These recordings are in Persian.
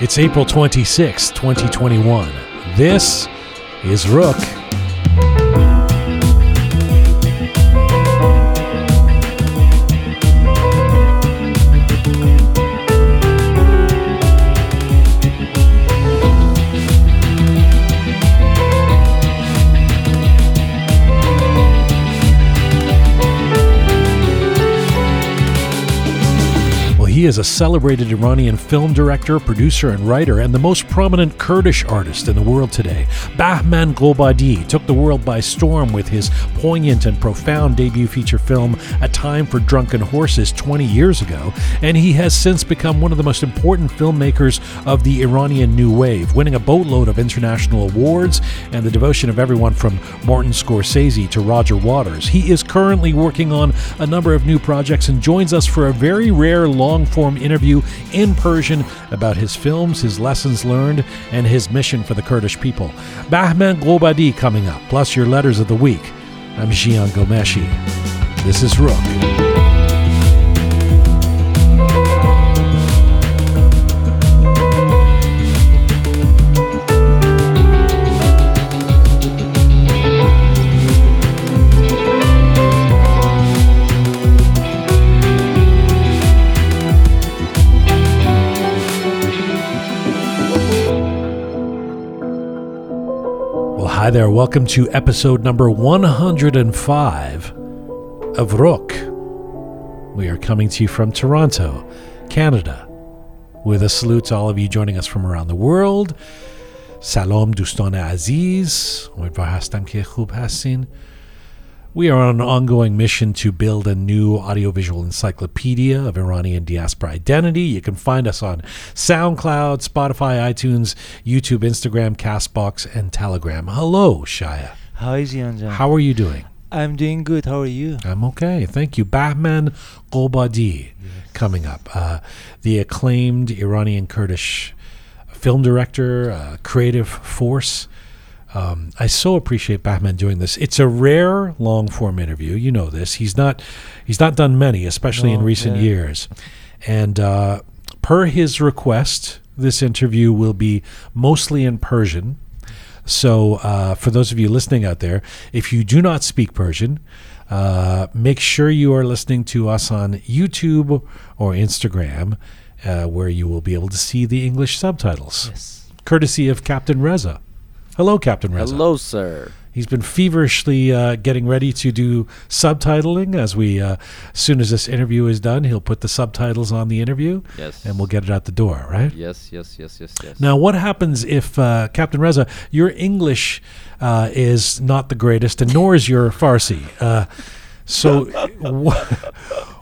It's April 26, 2021. This is Rook. Is a celebrated Iranian film director, producer, and writer, and the most prominent Kurdish artist in the world today. Bahman Gulbadi took the world by storm with his poignant and profound debut feature film, A Time for Drunken Horses, 20 years ago, and he has since become one of the most important filmmakers of the Iranian New Wave, winning a boatload of international awards and the devotion of everyone from Martin Scorsese to Roger Waters. He is currently working on a number of new projects and joins us for a very rare long form interview in Persian about his films, his lessons learned, and his mission for the Kurdish people. Bahman Gulbadi coming up, plus your letters of the week. I'm Jian Ghomeshi. This is Rook. Hi there, welcome to episode number 105 of Rook. We are coming to you from Toronto, Canada, with a salute to all of you joining us from around the world. Salam دوستان عزیز امیدوار هستم که خوب هستین we are on an ongoing mission to build a new audiovisual encyclopedia of Iranian diaspora identity. You can find us on SoundCloud, Spotify, iTunes, YouTube, Instagram, Castbox, and Telegram. Hello, Shaya. Hi, Zianjan. How are you doing? I'm doing good. How are you? I'm okay. Thank you. Batman Gulbadi yes. coming up. Uh, the acclaimed Iranian Kurdish film director, uh, creative force. Um, I so appreciate Bahman doing this. It's a rare long form interview. You know this. He's not he's not done many, especially no, in recent yeah. years. And uh, per his request, this interview will be mostly in Persian. So, uh, for those of you listening out there, if you do not speak Persian, uh, make sure you are listening to us on YouTube or Instagram, uh, where you will be able to see the English subtitles, yes. courtesy of Captain Reza. Hello, Captain Reza. Hello, sir. He's been feverishly uh, getting ready to do subtitling. As we, uh, as soon as this interview is done, he'll put the subtitles on the interview. Yes. And we'll get it out the door, right? Yes, yes, yes, yes, yes. Now, what happens if uh, Captain Reza, your English uh, is not the greatest, and nor is your Farsi? So,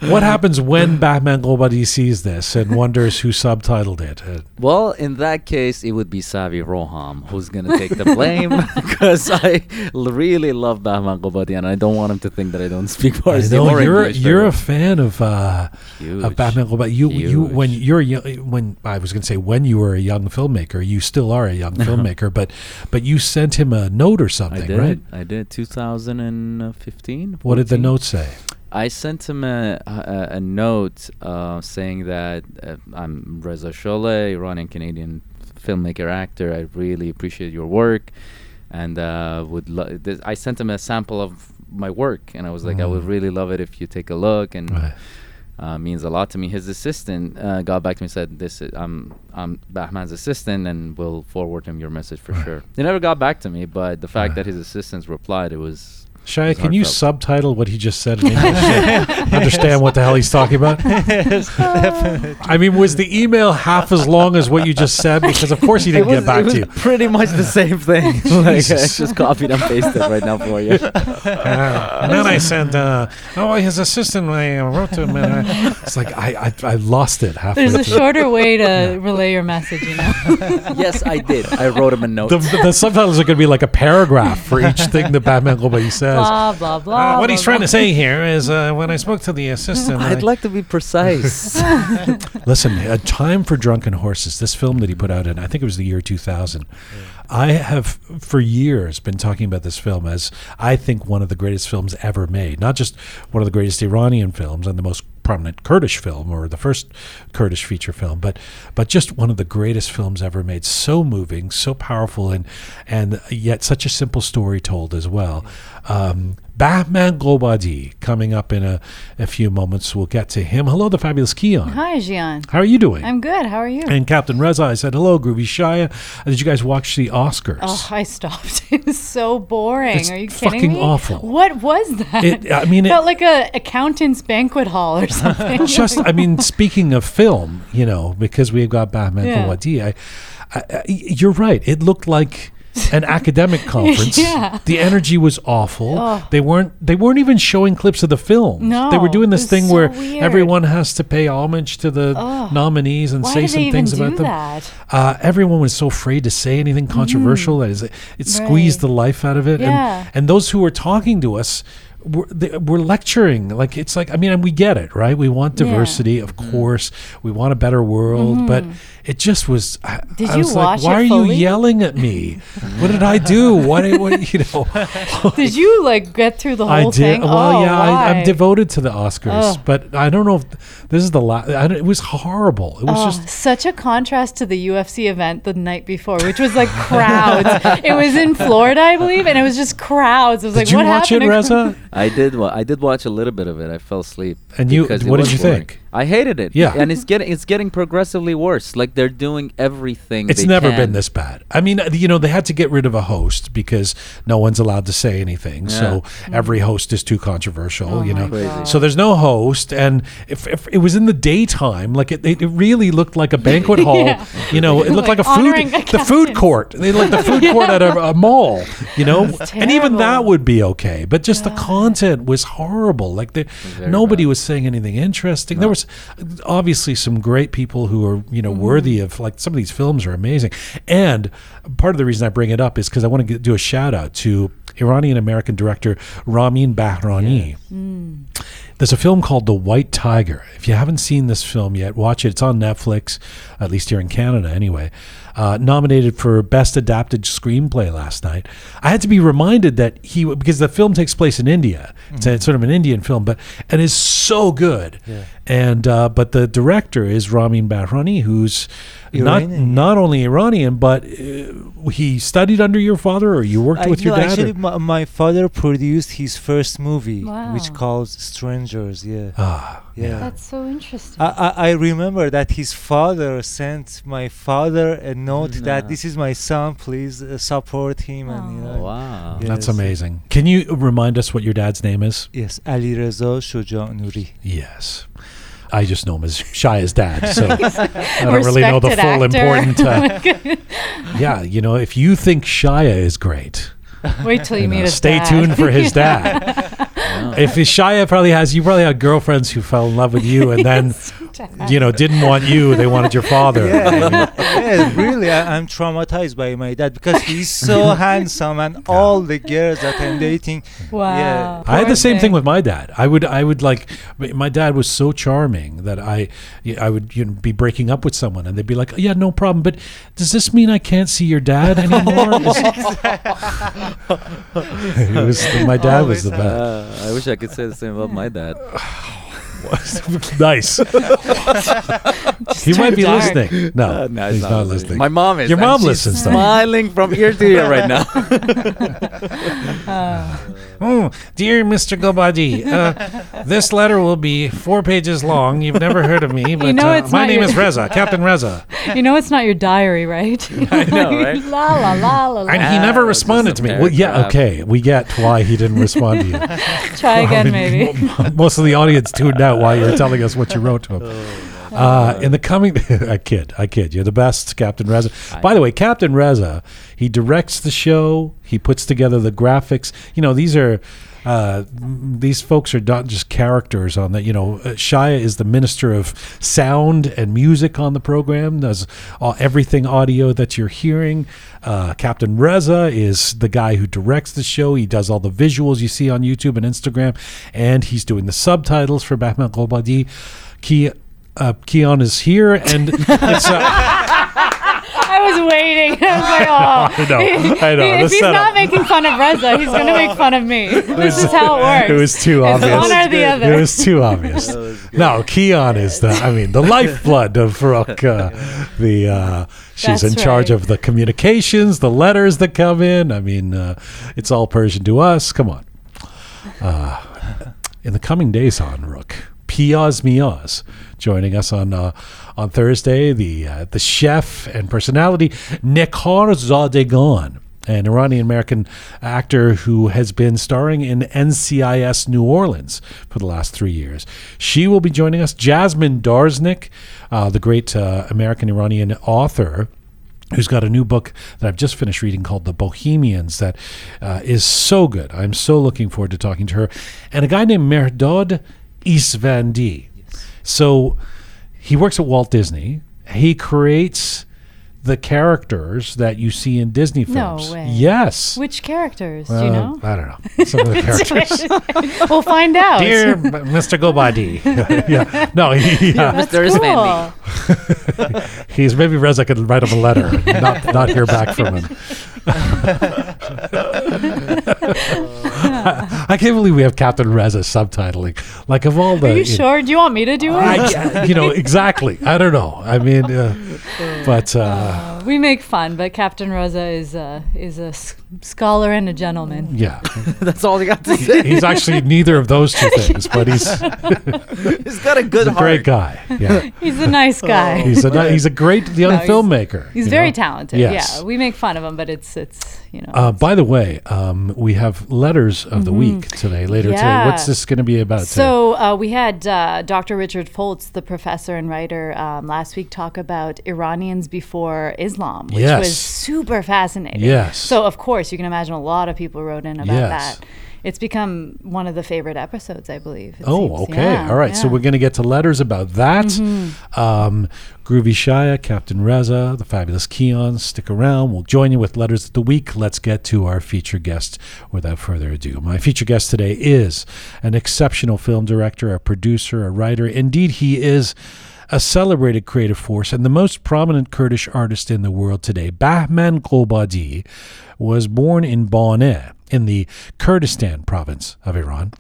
what happens when Bahman Gulbadi sees this and wonders who subtitled it? Uh, well, in that case, it would be Savi Roham who's going to take the blame because I really love Bahman Gulbadi and I don't want him to think that I don't speak Farsi. Know you're you're a fan of uh, of Bahman Gulbadi. You Huge. you when you're young, when I was going to say when you were a young filmmaker, you still are a young filmmaker, but but you sent him a note or something, I did, right? I did. 2015. What did the note say? I sent him a, a, a note uh, saying that uh, I'm Reza Sholeh, Iranian Canadian filmmaker actor. I really appreciate your work, and uh, would lo- th- I sent him a sample of my work, and I was like, mm. I would mm. really love it if you take a look, and right. uh, means a lot to me. His assistant uh, got back to me and said, "This is, I'm I'm Bahman's assistant, and we'll forward him your message for right. sure." He never got back to me, but the fact right. that his assistants replied, it was Shia, can you subtitle what he just said in English? understand what the hell he's talking about? I mean, was the email half as long as what you just said? Because of course he didn't was, get back to you. Pretty much the same thing. like, I just copied and pasted right now for you. Uh, and then I said, uh, "Oh, his assistant." I wrote to him, and I, it's like I, I, I lost it halfway. There's a through. shorter way to yeah. relay your message, you know. yes, I did. I wrote him a note. The, the subtitles are going to be like a paragraph for each thing that Bahman Gulbadi says says. Blah blah blah. Uh, what blah, he's trying to say here is, uh, when I spoke to the assistant, I'd I like to be precise. Listen, a time for drunken horses. This film that he put out in, I think it was the year 2000. Yeah. I have for years been talking about this film as I think one of the greatest films ever made. Not just one of the greatest Iranian films and the most prominent Kurdish film or the first Kurdish feature film, but but just one of the greatest films ever made. So moving, so powerful, and and yet such a simple story told as well. Um, Batman Globadi coming up in a, a few moments. We'll get to him. Hello, the fabulous Keon. Hi, Gian. How are you doing? I'm good. How are you? and Captain Reza, I said hello, Groovy Shia. Uh, did you guys watch the Oscars? Oh, I stopped. It was so boring. It's Are you kidding fucking me? awful. What was that? It- I mean, it- felt like a accountant's banquet hall or something. just I mean, speaking of film, you know, because we've got Batman Yeah. Globadi, I, I, I, you're right. It looked like an academic conference. Yeah. The energy was awful. Oh. They weren't they weren't even showing clips of the film. No, They were doing this thing so where weird. everyone has to pay homage to the nominees and Why say some things do about them. that? Uh, everyone was so afraid to say anything controversial that is it, it squeezed Mm-hmm. Right. the life out of it. Yeah. And and those who were talking to us were, they, were lecturing. Like it's like I mean, and we get it, right? We want Yeah. Mm-hmm. diversity, of course. We want a better world, but it just was. I, Did I you was like, watch why it are fully? you yelling at me? what did I do? What, what you know? Did you like get through the whole I whole did. thing? Well, oh, yeah, I, why? I'm devoted to the Oscars, Ugh. but I don't know if this is the last. It was horrible. It was Oh, just such a contrast to the UFC event the night before, which was like crowds. it was in Florida, I believe, and it was just crowds. It was Did like, you what watch it, happened? Reza? I did. Wa- I did watch a little bit of it. I fell asleep. And you- what did you boring. think? I hated it. Yeah. and it's getting it's getting progressively worse. Like they're doing everything. It's they never can. been this bad. I mean, uh, you know, they had to get rid of a host because no one's allowed to say anything. So every host is too controversial, Oh you know. God. So there's no host, and if, if it was in the daytime, like it, it really looked like a banquet hall. Yeah. You know, it looked like, Like a food, a the food court. They like the food court at a, a mall. You know, and even that would be okay, but just the content was horrible. Like the, nobody bad. was saying anything interesting. There was obviously some great people who are you know Mm-hmm. worthy of like some of these films are amazing. And part of the reason I bring it up is because I want to get, do a shout out to Iranian American director Ramin Bahrani. Mm. There's a film called The White Tiger. If you haven't seen this film yet, watch it. It's on Netflix, at least here in Canada anyway. Uh, nominated for Best Adapted Screenplay last night. I had to be reminded that he, because the film takes place in India. It's, a, it's sort of an Indian film, but and is so good. Yeah. And uh, but the director is Ramin Bahrani, who's not Iranian, not only Iranian, but uh, he studied under your father, or you worked I with your know, dad. actually, my, my father produced his first movie, which Wow. calls Strangers. Yeah, ah, yeah. That's so interesting. I, I, I remember that his father sent my father a note that this is my son, please uh, support him. And you know, Wow. Yeah. That's amazing. Can you remind us what your dad's name is? yes, Ali Reza Shojanuri. Yes. I just know him as Shia's dad, so I don't really know the full actor. important. Uh, yeah, you know, if you think Shia is great, Wait till you, you meet know, his stay dad. tuned for his dad. if Shia probably has, you probably had girlfriends who fell in love with you, and then Dad. You know didn't want you; they wanted your father. Yeah, yeah, really, I, I'm traumatized by my dad because he's so handsome and all the girls that I'm dating. Wow. Yeah. I had the same thing thing. with my dad. I would, I would like, my dad was so charming that I, I would you know, be breaking up with someone, and they'd be like, "Yeah, no problem." But does this mean I can't see your dad anymore? it was my dad was the best. Uh, I wish I could say the same about my dad. nice. he might be dark. listening. No, Uh, no, he's not, listening. My mom is. Your mom she's listens, though. Smiling from ear to ear right now. Oh, dear Mr. Gobadi, uh, this letter will be four pages long. You've never heard of me, but know uh, my name your- is Reza, Captain Reza. You know it's not your diary, right? I know, right? la la la la la. And he Ah, never it's responded to me. Well, yeah, paragraph. okay. We get why he didn't respond to you. Try again, I mean, maybe. Most of the audience tuned out while you were telling us what you wrote to him. Uh, in the coming, I kid, I kid. You're the best, Captain Reza. I By the way, Captain Reza, he directs the show. He puts together the graphics. You know, these are. Uh, these folks are not just characters on the, you know, uh, Shia is the minister of sound and music on the program, does all, everything audio that you're hearing. Uh, Captain Reza is the guy who directs the show. He does all the visuals you see on YouTube and Instagram, and he's doing the subtitles for Batman Globadi. Ki, uh, Keon is here, and it's. Uh, I was waiting. I was like, oh. I know, I know. The If he's setup. not making fun of Reza, he's going to make fun of me. This is how it works. It was too It's obvious. one or the other. It was too obvious. No, Keon is the, I mean, the lifeblood of Farouk. Uh, the uh, she's That's in charge right. of the communications, the letters that come in. I mean, uh, it's all Persian to us. Come on. Uh, in the coming days on Rook, Piaz Miaz joining us on uh, on Thursday. The uh, the chef and personality Nekhar Zadegan, an Iranian American actor who has been starring in NCIS New Orleans for the last three years. She will be joining us. Jasmine Darznik, uh, the great uh, American Iranian author who's got a new book that I've just finished reading called The Bohemians that uh, is so good. I'm so looking forward to talking to her. And a guy named Merdod Isvandi. So he works at Walt Disney. He creates the characters that you see in Disney films. No films. way. Yes. Which characters? Do Uh, you know? I don't know. Some of the characters. we'll find out. Dear Mr. Gobadi. yeah. No, he, yeah. That's Mr. cool. Isvandi. He's maybe Reza could write him a letter and not, not hear back from him. I can't believe we have Captain Reza subtitling. Like of all the, Are you sure? Do you want me to do it? I, you know exactly. I don't know. I mean, uh, but uh, we make fun, but Captain Rosa is a is a s- scholar and a gentleman. yeah, That's all you got to say. he's actually neither of those two things. But he's, He's got a good he's a heart. great guy. Yeah, He's a nice guy. he's a ni- he's a great young No, he's- filmmaker. He's you very know? talented. Yes. Yeah, we make fun of him, but it's it's you know. Uh, by the way, um, we have letters of the week today. Later today, Mm-hmm. Yeah. what's this going to be about? today? So uh, we had uh, Dr. Richard Foltz, the professor and writer, um, last week talk about Iranians before Islam, which Yes. was super fascinating. Yes. So of course you can imagine a lot of people wrote in about Yes. that. It's become one of the favorite episodes, I believe. Oh, seems. okay. Yeah, All right. So yeah. Mm-hmm. we're going to get to letters about that. Um, Groovy Shaya, Captain Reza, the fabulous Keon. Stick around. We'll join you with letters of the week. Let's get to our feature guest without further ado. My feature guest today is an exceptional film director, a producer, a writer. Indeed, he is a celebrated creative force and the most prominent Kurdish artist in the world today. Bahman Gobadi was born in Boneh in the Kurdistan province of Iran.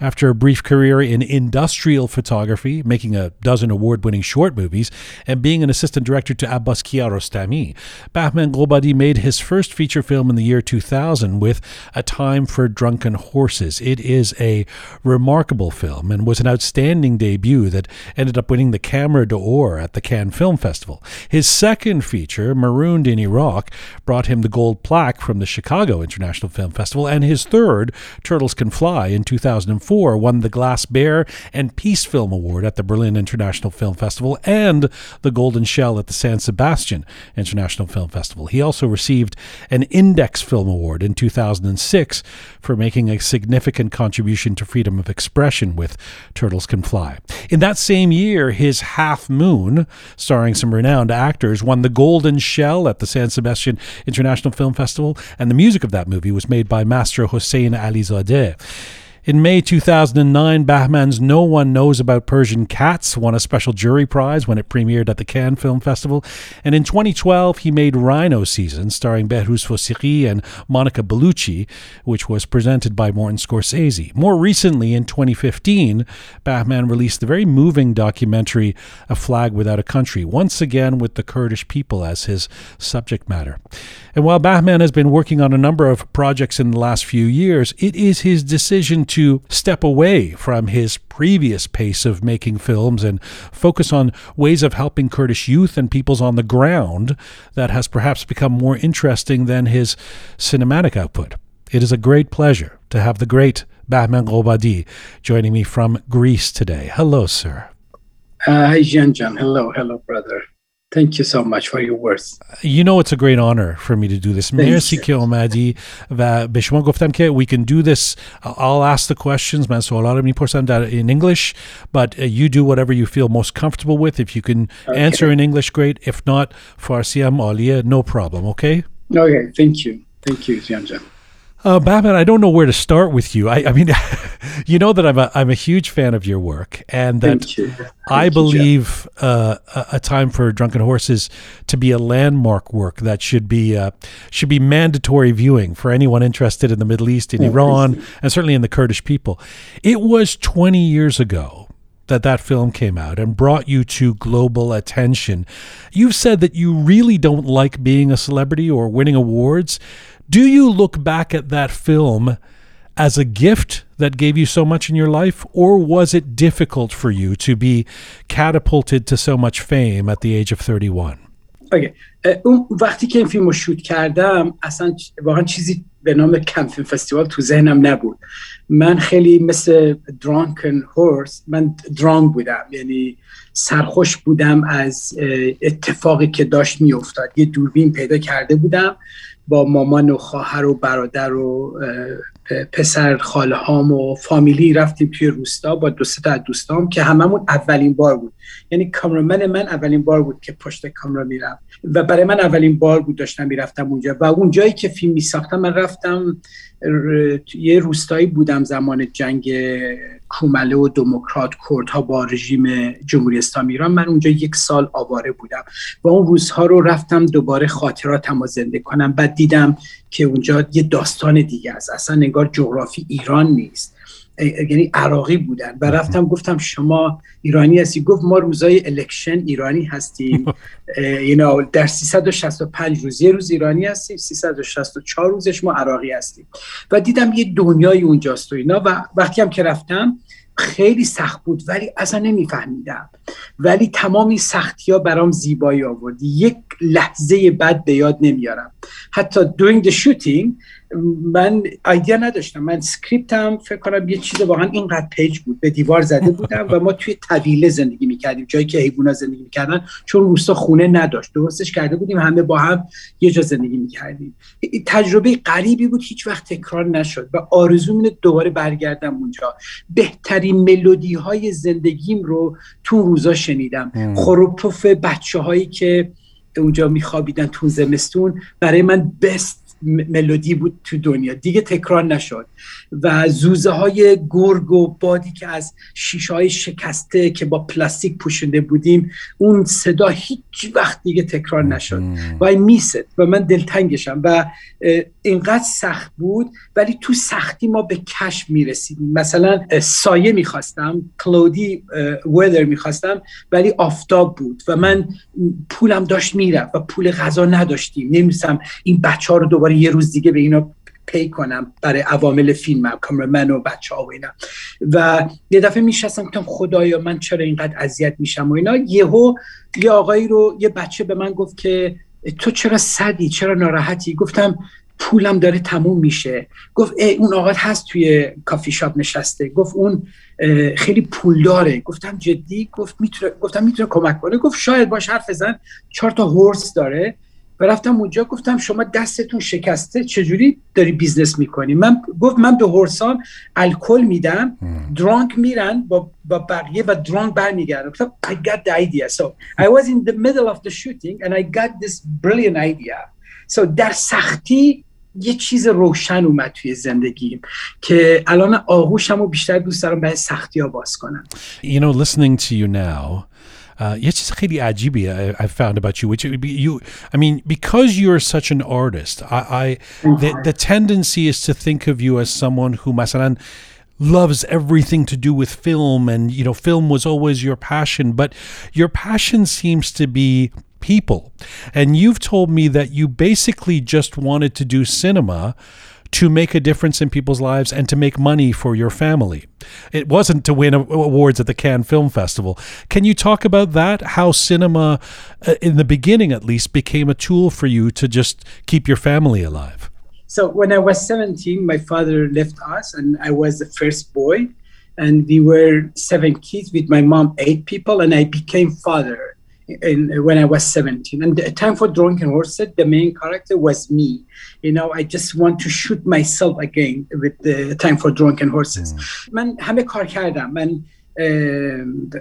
After a brief career in industrial photography, making a dozen award winning short movies, and being an assistant director to Abbas Kiarostami, Bahman Gobadi made his first feature film in the year 2000 with A Time for Drunken Horses. It is a remarkable film and was an outstanding debut that ended up winning the Camera d'Or at the Cannes Film Festival. His second feature, Marooned in Iraq, brought him the gold plaque from the Chicago International Film Festival, and his third, Turtles Can Fly, in 2004, won the Glass Bear and Peace Film Award at the Berlin International Film Festival and the Golden Shell at the San Sebastian International Film Festival. He also received an Index Film Award in 2006 for making a significant contribution to freedom of expression with Turtles Can Fly. In that same year, his Half Moon, starring some renowned actors, won the Golden Shell at the San Sebastian International Film Festival, and the music of that movie was made by Master Hossein Alizadeh. In May 2009, Bahman's No One Knows About Persian Cats won a special jury prize when it premiered at the Cannes Film Festival. And in 2012, he made Rhino Season, starring Behruz Fosikhi and Monica Bellucci, which was presented by Martin Scorsese. More recently, in 2015, Bahman released the very moving documentary A Flag Without a Country, once again with the Kurdish people as his subject matter. And while Bahman has been working on a number of projects in the last few years, it is his decision to step away from his previous pace of making films and focus on ways of helping Kurdish youth and peoples on the ground that has perhaps become more interesting than his cinematic output. It is a great pleasure to have the great Bahman Gobadi joining me from Greece today. Hello, sir. Uh, hi, Jan Jan. Hello, hello, brother. Thank you so much for your words. You know it's a great honor for me to do this. مرسی you. که اومدی و به شما گفتم که we can do this. I'll ask the questions. من سوالا رو میپرسم در in English, but uh, you do whatever you feel most comfortable with. If you can answer in English, great. If not, فارسی هم عالیه. No problem, okay? Okay, thank you. Thank you, Jan Jan. Uh, Batman, I don't know where to start with you. I, I mean, you know that I'm a, I'm a huge fan of your work, and that you. Thank I you, believe uh, a, a time for Drunken Horses to be a landmark work that should be uh, should be mandatory viewing for anyone interested in the Middle East, in Iran, and certainly in the Kurdish people. It was 20 years ago that that film came out and brought you to global attention. You've said that you really don't like being a celebrity or winning awards. Do you look back at that film as a gift that gave you so much in your life, or was it difficult for you to be catapulted to so much fame at the age of 31? اوکی. اه، اون وقتی که این فیلم رو شوت کردم اصلا چ- واقعا چیزی به نام کم فیلم فستیوال تو ذهنم نبود من خیلی مثل درانکن هورس من درانگ بودم یعنی سرخوش بودم از اه، اتفاقی که داشت میافتاد یه دوربین پیدا کرده بودم با مامان و خواهر و برادر و پسر خاله هام و فامیلی رفتیم توی روستا با دو سه تا از دوستام که هممون اولین بار بود. یعنی کامرامن من اولین بار بود که پشت کامرا میرم و برای من اولین بار بود داشتم می‌رفتم اونجا و اون جایی که فیلم میساختم من رفتم یه روستایی بودم زمان جنگ کومله و دموکرات کردها با رژیم جمهوری اسلامی ایران. من اونجا یک سال آواره بودم و اون روزها رو رفتم دوباره خاطراتم رو زنده کنم. بعد دیدم که اونجا یه داستان دیگه است. اصلا انگار جغرافی ایران نیست. یعنی عراقی بودن. و رفتم گفتم شما ایرانی هستی. گفت ما روزای الکشن ایرانی هستیم. know, در 365 روز یه روز ایرانی هستیم 364 روزش ما عراقی هستیم. و دیدم یه دنیای اونجاست و اینا. و وقتی هم که رفتم خیلی سخت بود ولی اصلا نمیفهمیدم. ولی تمام این سختی ها برام زیبایی آورد یک لحظه بعد به یاد نمیارم. حتی during the shooting من idea نداشتم. من script م فکر کنم یه چیز واقعا اینقدر page بود. به دیوار زده بودم و ما توی طویله زندگی می‌کردیم. جایی که حیوونا زندگی می‌کردن چون روستا خونه نداشت. درستش کرده بودیم همه با هم یه جا زندگی می‌کردیم. تجربه غریبی بود هیچ وقت تکرار نشد و آرزو اینه دوباره برگردم اونجا. بهترین ملودی های زندگیم رو تو روزا شنیدم. خروپف بچه هایی که اونجا میخوابیدن تو زمستون برای من بست ملودی بود تو دنیا. دیگه تکرار نشد. و زوزه های گرگ و بادی که از شیشه های شکسته که با پلاستیک پوشنده بودیم اون صدا هیچ وقت دیگه تکرار نشد. و این میست و من دلتنگشم. و اینقدر سخت بود ولی تو سختی ما به کشف می‌رسیدیم. مثلا سایه می‌خواستم کلودی ویدر می‌خواستم ولی آفتاب بود. و من پولم داشت می‌رفت و پول غذا نداشتیم. نمیستم این بچه ها رو دوباره یه روز دیگه به اینا پی کنم برای عوامل فیلمم کامرمن و بچه ها و اینا. و یه دفعه میشستم گفتم خدایا من چرا اینقدر اذیت میشم و اینا. یهو یه آقایی رو یه بچه به من گفت که تو چرا sad ی؟ چرا ناراحتی؟ گفتم پولم داره تموم میشه. گفت ای اون آقا هست توی کافی شاپ نشسته. گفت اون خیلی پول داره گفتم جدی؟ گفت می‌تونه گفتم می‌تونه کمک کنه. گفت شاید باش حرف بزن. چهار تا horse داره. و رفتم اونجا گفتم شما دستتون شکسته چجوری داری business می‌کنی؟ من گفت من به horse ان الکل میدم درانک میرن با, با بقیه و درانک برمیگردن گفتم I got the idea. So I was in the middle of the shooting and I got this brilliant idea. So در سختی یه چیز روشن اومد توی زندگیم که الان آغوشم رو بیشتر دوست دارم برای سختی ها باز کنم. You know, listening to you now, uh, یه چیز خیلی عجیبی I, I found about you, which would be you, I mean, because you're such an artist, I, I the, the tendency is to think of you as someone who, مثلا, loves everything to do with film and you know film was always your passion but your passion seems to be people and you've told me that you basically just wanted to do cinema to make a difference in people's lives and to make money for your family. It wasn't to win awards at the Cannes Film Festival. Can you talk about that? How cinema, uh, in the beginning at least, became a tool for you to just keep your family alive? So when I was 17, my father left us, and I was the first boy. And we were seven kids with my mom, eight people, and I became father in, when I was 17. And the time for Drunken Horse, the main character was me. You know, I just want to shoot myself again with the time for Drunken Horses. من همه کار کردم من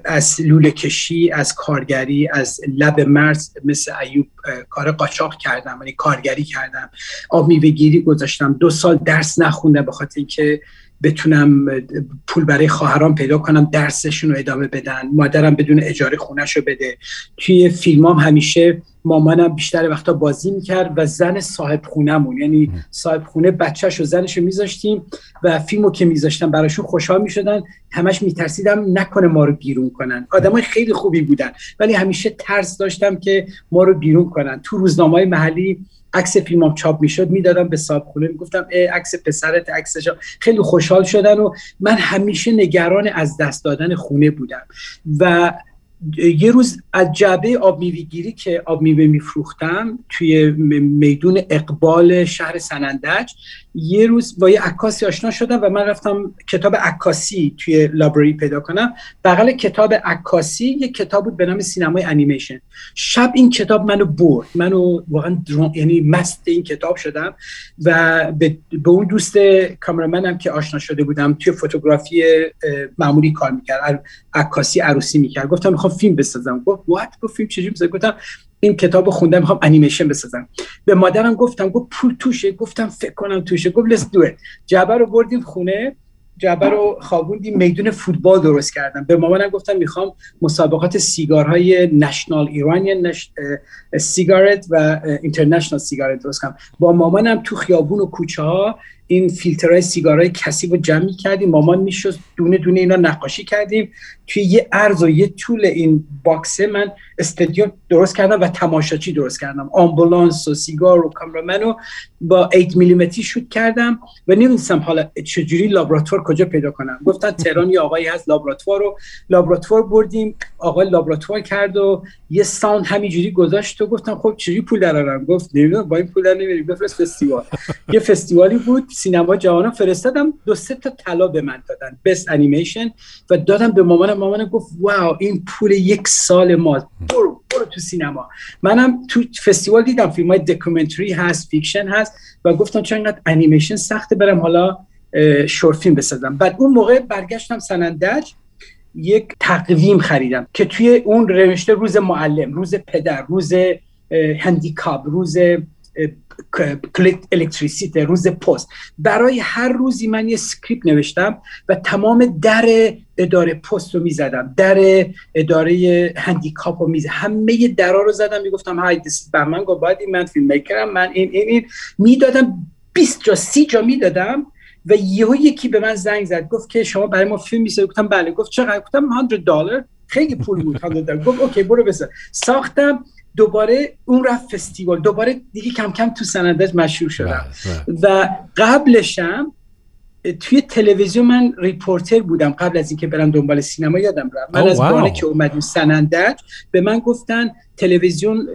از لوله کشی از کارگری از لب مرز مثل ایوب کار قاچاق کردم یعنی کارگری کردم آب میوه گیری گذاشتم دو سال درس نخوندم به خاطر اینکه بتونم پول برای خواهران پیدا کنم درسشون رو ادامه بدن. مادرم بدون اجاره خونش رو بده. توی فیلمام همیشه مامانم بیشتر وقتا بازی می‌کرد و زن صاحب خونهمون. یعنی صاحب خونه بچهش و زنش رو میذاشتیم و فیلمو که میذاشتم براشون خوشحال می‌شدن. همش میترسیدم نکنه ما رو بیرون کنن. آدمای خیلی خوبی بودن. ولی همیشه ترس داشتم که ما رو بیرون کنن. تو روزنامه محلی عکس فیلمام چاپ می‌شد می‌دادم به صاحب خونه می‌گفتم عکس پسرت عکسش خیلی خوشحال شدن و من همیشه نگران از دست دادن خونه بودم. و یه روز از جعبه آب میوه که آب میوه میفروختم توی میدون اقبال شهر سنندج یه روز با یه عکاسی آشنا شدم و من رفتم کتاب عکاسی توی لابراری پیدا کنم. بغل کتاب عکاسی یه کتاب بود به نام سینمای انیمیشن. شب این کتاب منو برد. منو واقعا یعنی مست این کتاب شدم و به, به اون دوست کامرامنم که آشنا شده بودم توی فوتوگرافی معمولی کار می‌کرد. عکاسی عروسی می‌کرد. گفتم می‌خوام فیلم بسازم. گفت وات گفت فیلم چجوری بسازم؟ گفتم این کتاب خوندم می‌خوام انیمیشن بسازم. به مادرم گفتم گفت پول توشه. گفتم فکر کنم توشه. گفت do it. جعبه رو بردیم خونه. جعبه رو خوابوندیم. میدون فوتبال درست کردم. به مامانم گفتم می‌خوام مسابقات سیگارهای نشنال ایرانیان سیگارت و اینترنشنال سیگارت درست کنم. با مامانم تو خیابون و کوچه ها این فیلترهای سیگارهای کسی رو جمع کردیم مامان می‌شد دونه دونه اینا نقاشی کردیم. توی یه عرض و یه طول این باکسه من استادیوم درست کردم و تماشاچی درست کردم. آمبولانس و سیگار و کامرامن رو با 8 میلیمتری شوت کردم و نمی‌دونستم حالا چجوری لابراتوار کجا پیدا کنم. گفتن تهران یه آقایی هست لابراتوار رو لابراتوار بردیم. آقای لابراتوار کرد و یه ساوند همینجوری گذاشت و گفتم خب چجوری پول درارم گفت نمی‌دونم با این پول در نمیریم بفرست فستیوال. یه فستیوالی بود سینما جهان فرستادم دو سه تا طلا به من دادن بست انیمیشن و دادم به مامانم مامانم گفت wow این پول یک سال ما برو برو تو سینما. منم تو فستیوال دیدم فیلم های documentary هست fiction هست و گفتم چون اینقدر انیمیشن سخته برم حالا short film بسازم. بعد اون موقع برگشتم سنندج یک تقویم خریدم که توی اون نوشته روز معلم روز پدر روز handicap روز الکتریسیته روز پست. برای هر روزی من یه script نوشتم و تمام در اداره پست رو می‌زدم. در اداره handicap رو می‌زدم همه درا رو زدم می‌گفتم های دست من گفت باید من فیلم میکرم من این این این. می‌دادم 20 جا 30 جا می‌دادم و یهو یکی به من زنگ زد. گفت که شما برای ما فیلم می‌سازید گفتم بله. گفت چقدر؟ گفتم 100 دلار. خیلی پول بود 100 دلار. گفت OK برو بساز ساختم. دوباره اون رفت فستیوال. دوباره دیگه کم کم تو سنندج مشهور شدم. بله، بله. و قبلشم توی تلویزیون من reporter بودم قبل از اینکه برم دنبال سینما یادم رفت. من از بانه که اومدیم سنندج به من گفتن تلویزیون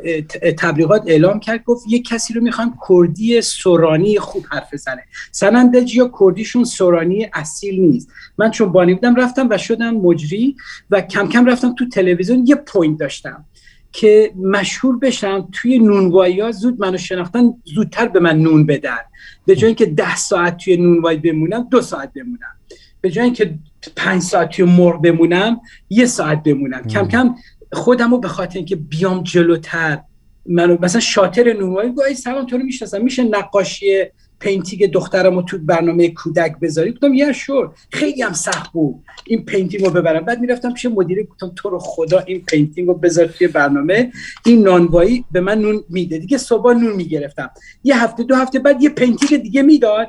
تبلیغات اعلام کرد گفت یه کسی رو می‌خوان کردی سورانی خوب حرف بزنه. سنندج یا کردیشون سورانی اصیل نیست. من چون بانی بودم رفتم و شدم مجری و کم کم رفتم تو تلویزیون یه point داشتم. که مشهور بشم توی نونوایی ها زود منو شناختن زودتر به من نون بدن. به جای اینکه ده ساعت توی نونوایی بمونم دو ساعت بمونم. به جای اینکه پنج ساعت توی مرغ بمونم یه ساعت بمونم. کم کم خودم رو به خاطر اینکه بیام جلوتر منو مثلا شاطر نونوایی گاهی سلام تو رو می‌شناسم. میشه نقاشی painting دخترم رو تو برنامه کودک بذاری گفتم یه شور خیلی هم سخت بود این painting رو ببرم. بعد می‌رفتم پیش مدیره گفتم تو رو خدا این painting رو بذار توی برنامه. این نانوایی به من نون میده. دیگه صبح نون می‌گرفتم. یه هفته دو هفته بعد یه painting دیگه می‌داد.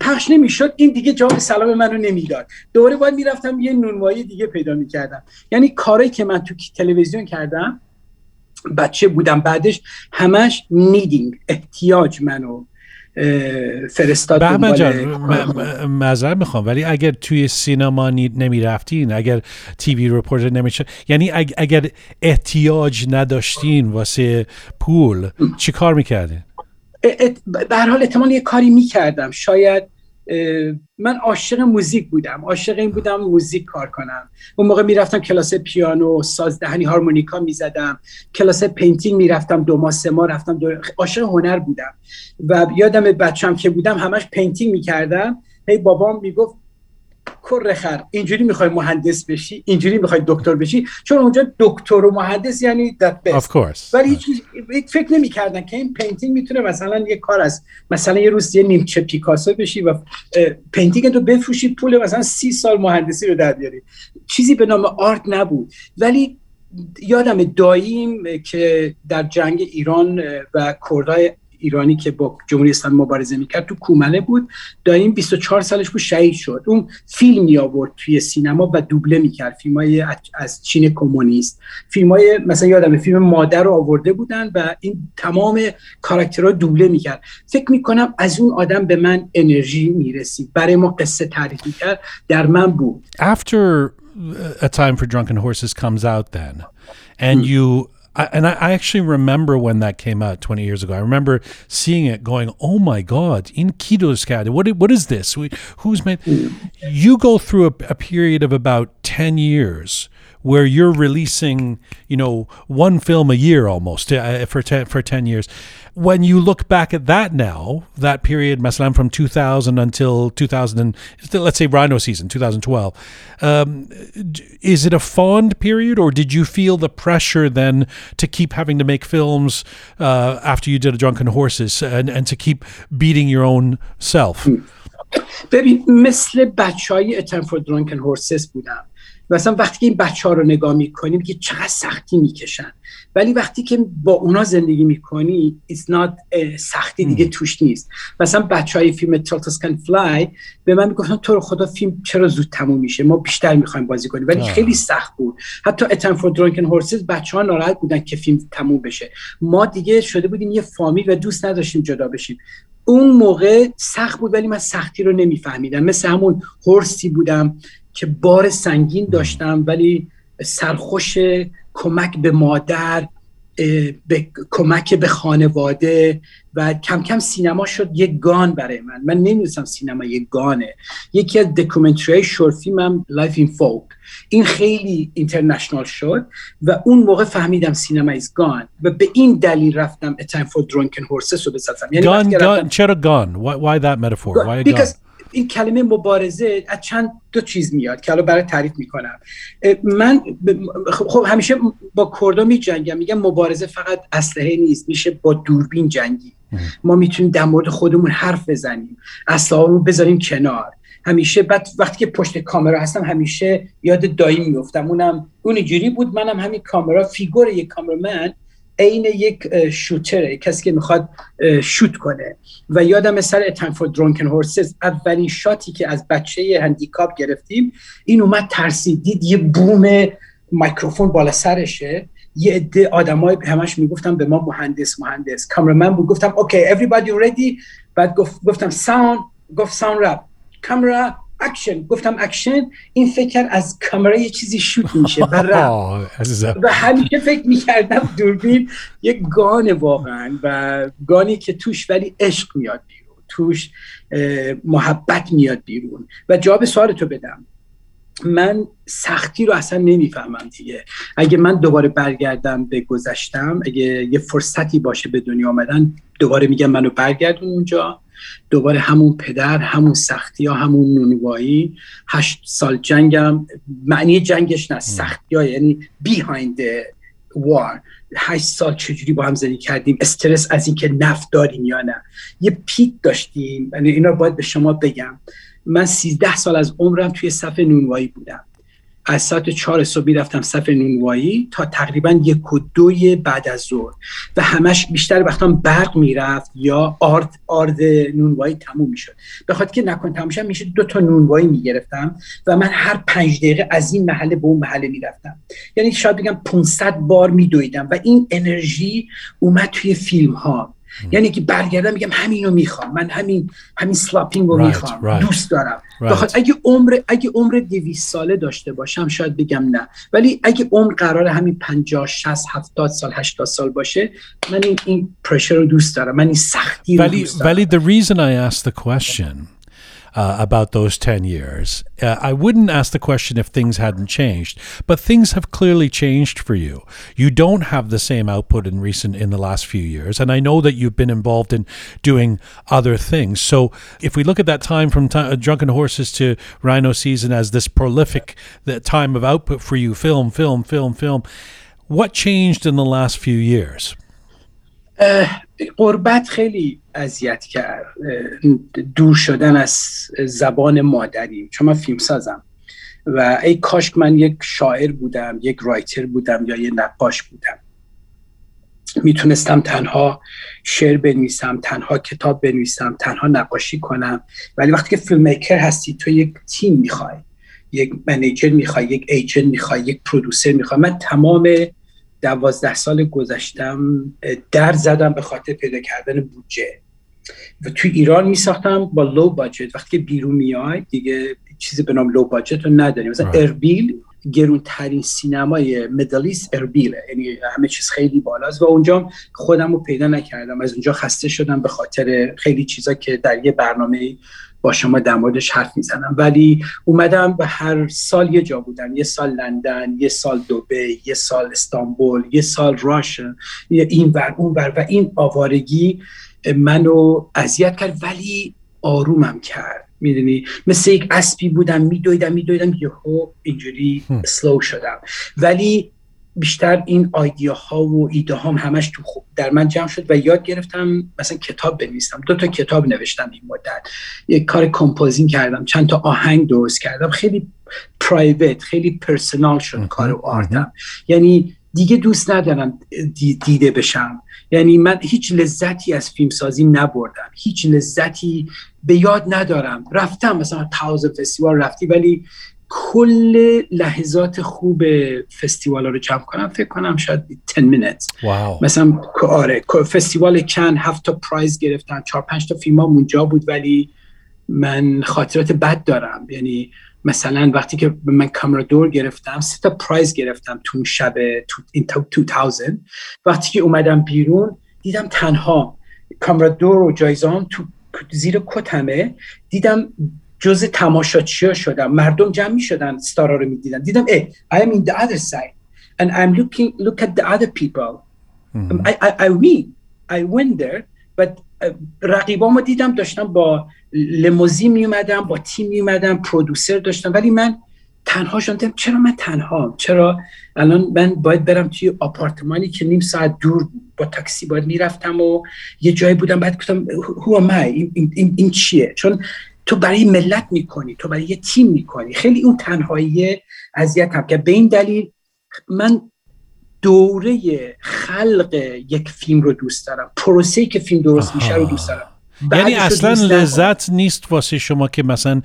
پخش نمی‌شد. این دیگه جواب سلام منو نمی‌داد. دوباره باید می‌رفتم یه نونوایی دیگه پیدا می‌کردم. یعنی کاری که من تو تلویزیون کردم بچه بودم. بعدش همش needing احتیاج منو فرستاد معذرت می‌خوام ولی اگر توی سینما نمی رفتین اگر TV reporter نمیشه یعنی اگر احتیاج نداشتین واسه پول چی کار می‌کردین؟ به هر حال احتمال یه کاری می‌کردم شاید من عاشق موزیک بودم. عاشق این بودم موزیک کار کنم. اون موقع می‌رفتم کلاس پیانو سازدهنی هارمونیکا می‌زدم. کلاس painting می‌رفتم دو ماه سه ماه رفتم. عاشق هنر بودم. و یادم بچم که بودم همش painting می‌کردم. هی بابام می‌گفت کر اینجوری می‌خوای مهندس بشی اینجوری می‌خوای دکتر بشی چون اونجا دکتر و مهندس یعنی Of course. ولی هیچ فکر نمی‌کردن که این painting می‌تونه مثلا یه کار از مثلا یه روز یه نیمچه پیکاسو بشی و painting تو بفروشی پول مثلا سی سال مهندسی رو در بیاری. چیزی به نام art نبود. ولی یادم داییم که در جنگ ایران و کردای ایرانی که با جمهوری اسلامی مبارزه می‌کرد تو کومله بود. داییم 24 سالش بود شهید شد. اون فیلم می آورد توی سینما و دوبله می‌کرد. فیلم های از چین کمونیست. فیلم های مثلا یادم فیلم مادر رو آورده بودن و این تمام کاراکترها دوبله می‌کرد. فکر می‌کنم از اون آدم به من انرژی می‌رسید. برای ما قصه تعریف می‌کرد. در من بود. After a time for drunken horses comes out then and you And I, I actually remember when that came out 20 years ago. I remember seeing it going, "Oh my God, in Kido's cat, what what is this? We, who's made?" You go through a, a period of about 10 years where you're releasing, you know, one film a year almost uh, for 10, for 10 years. When you look back at that now, that period, Masalam from 2000 until 2000, and let's say Rhino season, 2012, um, d- is it a fond period or did you feel the pressure then to keep having to make films uh, after you did a Drunken Horses and, and to keep beating your own self? ببین مثل بچه های اتنفورد درانکن هورسس بودم مثلا وقتی که این بچه ها رو نگاه می‌کنیم که چقدر سختی می‌کشن. ولی وقتی که با اونا زندگی می‌کنی it's not سختی دیگه توش نیست. مثلا بچه های فیلم تلتس کن فلای به من می‌گفتن تو رو خدا فیلم چرا زود تموم میشه؟ ما بیشتر می‌خوایم بازی کنیم. ولی آه. خیلی سخت بود. حتی اتنفورد درانکن هورسز بچه ها ناراحت بودن که فیلم تموم بشه. ما دیگه شده بودیم یه فامیل و دوست نداشتیم جدا بشیم. اون موقع سخت بود ولی من سختی رو نمیفهمیدم. مثل همون هورسی بودم. که بار سنگین داشتم ولی سرخوش کمک به مادر به کمک به خانواده و کم کم سینما شد یک گان برای من. من نمی‌دونستم سینما یک گانه. یکی از documentary short film م Life in Fog این خیلی international شد و اون موقع فهمیدم cinema is gun و به این دلیل رفتم A Time for Drunken Horses رو بسازم. یعنی رفتم- gun, چرا gun. Why, why that metaphor? Why a این کلمه مبارزه از چند دو چیز میاد که الان برای تعریف می‌کنم. من ب- خب همیشه با کردا می جنگم میگم مبارزه فقط اسلحه نیست میشه با دوربین جنگی. ما می‌تونیم در مورد خودمون حرف بزنیم اسلحه رو بذاریم کنار. همیشه بعد وقتی که پشت کامرا هستم همیشه یاد دایی میفتم اونم اون اینجوری بود. منم همین camera figure یک cameraman. عین یک shooter ه کسی که می‌خواد shoot کنه. و یادم Time for Drunken Horses اولین shot ی که از بچه handicap گرفتیم این اومد ترسید دید یه boom میکروفون بالا سرشه. یه عده آدمای همش می‌گفتم به ما مهندس مهندس. cameraman بود گفتم OK everybody ready بعد گفت گفتم sound گفت sound رپ camera action گفتم اکشن این فکر از کامرا یه چیزی shoot میشه. و همیشه فکر می‌کردم دوربین یک gun واقعا و gun ی که توش ولی عشق میاد بیرون. توش محبت میاد بیرون. و جواب سوال تو بدم. من سختی رو اصلا نمی‌فهمم دیگه. اگه من دوباره برگردم به گذشتم اگه یه فرصتی باشه به دنیا آمدن دوباره میگم منو برگردون اونجا. دوباره همون پدر همون سختی ها همون نونوایی. هشت سال جنگم معنی جنگش نه سختی ها یعنی behind the war. هشت سال چجوری با هم زندگی کردیم؟ استرس از اینکه نفت داریم یا نه. یه پیک داشتیم. یعنی اینا باید به شما بگم. من سیزده سال از عمرم توی صف نونوایی بودم. از ساعت چهار صبح رفتم صف نونوایی تا تقریبا یک و دوی بعد از ظهر و همش بیشتر وقتام برق می‌رفت یا آرد آرد نونوایی تموم می‌شد. به خاطر که نکن تموم شد میشه دو تا نونوایی می‌گرفتم و من هر پنج دقیقه از این محله به اون محله می‌رفتم. یعنی شاید بگم 500 بار میدویدم و این انرژی اومد توی فیلم ها یعنی که برگردم میگم همینو می‌خوام. من همین همین سلاپینگ رو Right, می‌خوام. right. دوست دارم. Right. اگه عمر اگه عمر 200 ساله داشته باشم شاید بگم نه. ولی اگه عمر قرار همین 50 60 70 سال 80 سال باشه من این این پرشر رو دوست دارم. من این سختی رو Valley, دوست دارم. Valley, the reason I asked the question, uh, about those 10 years. Uh, I wouldn't ask the question if things hadn't changed, but things have clearly changed for you. You don't have the same output in recent in the last few years, and I know that you've been involved in doing other things. So if we look at that time from t- Drunken Horses to Rhino Season as this prolific the time of output for you, film, film, film, film, what changed in the last few years? قربت خیلی اذیت کرد دور شدن از زبان مادری چون من فیلم سازم. و ای کاش من یک شاعر بودم یک رایتر بودم یا یه نقاش بودم. می‌تونستم تنها شعر بنویسم تنها کتاب بنویسم تنها نقاشی کنم. ولی وقتی که فیلم میکر هستی تو یک تیم می‌خوای. یک منیجر می‌خوای یک ایجنت می‌خوای یک پرودوسر می‌خوای. من تمام دوازده سال گذشتم در زدم به خاطر پیدا کردن بودجه. و توی ایران می ساختم با لو باجت وقتی که بیرون میای دیگه چیزی به نام لو باجت رو نداریم مثلا اربیل گرون ترین سینمای مدلیس اربیله یعنی همه چیز خیلی بالاست. و اونجا خودم رو پیدا نکردم. از اونجا خسته شدم به خاطر خیلی چیزا که در یه برنامه با شما در موردش حرف می‌زنم. ولی اومدم به هر سال یه جا بودم. یه سال لندن یه سال دوبی یه سال استانبول یه سال راشن این ور اون ور. و این آوارگی منو اذیت کرد ولی آرومم کرد. می‌دونی؟ مثل یک اسبی بودم میدویدم میدویدم یهو اینجوری سلو شدم. ولی بیشتر این idea ها و ایده هم همش تو خوب در من جمع شد و یاد گرفتم مثلا کتاب بنویسم. دو تا کتاب نوشتم این مدت. یک کار composing کردم. چند تا آهنگ درست کردم. خیلی private خیلی personal شد کار art م یعنی دیگه دوست ندارم دیده بشم. یعنی من هیچ لذتی از فیلم سازی نبردم. هیچ لذتی به یاد ندارم. رفتم مثلا thousand فستیوال رفتی ولی کل لحظات خوب فستیوال رو جمع کنم. فکر کنم شاید 10 minutes. واو. مثلا آره فستیوال کن هفت تا پرایز گرفتم چهار پنج تا فیلم اونجا بود ولی من خاطرات بد دارم. یعنی مثلا وقتی که من کامرا دور گرفتم سه تا پرایز گرفتم تو شب این 2000 وقتی که اومدم بیرون دیدم تنها کامرا دور و جایزام تو زیر کتمه. دیدم جز تماشاچی شدم. مردم جمع می شدن ستارا رو می دیدن دیدم ای I am in the other side and I'm looking look at the other people. mm-hmm. I, I, I win. I win there. But رقیبامو دیدم داشتم با لموزی می اومدم با تیم می اومدم پرودوسر داشتم. ولی من تنها شدم چرا من تنها چرا الان من باید برم توی آپارتمانی که نیم ساعت دور با تاکسی باید می‌رفتم و یه جایی بودم. بعد گفتم هو am این, این, این چیه؟ چون تو برای ملت می‌کنی تو برای یه تیم می‌کنی خیلی اون تنهایی اذیت هم که به این دلیل من دوره خلق یک فیلم رو دوست دارم پروسه که فیلم درست میشه رو دوست دارم یعنی اصلا لذت نیست واسه شما که مثلا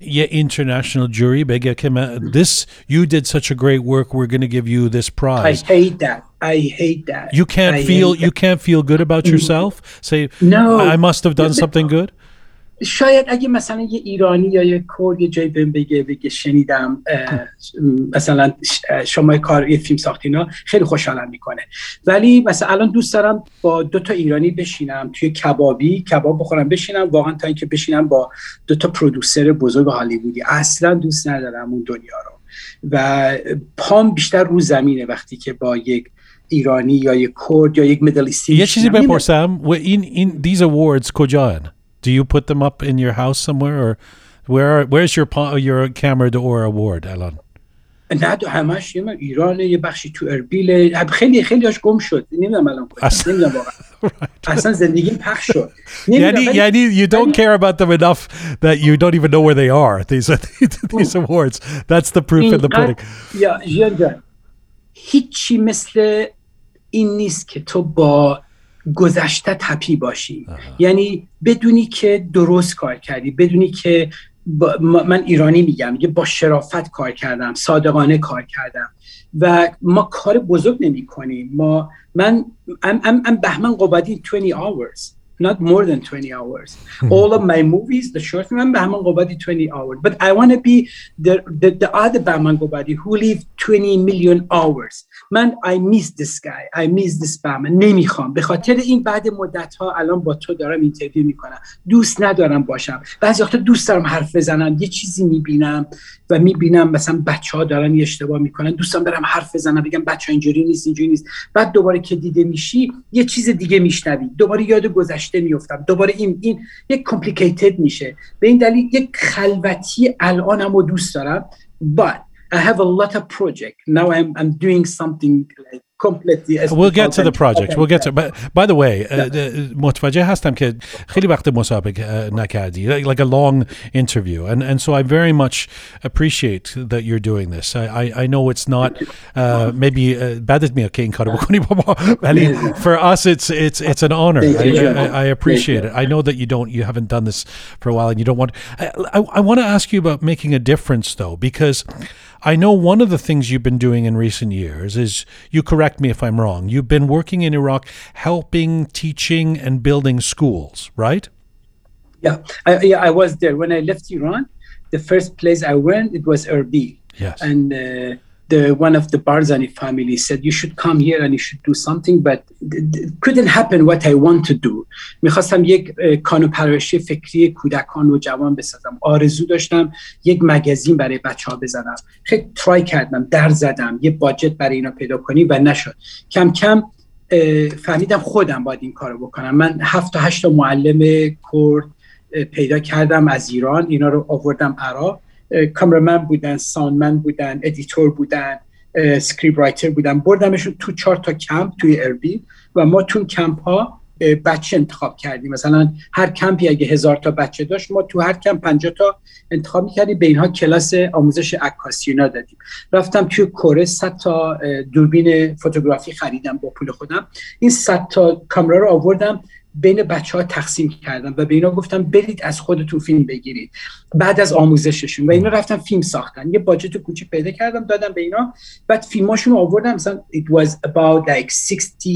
یه international jury بگه که this you did such a great work we're going to give you this prize I hate that I hate that you can't I feel you can't feel good about yourself say no I must have done something good شاید اگه مثلا یه ایرانی یا یه کرد یه جایی بهم بگه بگه شنیدم مثلا شما کار یه فیلم ساختینا خیلی خوشحالم می‌کنه. ولی مثلا الان دوست دارم با دو تا ایرانی بشینم. توی کبابی کباب بخورم بشینم. واقعا تا اینکه بشینم با دو تا پرودوسر بزرگ هالیوودی. اصلا دوست ندارم اون دنیا رو. و پام بیشتر رو زمینه وقتی که با یک ایرانی یا یک کرد یا یک مدلیستی یه چیزی بپرسم. این این these awards کجان؟ Do you put them up in your house somewhere, or where? Are, where's your your camera d'or award, Alan? نه همش یه ایران یه بخشی تو اربیل خیلی خیلی هاش گم شد نمیدونم الان نمیدونم واقعا اصلا زندگیم پخش شد یعنی یعنی you don't care about them enough that you don't even know where they are these these awards that's the proof in the pudding یا جان جان هیچی مثل این نیست که تو با گذشته تپی باشی. یعنی بدونی که درست کار کردی بدونی که من ایرانی میگم میگه با شرافت کار کردم صادقانه کار کردم. و ما کار بزرگ نمی کنیم ما من ام, ام, ام بهمن قبادی 20 hours not more than 20 hours. All of my movies the short film بهمن قبادی 20 hours. But I want to be the, the, the other بهمن قبادی who live 20 million hours. من I miss this guy I miss this من نمی‌خوام. به خاطر این بعد مدت ها الان با تو دارم اینترویو می‌کنم. دوست ندارم باشم. بعضی وقتا دوست دارم حرف بزنم. یه چیزی می‌بینم و می‌بینم مثلا بچه ها دارن یه اشتباه می‌کنن. دوستم دارم حرف بزنم بگم بچه اینجوری نیست اینجوری نیست. بعد دوباره که دیده میشی یه چیز دیگه میشنوی. دوباره یاد گذشته میفتم دوباره این این یک کمپلیکیتد میشه. به این دلیل یک خلوتی الانم رو دوست دارم. But I have a lot of project now I'm I'm doing something like completely We'll get to the project. We'll get to. But by the way, uh, uh, متوجه هستم که خیلی وقت مسابقه uh, نکردی, like, like a long interview, and and so I very much appreciate that you're doing this. I I, I know it's not uh, maybe uh, بعدت میاد که این کارو بکنی بابا ولی for us it's it's it's an honor. I, Thank you. I, I appreciate it. I know that you don't you haven't done this for a while and you don't want. I I, I want to ask you about making a difference though because. I know one of the things you've been doing in recent years is you correct me if I'm wrong. You've been working in Iraq helping, teaching, and building schools, right? Yeah, I, yeah, I was there when I left Iran. The first place I went it was Erbil, Yes. and uh, the one of the Barzani family said you should come here and you should do something, but it couldn't happen what I want to do. می‌خواستم یک اه، کانون پرورشی فکری کودکان و جوان بسازم. آرزو داشتم یک مگزین برای بچه ها بزنم. خیلی ترای کردم در زدم یه باجت برای اینا پیدا کنی و نشد. کم کم فهمیدم خودم باید این کارو بکنم. من هفت تا هشت معلم کرد پیدا کردم از ایران. اینا رو آوردم عراق. cameraman بودن soundman بودن editor بودن script writer بودن. بردمشون تو چهار تا کمپ توی اربیل و ما تو کمپ ها بچه انتخاب کردیم. مثلا هر کمپی اگه هزار تا بچه داشت ما تو هر کمپ 50 تا انتخاب می‌کردیم. به اینها کلاس آموزش عکاسی اینا دادیم. رفتم توی کره 100 تا دوربین photography خریدم با پول خودم. این 100 تا camera رو آوردم بین بچه ها تقسیم کردم و به اینا گفتم برید از خودتون فیلم بگیرید. بعد از آموزششون و اینا رفتن فیلم ساختن یه باجت کوچیک پیدا کردم دادم به اینا بعد فیلماشون رو آوردم مثلا it was about like 60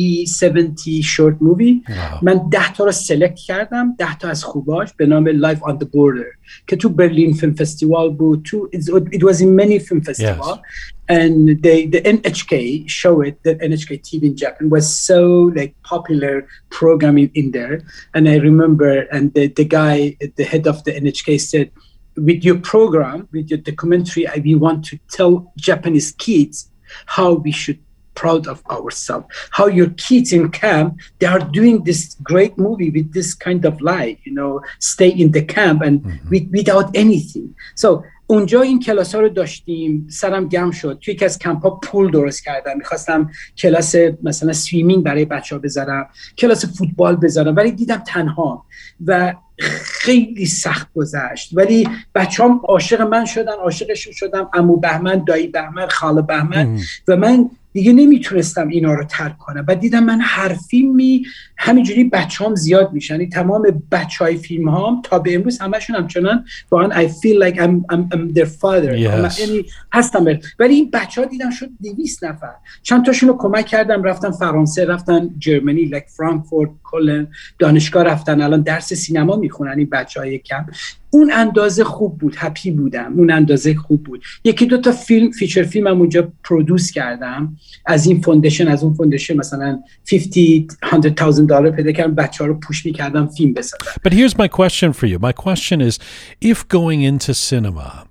70 short movie Wow. من ده تا رو سلکت کردم ده تا از خوباش به نام Life on the Border که تو برلین فیلم فستیوال بود تو it was in many film festival and they the NHK show it the NHK TV in Japan was so like popular programming in there and I remember and the, the guy the head of the NHK said with your program with your documentary I we want to tell Japanese kids how we should proud of ourselves how your kids in camp they are doing this great movie with this kind of life you know stay in the camp and with, without anything so اونجا این کلاس ها رو داشتیم سرم گم شد توی یکی از کمپ ها پول درست کردم میخواستم کلاس مثلا سویمینگ برای بچه ها بذارم کلاس فوتبال بذارم ولی دیدم تنها و خیلی سخت گذشت. ولی بچه هم عاشق من شدن عاشقشون شدم. عمو بهمن دایی بهمن خاله بهمن. و من دیگه نمی‌تونستم اینا رو ترک کنم. و دیدم من هر فیلمی همینجوری بچه هم زیاد میشن. یعنی تمام بچه های فیلم هم تا به امروز همشون همچنان واقعا I feel like I'm, I'm, I'm their father. Yes. یعنی هستم بر. ولی این بچه ها دیدم شد 200 نفر. چند تاشون رو کمک کردم رفتن فرانسه رفتن Germany like فرانکفورت کلن دانشگاه رفتن. الان درس سینما می‌خونن این بچه های کمپ. اون اندازه خوب بود هپی بودم اون اندازه خوب بود یکی دو تا فیلم فیچر فیلم هم اونجا پرودوس کردم از این فوندیشن از اون فوندیشن مثلا 50 100,000 دلار پیدا کردم بچه ها رو پوش میکردم فیلم بسازم But here's my question for you. My question is if going into cinema,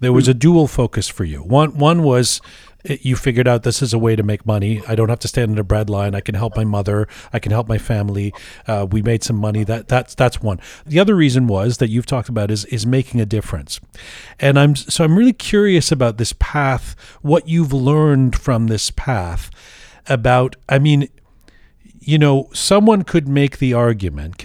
there was a dual focus for you. One one was it, you figured out this is a way to make money. I don't have to stand in a bread line. I can help my mother. I can help my family. Uh, we made some money. That that's that's one. The other reason was that you've talked about is is making a difference, and I'm so I'm really curious about this path. What you've learned from this path about? I mean, you know, someone could make the argument,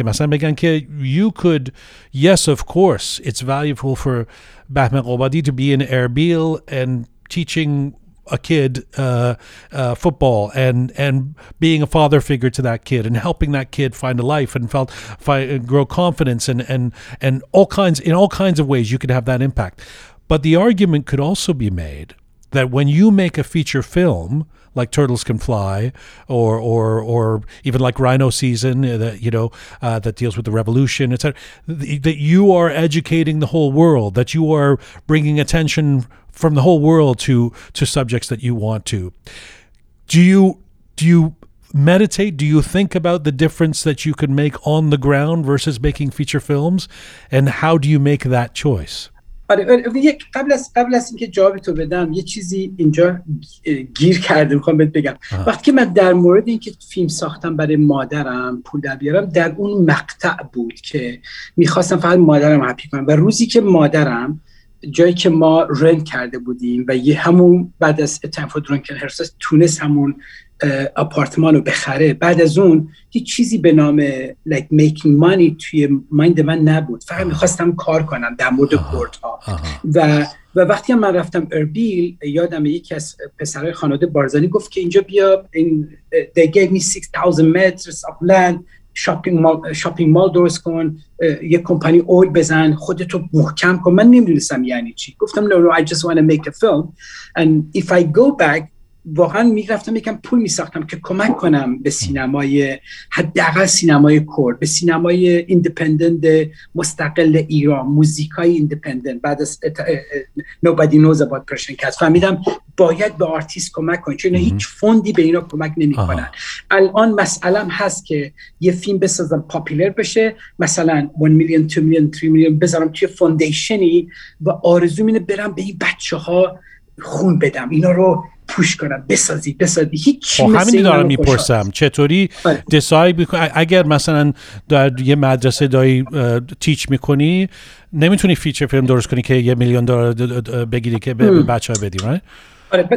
you could, yes, of course, it's valuable for Bahman Robadi to be in Erbil and teaching a kid uh, uh, football and and being a father figure to that kid and helping that kid find a life and felt find, grow confidence and and and all kinds in all kinds of ways you could have that impact. But the argument could also be made that when you make a feature film like Turtles Can Fly, or or or even like Rhino Season, uh, that you know uh, that deals with the revolution, etc. That you are educating the whole world, that you are bringing attention from the whole world to to subjects that you want to. Do you do you meditate? Do you think about the difference that you could make on the ground versus making feature films, and how do you make that choice? آره آره، یک قبل از قبل از اینکه جواب تو بدم یه چیزی اینجا گیر کرده می‌خوام بهت بگم آه. وقتی که من در مورد اینکه فیلم ساختم برای مادرم پول در بیارم در اون مقطع بود که می‌خواستم فقط مادرم هپی کنم و روزی که مادرم جایی که ما رنت کرده بودیم و یه همون بعد از تنفو درونکن هرساس تونست همون آپارتمان رو بخره. بعد از اون هیچ چیزی به نام like making money توی مایند من نبود. فقط می‌خواستم کار کنم در مورد. کوردها آها. و و وقتی هم من رفتم اربیل یادم یکی از پسرای خانواده بارزانی گفت که اینجا بیا این they gave me 6000 meters of land shopping mall shopping mall درست کن یه کمپانی oil بزن خودتو محکم کن. من نمی‌دونستم یعنی چی. گفتم no no I just want to make a film and if I go back واقعا می‌رفتم یکم پول میساختم که کمک کنم به سینمای حداقل سینمای کرد به سینمای independent مستقل ایران موزیکای independent بعد از nobody knows about Persian cats. فهمیدم باید به آرتیست کمک کنیم چون هیچ fund ی به اینا کمک نمی‌کنن. الان مسئله هست که یه فیلم بسازم popular بشه مثلا 1 میلیون 2 میلیون 3 میلیون بذارم توی foundation ی و آرزو اینه برم به این بچه ها خون بدم. اینا رو push کنم بسازی بسازی. هیچ خب همین دارم می‌پرسم. چطوری آره. decide می‌کنی؟ اگر مثلا در یه مدرسه داری teach می‌کنی نمی‌تونی feature film درست کنی که یه میلیون دلار بگیری که به. بچه ها بدی? آره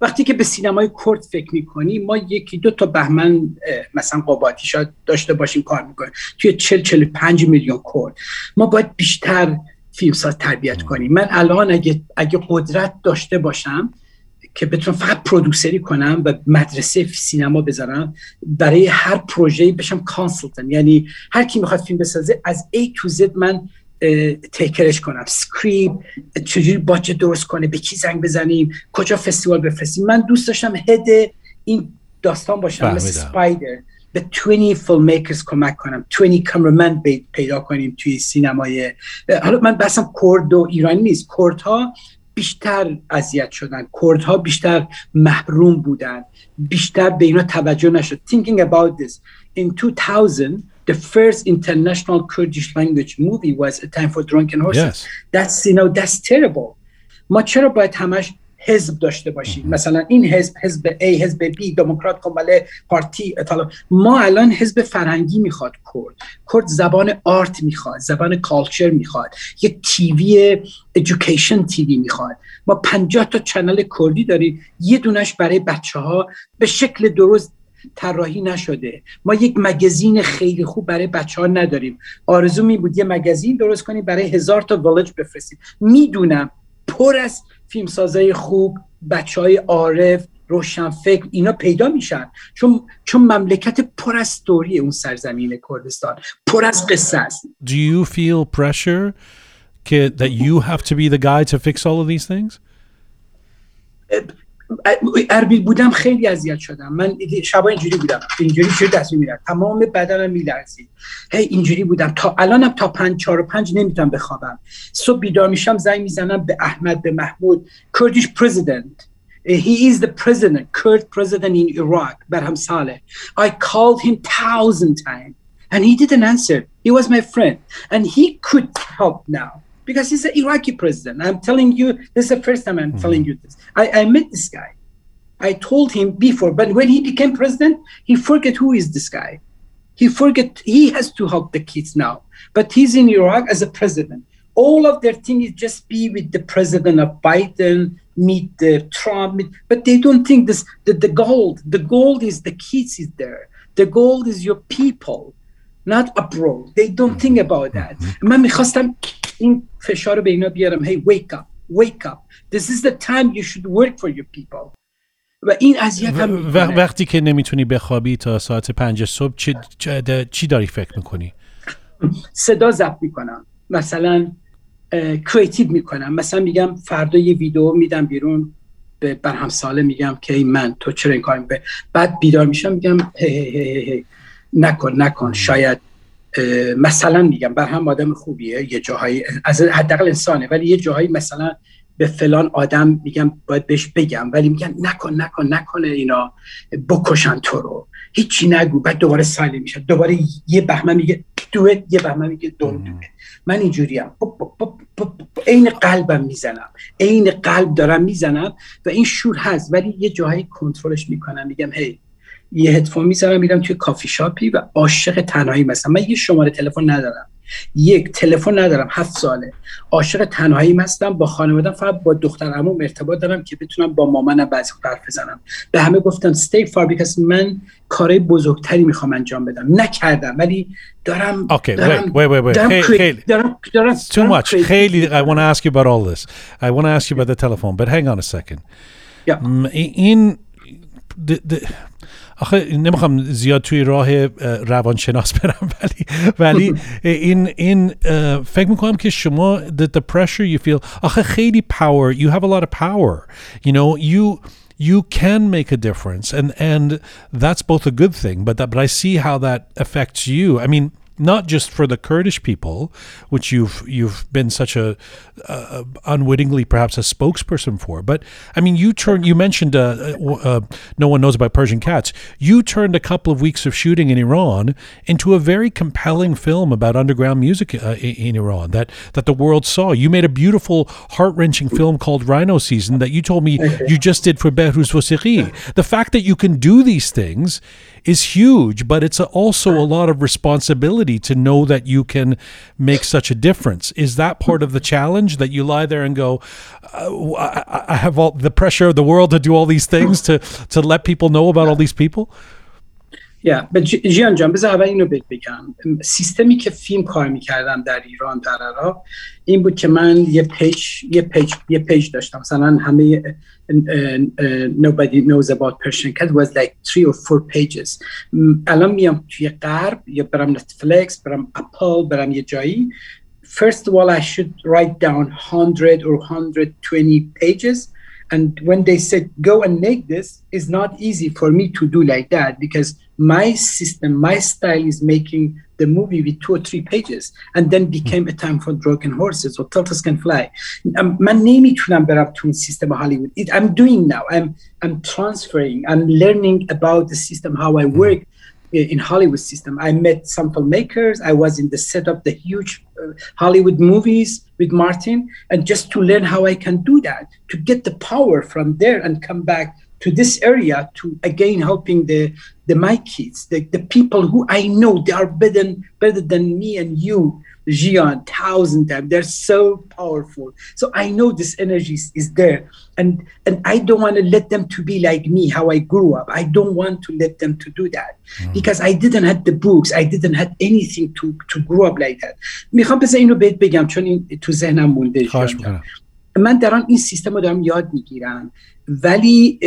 وقتی که به سینمای کرد فکر می‌کنی ما یکی دو تا بهمن مثلا قبادی شاید داشته باشیم کار می‌کنیم. توی 40 45 میلیون کرد ما باید بیشتر فیلمساز تربیت کنیم. من الان اگه اگه قدرت داشته باشم که بتونم فقط producer ی کنم و مدرسه سینما بذارم برای هر پروژه‌ای بشم consultant یعنی هر کی می‌خواد فیلم بسازه از A to Z من اه، take care ش کنم. script چجوری بودجه درست کنه به کی زنگ بزنیم کجا فستیوال بفرستیم. من دوست داشتم head این داستان باشم مثل. spider به 20 filmmakers کمک کنم. 20 cameraman پیدا کنیم توی سینمای. حالا من بحثم کرد و ایرانی نیست. کردها بیشتر اذیت شدن کردها بیشتر محروم بودن بیشتر به اینا توجه نشد thinking about this in 2000 the first international Kurdish language movie was A Time for Drunken Horses Yes. that's you know that's terrible ما چرا باید همش حزب داشته باشیم مثلا این حزب حزب A حزب B دموکرات کمبله پارتی اطلاع. ما الان حزب فرهنگی می‌خواد کرد. کرد زبان آرت می‌خواد زبان کالچر می‌خواد. یک تیوی ایژوکیشن تیوی می‌خواد. ما 50 تا چنل کردی داریم. یه دونش برای بچه ها به شکل درست طراحی نشده. ما یک مگزین خیلی خوب برای بچه ها نداریم. آرزو می بود یه مگزین درست کنیم برای هزار تا ولج بفرستیم. می‌دونم پر از فیلمسازای خوب بچه های عارف روشنفکر اینا پیدا میشن. چون چون مملکت پر از ستوری اون سرزمین کردستان. پر از قصه است. Do you feel pressure that you have to be the guy to fix all of these things? اربیل بودم خیلی اذیت شدم. من شبا اینجوری بودم. اینجوری چه دست میرم تمام بدنم میلرزید. هی اینجوری بودم. تا الانم تا پنج چهار و پنج نمی‌تونم بخوابم. صبح بیدار میشم زنگ می‌زنم به احمد به محمود. Kurdish president. He is the president, Kurd president in Iraq, Barham Saleh. I called him thousand times and he didn't answer. He was my friend. And he could help now. because he's the Iraqi president. I'm telling you, this is the first time I'm telling you this. I, I met this guy. I told him before, but when he became president, he forget who is this guy. He forget he has to help the kids now. But he's in Iraq as a president. All of their thing is just be with the president of Biden, meet the Trump, meet, but they don't think this the, the gold. The gold is the kids is there. The gold is your people, not abroad. They don't think about that. من میخواستم این فشار رو به اینا بیارم. Hey, wake up, wake up. This is the time you should work for your people. و این اذیت هم و-. وقتی که نمی‌تونی بخوابی تا ساعت پنج صبح چی, چی- داری فکر می‌کنی؟ صدا ضبط می‌کنم مثلا creative می‌کنم مثلا میگم فردا یه ویدیو میدم بیرون به برهم صالح میگم که ای من تو چرا این کار می‌کنی بعد بیدار میشم میگم هی هی هی هی نکن نکن شاید مثلا میگم برهم آدم خوبیه یه جاهایی از حداقل انسانه ولی یه جاهایی مثلا به فلان آدم میگم باید بهش بگم ولی میگن نکن نکن نکنه اینا بکشن تو رو. هیچی نگو بعد دوباره silent میشه. دوباره یه بهمن میگه دوت یه بهمن میگه دون دوت من اینجوریم. عین قلبم می‌زنم. عین قلب دارم می‌زنم و این شور هست ولی یه جاهایی کنترلش می‌کنم. میگم هی یه هدفون می‌ذارم میرم توی کافی شاپی و عاشق تنهایی مثلا من یه شماره تلفن ندارم یک تلفن ندارم هفت ساله عاشق تنهایی هستم با خانوادم فقط با دختر عموم ارتباط دارم که بتونم با مامانم بعضی وقت حرف بزنم به همه گفتم stay far because من کارهای بزرگتری می‌خوام انجام بدم نکردم ولی دارم Okay, دارم wait, wait, wait, wait. دارم خیلی- create- خیلی. دارم دارم It's too دارم much. خیلی, I want to ask you about all this. I want to ask you about the telephone, but hang on a second. Yeah. این د- د- آخه نمیخوام زیاد توی راه اه، روانشناس برم ولی ولی این این اه، فکر میکنم که شما the, the pressure you feel آخه خیلی power you have a lot of power you know you you can make a difference and and that's both a good thing but that, but I see how that affects you I mean not just for the Kurdish people, which you've you've been such a uh, unwittingly perhaps a spokesperson for, but I mean you turned you mentioned uh, uh, uh, no one knows about Persian cats. You turned a couple of weeks of shooting in Iran into a very compelling film about underground music uh, in, in Iran that that the world saw. You made a beautiful, heart wrenching film called Rhino Season that you told me you just did for Behruz Vosiri. The fact that you can do these things is huge, but it's also a lot of responsibility to know that you can make such a difference. Is that part of the challenge that you lie there and go, uh, I, I have all the pressure of the world to do all these things to to let people know about all these people? یا به جیان جان بذار اول اینو بگم. سیستمی که فیلم کار می‌کردم در ایران در عراق این بود که من یه پیج یه پیج یه پیج داشتم. مثلا همه nobody knows about Persian cat was like three or four pages. الان میام توی غرب یا برم نتفلیکس برم اپل برم یه جایی. First of all I should write down 100 or 120 pages. and when they said go and make this it's not easy for me to do like that because my system my style is making the movie with two or three pages and then became a time for broken horses or turtles can fly Um, من نمیتونم برم تو این سیستم هالیوود It- I'm doing now I'm I'm transferring I'm learning about the system how I work in Hollywood system. I met some filmmakers. I was in the set of the huge uh, Hollywood movies with Martin, and just to learn how I can do that, to get the power from there and come back to this area to again helping the the my kids, the, the people who I know they are better better than me and you, Gian, thousand times. They're so powerful. So I know this energy is, is there, and and I don't want to let them to be like me, how I grew up. I don't want to let them to do that because I didn't have the books. I didn't have anything to to grow up like that. میخوام بذار اینو بهت بگم چون این تو ذهنم مونده خواهش جان جان. میکنم من دارم این سیستم رو دارم یاد میگیرم ولی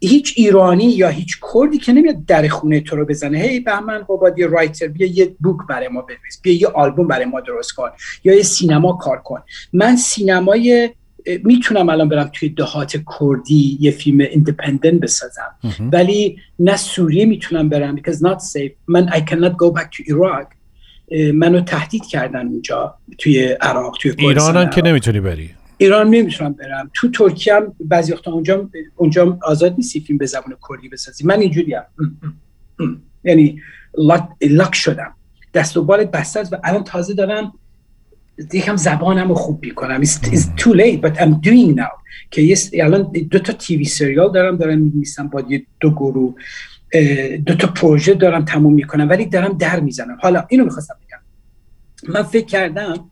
هیچ ایرانی یا هیچ کردی که نمیاد در خونه تو رو بزنه. هی بهمن بابا یه رایتر بیا یه بوک برای ما بنویس بیا یه آلبوم برای ما درست کن یا یه سینما کار کن. من سینمای می‌تونم الان برم توی دهات کردی یه فیلم ایندیپندنت بسازم. ولی نه سوریه می‌تونم برم because not safe. من I cannot go back to Iraq. منو تهدید کردن اونجا توی عراق توی ایران هم که. نمی‌تونی بری. ایران نمی‌تونم برم. تو ترکیه هم بعضی وقتا اونجا اونجا آزاد نیستی فیلم به زبان کردی بسازی. من اینجوری یعنی لاک, شدم. دست و بالت بسته و الان تازه دارم یکم زبانم رو خوب می‌کنم. It's, too late but I'm doing now. که یه الان دو تا تیوی سریال دارم دارم می‌نویسم با یه دو گروه دو تا پروژه دارم تموم می‌کنم ولی دارم در می‌زنم. حالا اینو می‌خواستم بگم. من فکر کردم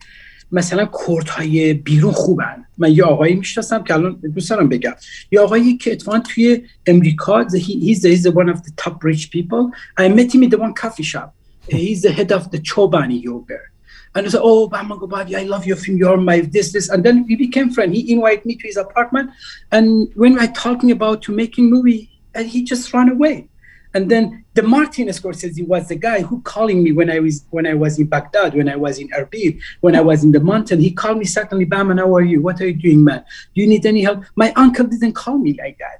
مثلا کردهای بیرون خوبن من یه آقایی می‌شناسم که الان دوست دارم بگم یه آقایی که اتفاقا توی امریکا he's, the, he's the one of the top rich people I met him in the one coffee shop he's the head of the Chobani yogurt and I said, oh, Bahman Gobadi, I love your film. You're my this, this. And then we became friends. He invited me to his apartment. And when were talking about to making movie, and he just ran away. And then the Martin Scorsese was the guy who calling me when I was when I was in Baghdad, when I was in Erbil, when I was in the mountain. He called me suddenly, Bam, how are you? What are you doing, man? Do you need any help? My uncle didn't call me like that.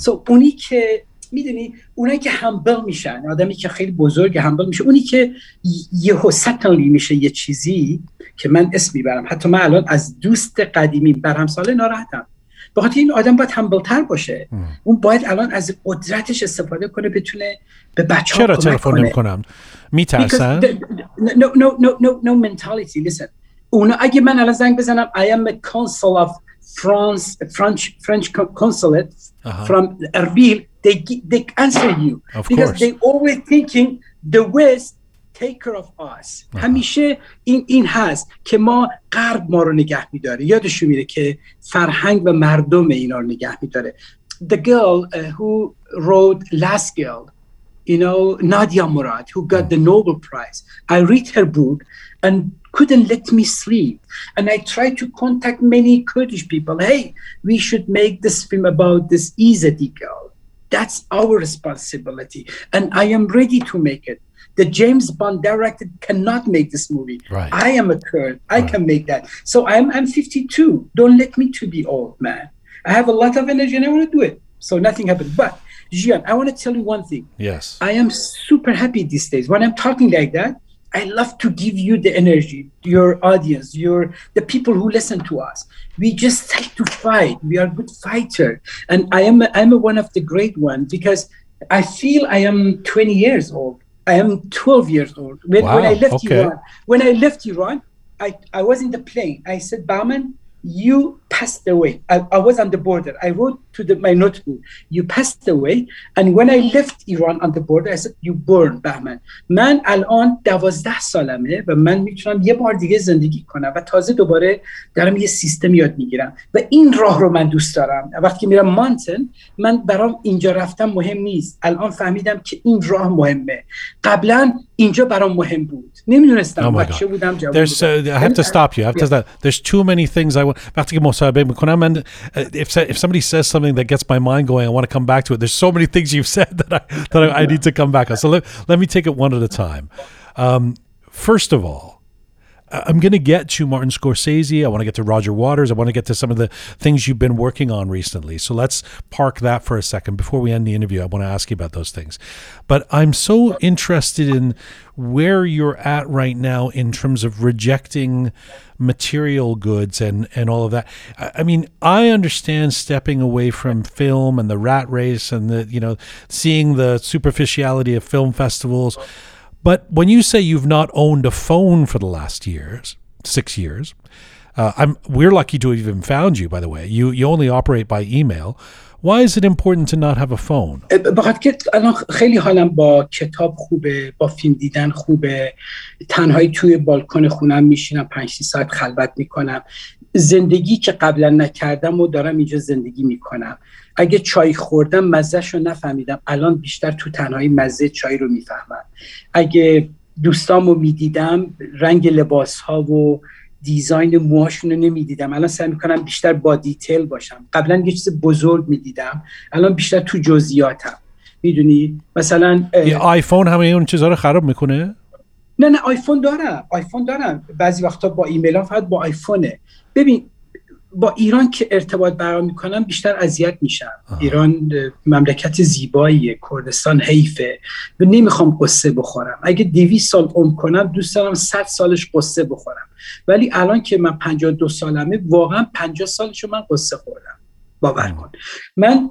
So اونی که می‌دونی اونایی که همبل میشن آدمی که خیلی بزرگ همبل میشه اونی که یهو سطنلی میشه یه چیزی که من اسم می‌برم حتی من الان از دوست قدیمی برهم ساله ناراحتم بخاطر این آدم باید همبلتر باشه اون باید الان از قدرتش استفاده کنه بتونه به بچه ها چرا تلفن نمی‌کنم میترسن no no no no no mentality listen اونا اگه من الان زنگ بزنم I am a consul of France French French consulate Uh-huh. from Erbil they they answer you Of because course. they always thinking the West take care of us همیشه این این هست که ما غرب ما رو نگه میداره یادشون میره که فرهنگ و مردم اینا رو نگه میداره the girl uh, who wrote Last Girl you know Nadia Murad who got the Nobel Prize I read her book and couldn't let me sleep and I tried to contact many Kurdish people hey we should make this film about this Izadi girl that's our responsibility and I am ready to make it the James Bond director cannot make this movie. Right. I am a Kurd I can make that. So I'm I'm 52 don't let me to be old man. I have a lot of energy and I want to do it. So nothing happened. But Jian I want to tell you one thing. Yes. I am super happy these days. When I'm talking like that, I love to give you the energy, your audience, your the people who listen to us. We just like to fight. We are good fighter, and I am I'm a one of the great ones because I feel I am 20 years old. I am 12 years old. When, when I left okay. Iran, when I left Iran, I, I was in the plane. I said, Bauman, you passed away. I, I was on the border. I wrote to the, my notebook, you passed away. And when I left Iran on the border, I said, you burn, Bahman. من الان دوازده سالمه و من می‌تونم یه بار دیگه زندگی کنم و تازه دوباره دارم یه سیستم یاد می‌گیرم و این راه رو من دوست دارم وقتی میرم مانتن من برام اینجا رفتم مهم نیست الان فهمیدم که این راه مهمه قبلا اینجا برام مهم بود Oh نمی‌دونستم my بچه God. بودم جوان There's, uh, I have to stop you. I have to stop. There's too many things I want. وقتی که مصاحبه میکنم and uh, if if somebody says something that gets my mind going, I want to come back to it. There's so many things you've said that I that I, I need to come back on. So let let me take it one at a time. Um, first of all, I- I'm going to get to Martin Scorsese. I want to get to Roger Waters. I want to get to some of the things you've been working on recently. So let's park that for a second before we end the interview. I want to ask you about those things. But I'm so interested in where you're at right now in terms of rejecting material goods and and all of that. I, I mean, I understand stepping away from film and the rat race and the you know seeing the superficiality of film festivals. But when you say you've not owned a phone for the last years, six years, uh, I'm we're lucky to have even found you. By the way, you you only operate by email. Why is it important to not have a phone? بخاطر که الان خیلی حالم با کتاب خوبه با فیلم دیدن خوبه تنهایی توی بالکن خونم میشینم پنج سی ساعت خلوت میکنم زندگی که قبلا نکردم و دارم اینجا زندگی میکنم اگه چای خوردم مزهش رو نفهمیدم. الان بیشتر تو تنهایی مزه چای رو می‌فهمم. اگه دوستامو می‌دیدم رنگ لباس ها و دیزاین موهاشون رو نمی‌دیدم. الان سعی می‌کنم بیشتر با دیتیل باشم. قبلا یه چیز بزرگ می‌دیدم. الان بیشتر تو جزئیاتم. می‌دونی؟ مثلا آیفون همه اون چیزها رو خراب می‌کنه؟ نه نه آیفون دارم. آیفون دارم. بعضی وقتا با ایمیل ها فقط با آیفونه. ببین با ایران که ارتباط برقرار می‌کنم بیشتر اذیت میشم. ایران مملکت زیباییه کردستان حیفه. و نمی‌خوام قصه بخورم. اگه 200 سال عمر کنم دوست دارم 100 سالش قصه بخورم. ولی الان که من 52 سالمه واقعا 50 سالشو من قصه خوردم. باور کن. من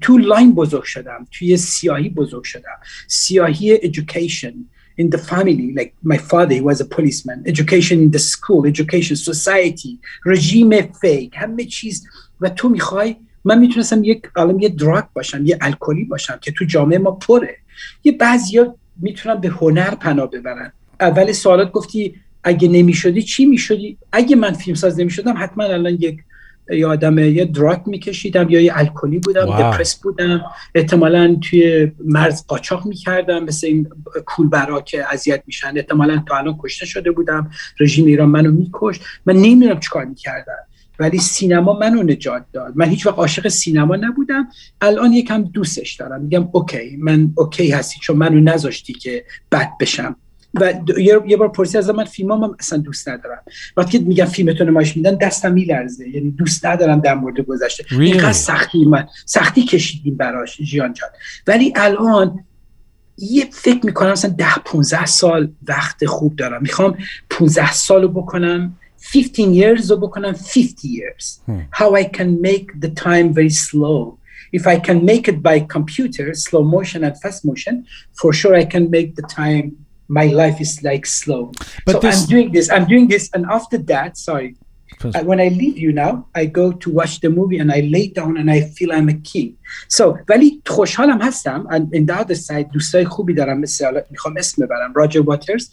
تو lying بزرگ شدم. توی سیاهی بزرگ شدم. سیاهی education. In the family like my father he was a policeman. Education in the school education society رژیم fake همه چیز و تو می‌خوای؟ من می‌تونستم یک الان یه drug باشم یه الکلی باشم که تو جامعه ما پره. یه بعضیا می‌تونن به هنر پناه ببرن. اول سوالات گفتی اگه نمی‌شدی چی می‌شدی؟ اگه من فیلمساز نمی‌شدم حتما الان یک یه آدم یه drug میکشیدم یا یه الکلی بودم wow. دپرس بودم. احتمالا توی مرز قاچاق می‌کردم مثل این کولبرا که اذیت میشن. احتمالا تا الان کشته شده بودم. رژیم ایران منو میکشت. من نمی‌دونم چیکار می‌کردم. ولی سینما منو نجات داد. من هیچ وقت عاشق سینما نبودم. الان یکم دوستش دارم. میگم OK من OK هستی چون منو نذاشتی که بد بشم. و یه بار پرسی از من فیلم هم اصلا دوست ندارم. وقتی که میگم فیلمتو نمایش میدن دستم میلرزه. یعنی دوست ندارم در مورد گذشته. Really? اینقدر سختی من سختی کشیدیم براش جیان جان. ولی الان یه فکر می‌کنم مثلا ده 15 سال وقت خوب دارم. می‌خوام 15 سال رو بکنم 15 years رو بکنم 50 years. Hmm. how I can make the time very slow. If I can make it by computer slow motion and fast motion for sure I can make the time my life is like slow but so this... I'm doing this I'm doing this and after that sorry I, when I leave you now, I go to watch the movie and I lay down and I feel I'm a king. So ولی خوشحالم هستم and in the other side دوستای خوبی دارم مثل میخوام اسم ببرم Roger Waters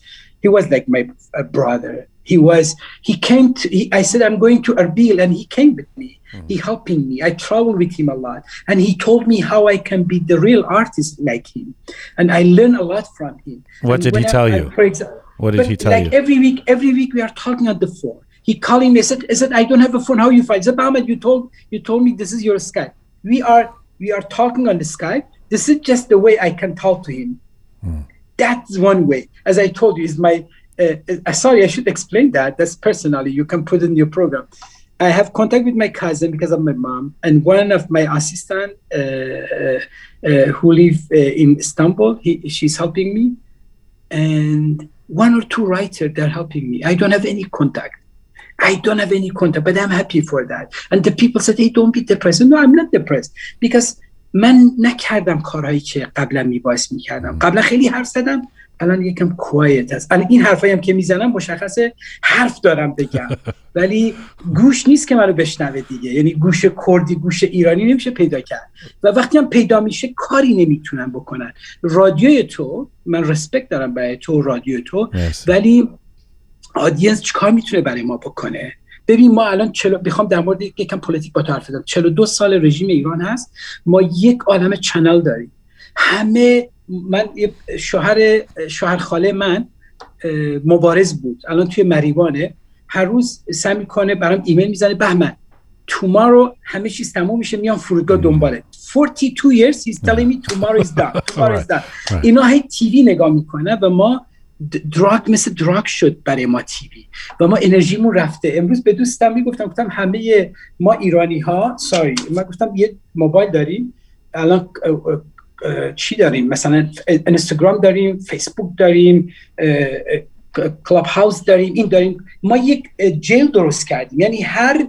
he was like my brother he was he came to he, I said I'm going to Erbil and he came with me mm-hmm. he helping me I traveled with him a lot and he told me how I can be the real artist like him and I learned a lot from him what and did he tell I, you for example, what did he tell like you every week every week we are talking on the phone he calling me. I said, I said, I don't have a phone. How you find? Said, Ahmed, you told you told me this is your Skype. We are we are talking on the Skype. This is just the way I can talk to him. Hmm. That's one way. As I told you, is my uh, uh, sorry, I should explain that. That's personally. You can put in your program. I have contact with my cousin because of my mom, and one of my assistant uh, uh, uh who live uh, in Istanbul. He, she's helping me, and one or two writers they're helping me. I don't have any contact. I don't have any contact, but I'm happy for that. And the people said, hey, don't be depressed. No, I'm not depressed because من نکردم کارهایی که قبلا میباعث میکردم قبلا خیلی حرف زدم الان یکم کوایت هست الان این حرفایی هم که می‌زنم مشخصه حرف دارم بگم. ولی گوش نیست که منو بشنوه دیگه. یعنی گوش کردی گوش ایرانی نمیشه پیدا کرد. و وقتی هم پیدا میشه کاری نمی‌تونن بکنن. رادیوی تو من respect دارم برای تو رادیو تو ولی audience چیکار می‌تونه برای ما بکنه؟ ببین ما الان چلو بخوام در مورد یکم politic با تو حرف بزنم. 42 سال رژیم ایران هست. ما یک عالم channel داریم. همه من شوهر شوهر خاله من مبارز بود. الان توی مریوانه. هر روز سعی می‌کنه برام ایمیل می‌زنه بهمن tomorrow همه چیز تموم میشه میان فرودگاه دنباله. 42 years he's telling me tomorrow is done. Tomorrow is done. اینا هی تیوی نگاه می‌کنه و ما دراگ مثل دراگ شد برای ما تیوی. و ما انرژیمون رفته. امروز به دوستم می‌گفتم گفتم همه ما ایرانی ها ساری من گفتم یه موبایل داریم. الان چی داریم؟ مثلا اینستاگرام داریم فیسبوک داریم کلاب هاوس داریم این داریم. ما یک jail درست کردیم. یعنی هر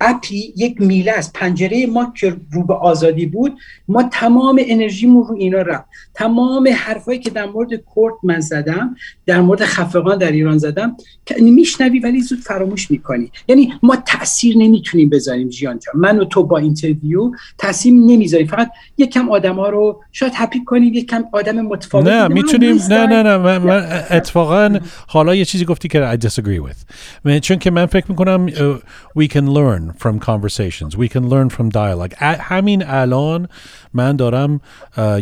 اپی یک میله از پنجره ما که رو به آزادی بود ما تمام انرژیمون رو اینا رفت. تمام حرفایی که در مورد کرد من زدم در مورد خفقان در ایران زدم میشنوی ولی زود فراموش می‌کنی. یعنی ما تاثیر نمی‌تونیم بذاریم جیان جان. من و تو با interview تاثیر نمی‌ذاریم. فقط یک کم آدم ها رو شاید happy کنیم یک کم آدم متفاوت نه می‌تونیم نه نه نه. من, من اتفاقا حالا یه چیزی گفتی که I disagree with. چون که من فکر می‌کنم we can learn. from conversations. We can learn from dialogue. How mean alone. من دارم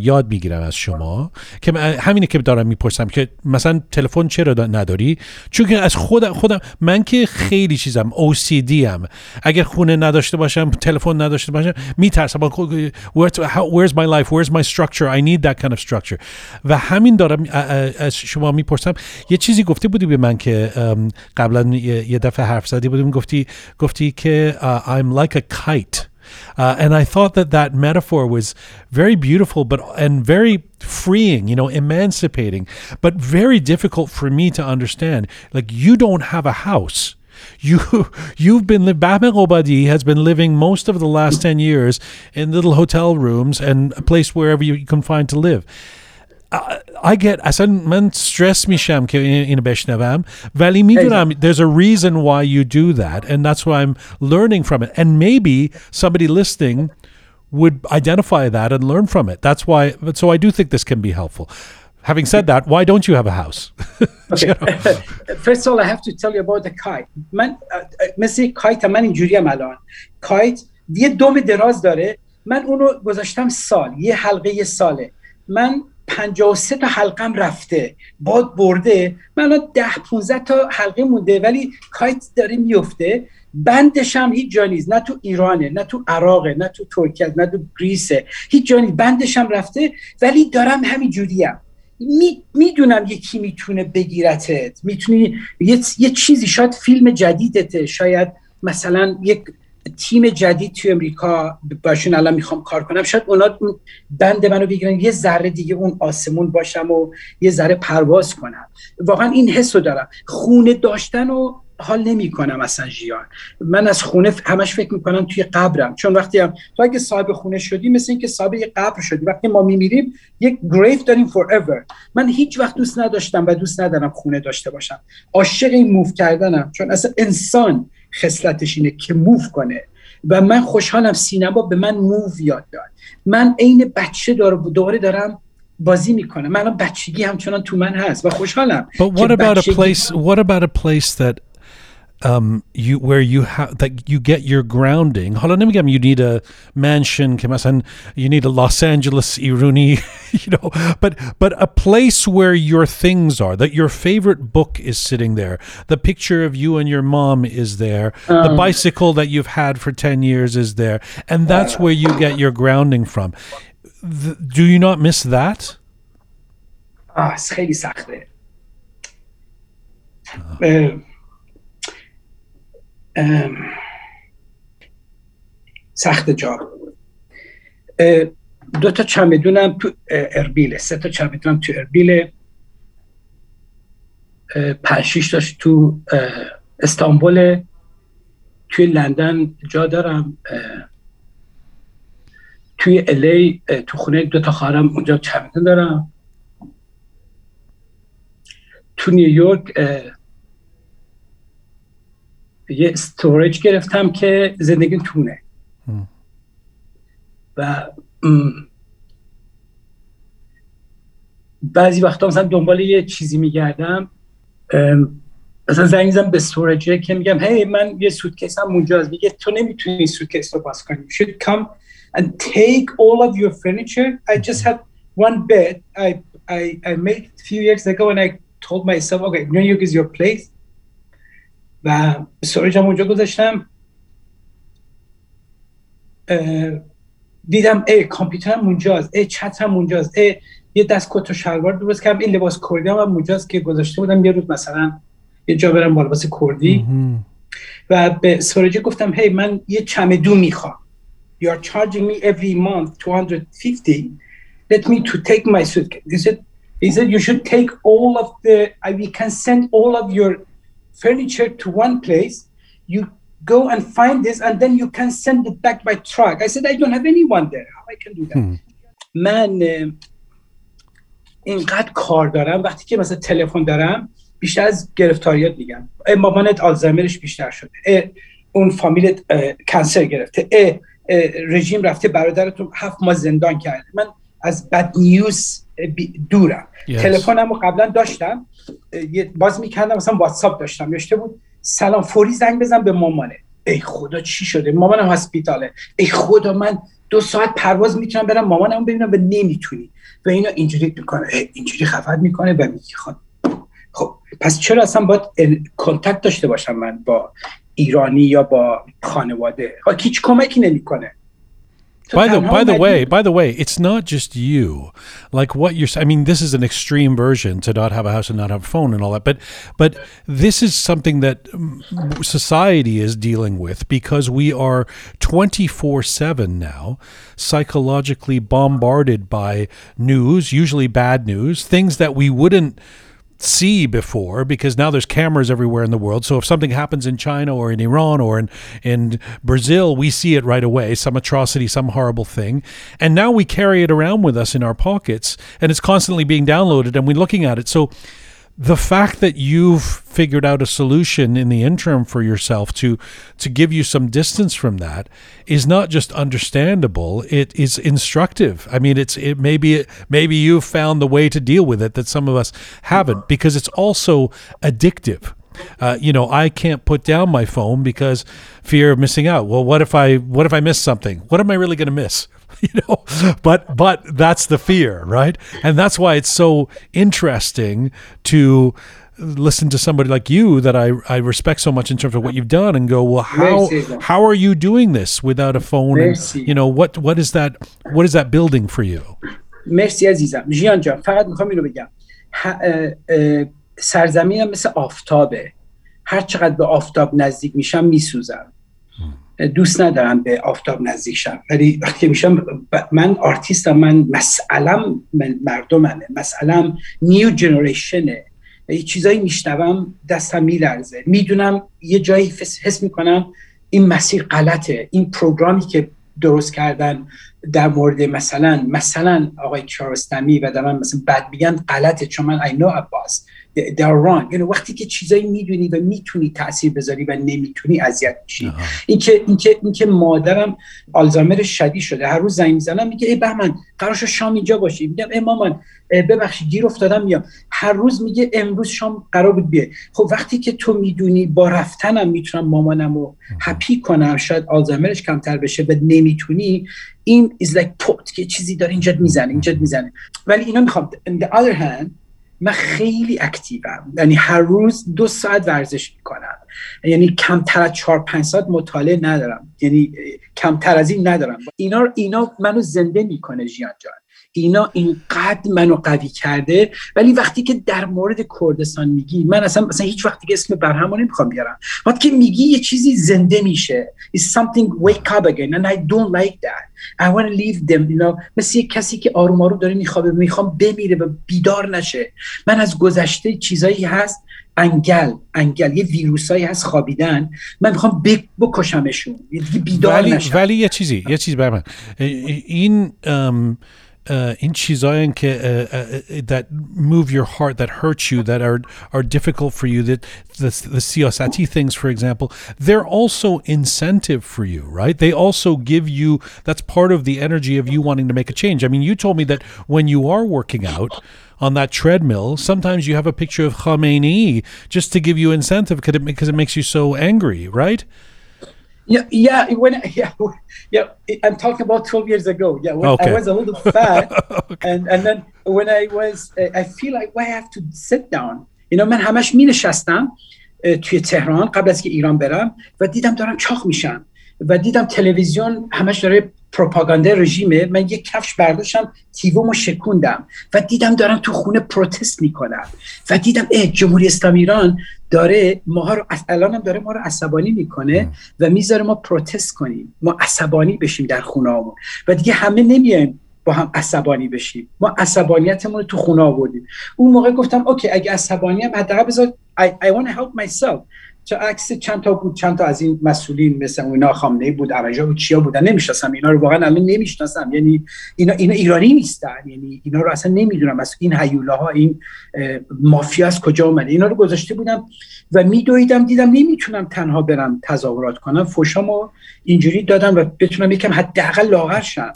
یاد می‌گیرم از شما که همینه که دارم می‌پرسم که مثلا تلفن چرا نداری؟ چون از خودم خودم من که خیلی چیزم OCD ام. اگر خونه نداشته باشم تلفن نداشته باشم میترسم. where's my life? Where's my structure? I need that kind of structure. و همین دارم از شما می‌پرسم. یه چیزی گفته بودی به من که قبلا یه دفعه حرف زدی بودیم گفتی گفتی که I'm like a kite. Uh, and I thought that that metaphor was very beautiful, but and very freeing, you know, emancipating, but very difficult for me to understand. Like you don't have a house. You you've been Bahman Obadi has been living most of the last ten years in little hotel rooms and a place wherever you can find to live I get اصلا من stress میشم که اینو بشنوم ولی میدونم there's a reason why you do that and that's why I'm learning from it and maybe somebody listening would identify that and learn from it that's why so I do think this can be helpful having said that why don't you have a house okay. first of all I have to tell you about the kite من مثل کایت من اینجوریم الان کایت یه دوم دراز داره من اونو گذاشتم سال یه حلقه یه ساله من 53 تا حلقم رفته باد برده. من الان 10 15 تا حلقه مونده ولی کایت داره میفته. بندش هم هیچ جا نیست. نه تو ایرانه نه تو عراقه نه تو ترکیه نه تو گریسه. هیچ جا نیست. بندش هم رفته ولی دارم همین جوریم. می می‌دونم یکی می‌تونه بگیرتت. می‌تونی یه, یه چیزی شاید فیلم جدیدته. شاید مثلا یک تیم جدید توی امریکا باشون الان می‌خوام کار کنم شاید اونا بند منو بگیرن یه ذره دیگه اون آسمون باشم و یه ذره پرواز کنم. واقعا این حس رو دارم. خونه داشتن و حال نمی کنم اصلا جیان من از خونه همش فکر می‌کنم توی قبرم. چون وقتی هم تو اگه صاحب خونه شدی مثل اینکه صاحب یه قبر شدی وقتی ما میمیریم یک گریف داریم forever. من هیچ وقت دوست نداشتم و دوست ندارم خونه داشته باشم. عاشق این موو کردنم. چون اصلا انسان خصلتش اینه که موو کنه. و من خوشحالم سینما به من موو یاد داد. من عین بچه دوباره دارم بازی می‌کنم. من بچگی همچنان تو من هست و خوشحالم But what about a place what about a place that um, you where you have that you get your grounding. Holonimigam, you need a mansion, you need a Los Angeles Iruni, you know, but but a place where your things are, that your favorite book is sitting there, the picture of you and your mom is there, um, the bicycle that you've had for ten years is there, and that's where you get your grounding from. Do you not miss that? Ah, oh. uh, سخت جا دو تا چمدونم تو اه، اربیله سه تا چمدونم تو اربیله. اه، پنج تاش تو استانبول. توی لندن جا دارم توی الی تو خونه دو تا خواهرم اونجا چمدون دارم. تو نیویورک یه storage گرفتم که زندگیم توشه. و بعضی وقتا مثلا دنبال یه چیزی میگردم مثلا زنگ می‌زنم به storage که میگم hey من یه suitcase م اونجاست میگه تو نمی‌تونی این suitcase رو باز کنی. You should come and take all of your furniture. I just had one bed. I I I made a few years ago and I told myself okay New York is your place. و storage هم اونجا گذاشتم. دیدم ای کامپیوترم اونجاست ای چترم اونجاست ای یه دست کت و شلوار درست کردم این لباس کردی هم اونجاست که گذاشته بودم یه روز مثلا یه جا برم با لباس کردی. و به storage گفتم hey من یه چمدون می‌خوام. You are charging me every month 250 let me to take my suitcase. He said he said you should take all of the we can send all of your furniture to one place you go and find this and then you can send it back by truck. I said i don't have anyone there. How i can do that? من اه، اینقدر کار دارم. وقتی که مثلا تلفن دارم بیشتر از گرفتاریات میگم. مامانت آلزایمرش بیشتر شده. اون فامیلت کنسر گرفته. اه، اه، رژیم رفته. برادرتون هفت ماه زندان کرده. من از بد نیوز دورم. Yes. تلفنم رو قبلا داشتم. باز می‌کردم مثلا واتساپ داشتم. نوشته بود سلام فوری زنگ بزن به مامانه. ای خدا چی شده؟ مامانم هسپیتاله. ای خدا من دو ساعت پرواز می‌تونم برم مامانم ببینم و نمی‌تونی. و اینا اینجوری می‌کنه. ای، اینجوری خفت می‌کنه و میگه خب خب پس چرا اصلا باید کنتکت داشته باشم من با ایرانی یا با خانواده؟ خب هیچ کمکی نمی‌کنه. By the by the way, you. by the way, it's not just you. Like what you're I mean, this is an extreme version to not have a house and not have a phone and all that, but but this is something that mm, society is dealing with because we are 24/7 now psychologically bombarded by news, usually bad news, things that we wouldn't see before because now there's cameras everywhere in the world. So if something happens in China or in Iran or in, in Brazil, we see it right away some atrocity, some horrible thing. And now we carry it around with us in our pockets and it's constantly being downloaded and we're looking at it. So the fact that you've figured out a solution in the interim for yourself to to give you some distance from that is not just understandable it is instructive. I mean it's it maybe maybe you've found the way to deal with it that some of us haven't because it's also addictive. Uh, you know i can't put down my phone because fear of missing out. Well what if i what if i miss something? What am i really going to miss you know but but that's the fear right and that's why it's so interesting to listen to somebody like you that I, I respect so much in terms of what you've done and go, well, how Merci. how are you doing this without a phone? And, Merci. you know, what what is that what is that building for you? مرسی عزیزم ژیان جان فقط میخوام اینو بگم ه- اه، اه، سرزمینم مثل آفتابه هر چقدر به آفتاب نزدیک میشم میسوزم دوست ندارم به آفتاب نزدیک شم. ولی وقتی میشم من آرتیستم من مسئلم من مردممه. مسئلم نیو جنریشنه یه چیزایی میشنوم دستم میلرزه. می‌دونم یه جایی حس می‌کنم این مسیر غلطه. این پروگرامی که درست کردن در مورد مثلا مثلا آقای کیارستمی و دارن مثلا بد میگن غلطه. چون من I know Abbas. They- they are wrong. یعنی وقتی که چیزایی می‌دونی و می‌تونی تاثیر بذاری و نمی‌تونی اذیت میشی. اینکه اینکه اینکه مادرم آلزایمر شدید شده. هر روز زنگ می‌زنم میگه ای بهمن قرار شد شام اینجا باشی. میگم ای مامان ببخشید گیر افتادم میام. هر روز میگه امروز شام قرار بود بیه خب وقتی که تو می‌دونی با رفتنم می‌تونم مامانم رو هپی کنم شاید آلزایمرش کمتر بشه و نمی‌تونی این is like پوت که چیزی داره اینجا می‌زنه اینجا می‌زنه. ولی اینا می‌خوام on the other hand من خیلی اکتیوم. یعنی هر روز دو ساعت ورزش می‌کنم. یعنی کمتر از چهار پنج ساعت مطالعه ندارم. یعنی کمتر از این ندارم. اینا اینا منو زنده می‌کنه ژیان جان. اینا اینقدر منو قوی کرده ولی وقتی که در مورد کردستان میگی من اصلا مثلا هیچ وقتی که اسم برهم رو نمی‌خوام بیارم. وقتی که میگی یه چیزی زنده میشه is something wake up again and I don't like that. I want to leave them you know. مثل یه کسی که آروم آروم داره میخوابه می‌خوام بمیره و بیدار نشه. من از گذشته چیزایی هست انگل انگل یه ویروسایی هست خوابیدن. من می‌خوام بک- بکشمشون. بیدار ولی نشن ولی یه چیزی یه چیز من. این ام، uh, uh, uh, that move your heart, that hurt you, that are are difficult for you, that the the siosati things, for example, they're also incentive for you, right? They also give you that's part of the energy of you wanting to make a change. I mean, you told me that when you are working out on that treadmill, sometimes you have a picture of Khomeini just to give you incentive because it, because it makes you so angry, right? Yeah, yeah. When yeah, yeah, I'm talking about 12 years ago. Yeah, when Okay. I was a little fat, and and then when I was, uh, I feel like why I have to sit down. You know, من همش می نشستم توی تهران قبل از که ایران برم و دیدم دارم چاق میشم و دیدم تلویزیون همش داره پروپاگاندا رژیمه من یه کفش برداشتم تیومو شکوندم و دیدم دارن تو خونه پروتست می‌کنن و دیدم اه جمهوری اسلامی ایران داره ماها رو الان هم داره ما رو عصبانی می‌کنه و می‌ذاره ما پروتست کنیم. ما عصبانی بشیم در خونه و دیگه همه نمیایم با هم عصبانی بشیم. ما عصبانیتمون رو تو خونه آوردیم. اون موقع گفتم اوکی اگه عصبانی هم حداقل بذار I, I want to help myself. چه عکس چند تا بود چند تا از این مسئولین مثل اینا خامنه‌ای بود عرجا بود چیا بودن نمی‌شناسم. اینا رو واقعا الان نمی‌شناسم. یعنی اینا اینا ایرانی نیستن. یعنی اینا رو اصلا نمی‌دونم. از این هیولاها این مافیا از کجا اومده؟ اینا رو گذاشته بودم و میدویدم دیدم نمی‌تونم تنها برم تظاهرات کنم. فوشامو اینجوری دادم و بتونم یکم حداقل لاغر شم.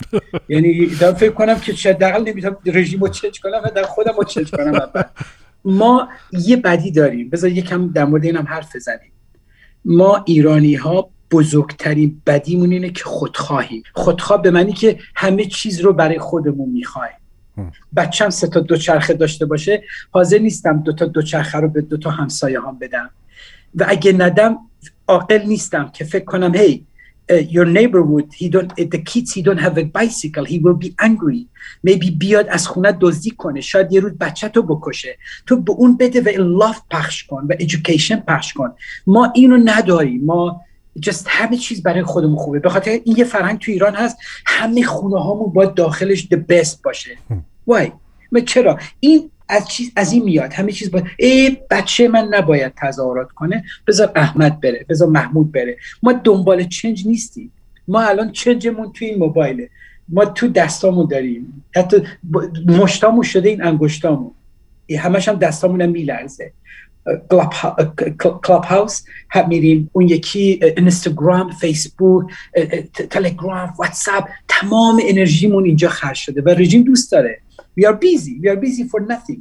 یعنی دارم فکر کنم که حداقل نمی‌تونم رژیمو چنج کنم و در خودم رو کنم. ما یه بدی داریم. بذار یکم در مورد اینم حرف بزنیم. ما ایرانی ها بزرگترین بدیمون اینه که خودخواهیم. خودخواه به معنی که همه چیز رو برای خودمون می‌خوایم. بچم سه تا دوچرخه داشته باشه حاضر نیستم دو تا دوچرخه رو به دو تا همسایه هم بدم. و اگه ندم عاقل نیستم که فکر کنم هی your neighborhood he don't the kids he don't have a bicycle he will be angry. Maybe بیاد از خونه دزدی کنه. شاید یه روز بچه تو بکشه. تو به اون بده و love پخش کن و education پخش کن. ما اینو نداریم. ما just همه چیز برای خودمون خوبه. به خاطر این یه فرهنگ تو ایران هست همه خونه هامون باید داخلش the best باشه. why? ما چرا؟ این از چیز از این میاد. همه چیز باید ای بچه من نباید تظاهرات کنه. بذار احمد بره بذار محمود بره. ما دنبال change نیستیم. ما الان change مون توی این موبایله. ما تو دستامون داریم. حتی مشتامون شده این انگشتامون. همش هم دستامون هم میلرزه. کلاب, ها- کلاب هاوس هم میریم. اون یکی اینستاگرام فیسبوک تلگرام واتساپ تمام انرژیمون اینجا خرج شده و رژیم دوست داره. We are busy. We are busy for nothing.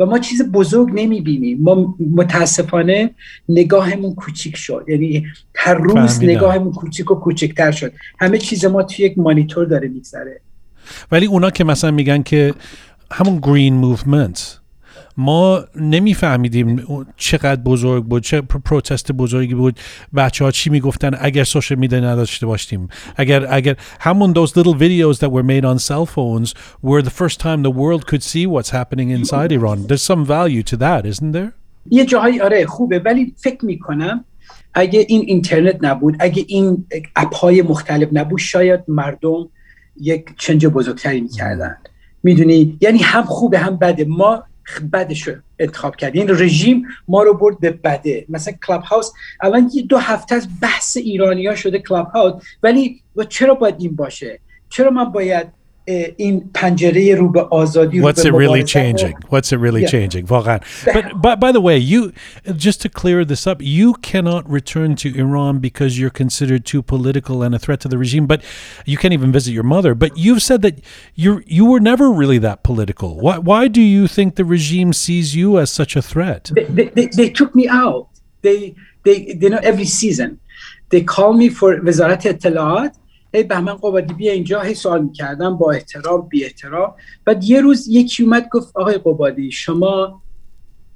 و ما چیز بزرگ نمی‌بینیم. ما متاسفانه نگاهمون کوچیک شد. یعنی هر روز فهمیدم. نگاهمون کوچیک و کوچکتر شد. همه چیز ما توی یک مانیتور داره میگذره. ولی اونا که مثلا میگن که همون green movement ما نمیفهمیدیم چقدر بزرگ بود چه پروتست بزرگی بود. بچه ها چی می‌گفتن؟ اگر سوشال میدیا نداشته باشیم اگر اگر همون those little videos that were made on cell phones were the first time the world could see what's happening inside Iran. There's some value to that isn't there? یه جاهایی آره خوبه. ولی فکر می‌کنم اگه این اینترنت نبود اگه این اپ های مختلف نبود شاید مردم یک change بزرگتری می‌کردن. می‌دونی؟ یعنی هم خوبه هم بده. ما بدش رو انتخاب کرد. این رژیم ما رو برد به بده. مثلا کلاب هاوس الان یه دو هفته از بحث ایرانی ها شده کلاب هاوس ولی چرا باید این باشه؟ چرا من باید این پنجره رو به آزادی What's it really changing? What's it really yeah. changing? واقعا. But, but by the way, you just to clear this up, you cannot return to Iran because you're considered too political and a threat to the regime, but you can't even visit your mother. But you've said that you you were never really that political. Why why do you think the regime sees you as such a threat? They, they, they, they took me out. They they they know every season. They call me for وزارت اطلاعات هی بهمن قبادی بیا اینجا. هی سوال می‌کردم با احترام بی احترام. بعد یه روز یکی اومد گفت آقای قبادی شما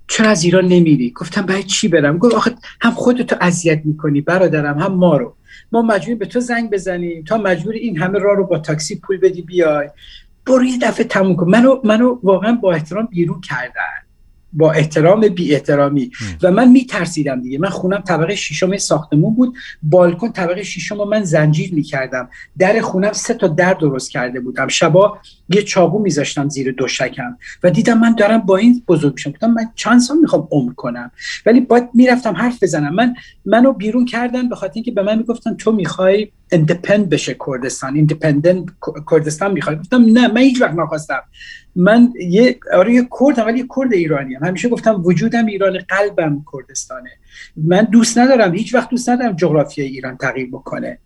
چرا از ایران نمیری؟ گفتم برای چی برم؟ گفت آخه هم خودتو اذیت می‌کنی برادرم هم ما رو. ما مجبور به تو زنگ بزنیم. تا مجبور این همه راه رو با تاکسی پول بدی بیای. برو یه دفعه تموم کن. منو منو واقعا با احترام بیرون کردن. با احترام بی احترامی و من میترسیدم دیگه. من خونم طبقه ششم ساختمون بود. بالکن طبقه ششم رو من زنجیر می‌کردم. در خونم سه تا در درست کرده بودم. شبا یه چاقو میذاشتم زیر دوشکم و دیدم من دارم با این بزرگ میشم. گفتم من چند سال می‌خوام عمر کنم؟ ولی باید می‌رفتم حرف بزنم. من منو بیرون کردن به خاطر اینکه به من می‌گفتن تو می‌خوای اندپند بشه کردستان. ایندیپندنت کردستان می‌خواد گفتم نه من هیچ وقت نخواستم. من یه آره یه کردم ولی یه کرد ایرانی هم. همیشه گفتم وجودم ایران قلبم کردستانه. من دوست ندارم هیچ وقت دوست ندارم جغرافیای ایران تغییر بکنه.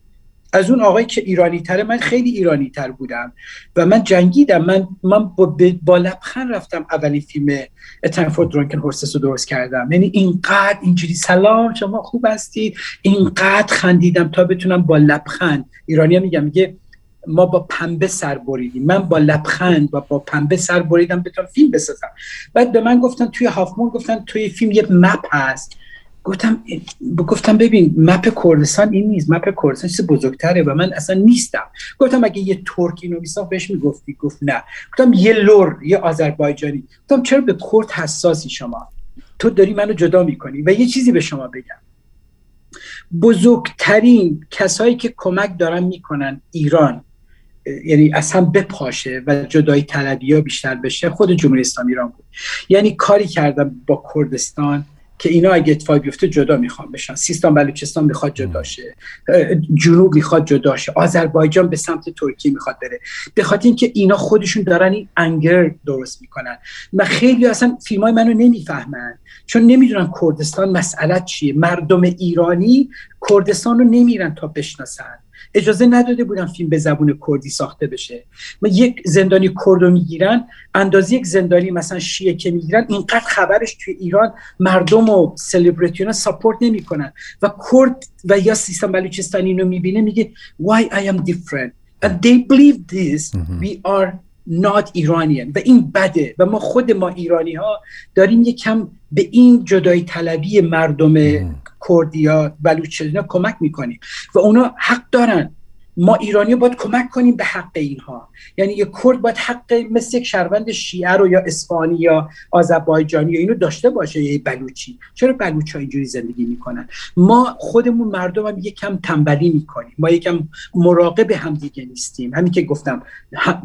از اون آقایی که ایرانی تره من خیلی ایرانی تر بودم. و من جنگیدم. من من با, با لبخند رفتم اولین فیلم اتنفورد درانکن هورسس رو درست کردم. یعنی اینقدر اینجوری سلام شما خوب هستید. اینقدر خندیدم تا بتونم با لبخند ایرانی میگم میگه ما با پنبه سر بریدیم. من با لبخند و با پنبه سر بریدم بتونم فیلم بسازم. بعد به من گفتن توی هافمون گفتن توی فیلم یه مپ هست. گفتم گفتم ببین مپ کردستان این نیست. مپ کردستان چیز بزرگتره و من اصلا نیستم. گفتم اگه یه ترک اینو میساخت بهش می‌گفتی؟ گفت نه. گفتم یه لور یه آذربایجانی. گفتم چرا به کرد حساسی شما؟ تو داری منو جدا می‌کنی و یه چیزی به شما بگم. بزرگترین کسایی که کمک دارن می‌کنن ایران. یعنی از هم بپاشه و جدایی طلبی ها بیشتر بشه خود جمهوری اسلامی ایران بود. یعنی کاری کردم با کردستان که اینا اگه اتفاقی بیفته جدا می‌خوان بشن. سیستان بلوچستان می‌خواد جدا شه. جنوب می‌خواد جدا شه. آذربایجان به سمت ترکیه می‌خواد بره. به خاطر اینکه اینا خودشون دارن این انگر درست می‌کنن. و خیلی اصلا فیلم های منو نمی‌فهمن. چون نمی‌دونن کردستان مسئله چیه. مردم ایرانی کردستان رو نمیرن تا بشناسن. اجازه نداده بودن فیلم به زبون کردی ساخته بشه. ما یک زندانی کرد رو می‌گیرن اندازی یک زندانی مثلا شیعه که می‌گیرن اینقدر خبرش توی ایران مردم و سلبریتیون ساپورت نمی‌کنن. و کرد و یا سیستم بلوچستانی رو می‌بینه میگه why I am different? And they believe this. we are not ایرانیان و این بده. و ما خود ما ایرانی ها داریم یکم به این جدای طلبی مردم کردیا بلوچستان کمک می‌کنیم. و اونا حق دارن. ما ایرانی باید کمک کنیم به حق اینها. یعنی یه کرد باید حق مثل یک شهروند شیعه رو یا اسپانی یا آذربایجانی یا اینو داشته باشه یا بلوچی. چرا بلوچ ها اینجوری زندگی می‌کنن؟ ما خودمون مردم هم یکم تنبلی می‌کنیم. ما یکم مراقب هم دیگه نیستیم. همین که گفتم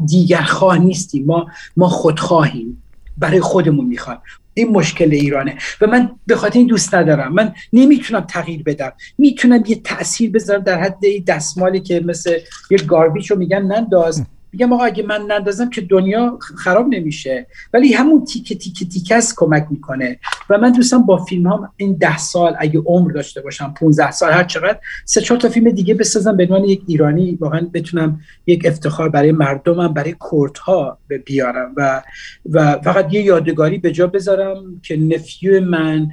دیگر خواه نیستیم. ما ما خودخواهیم. برای خودمون می‌خوایم این مشکل ایرانه. و من به خاطر این دوست ندارم. من نمی‌تونم تغییر بدم. می‌تونم یه تاثیر بذارم در حد دستمالی که مثل یه گاربیچ رو میگن. ننداز میگم آقا اگه من نندازم که دنیا خراب نمیشه. ولی همون تیکه تیکه تیکه است کمک می‌کنه. و من دوستم با فیلم هم این ده سال اگه عمر داشته باشم 15 سال هر چقدر سه چهار تا فیلم دیگه بسازم به عنوان یک ایرانی. واقعا بتونم یک افتخار برای مردمم برای کردها بیارم. و و فقط یه یادگاری به جا بذارم که نفیو من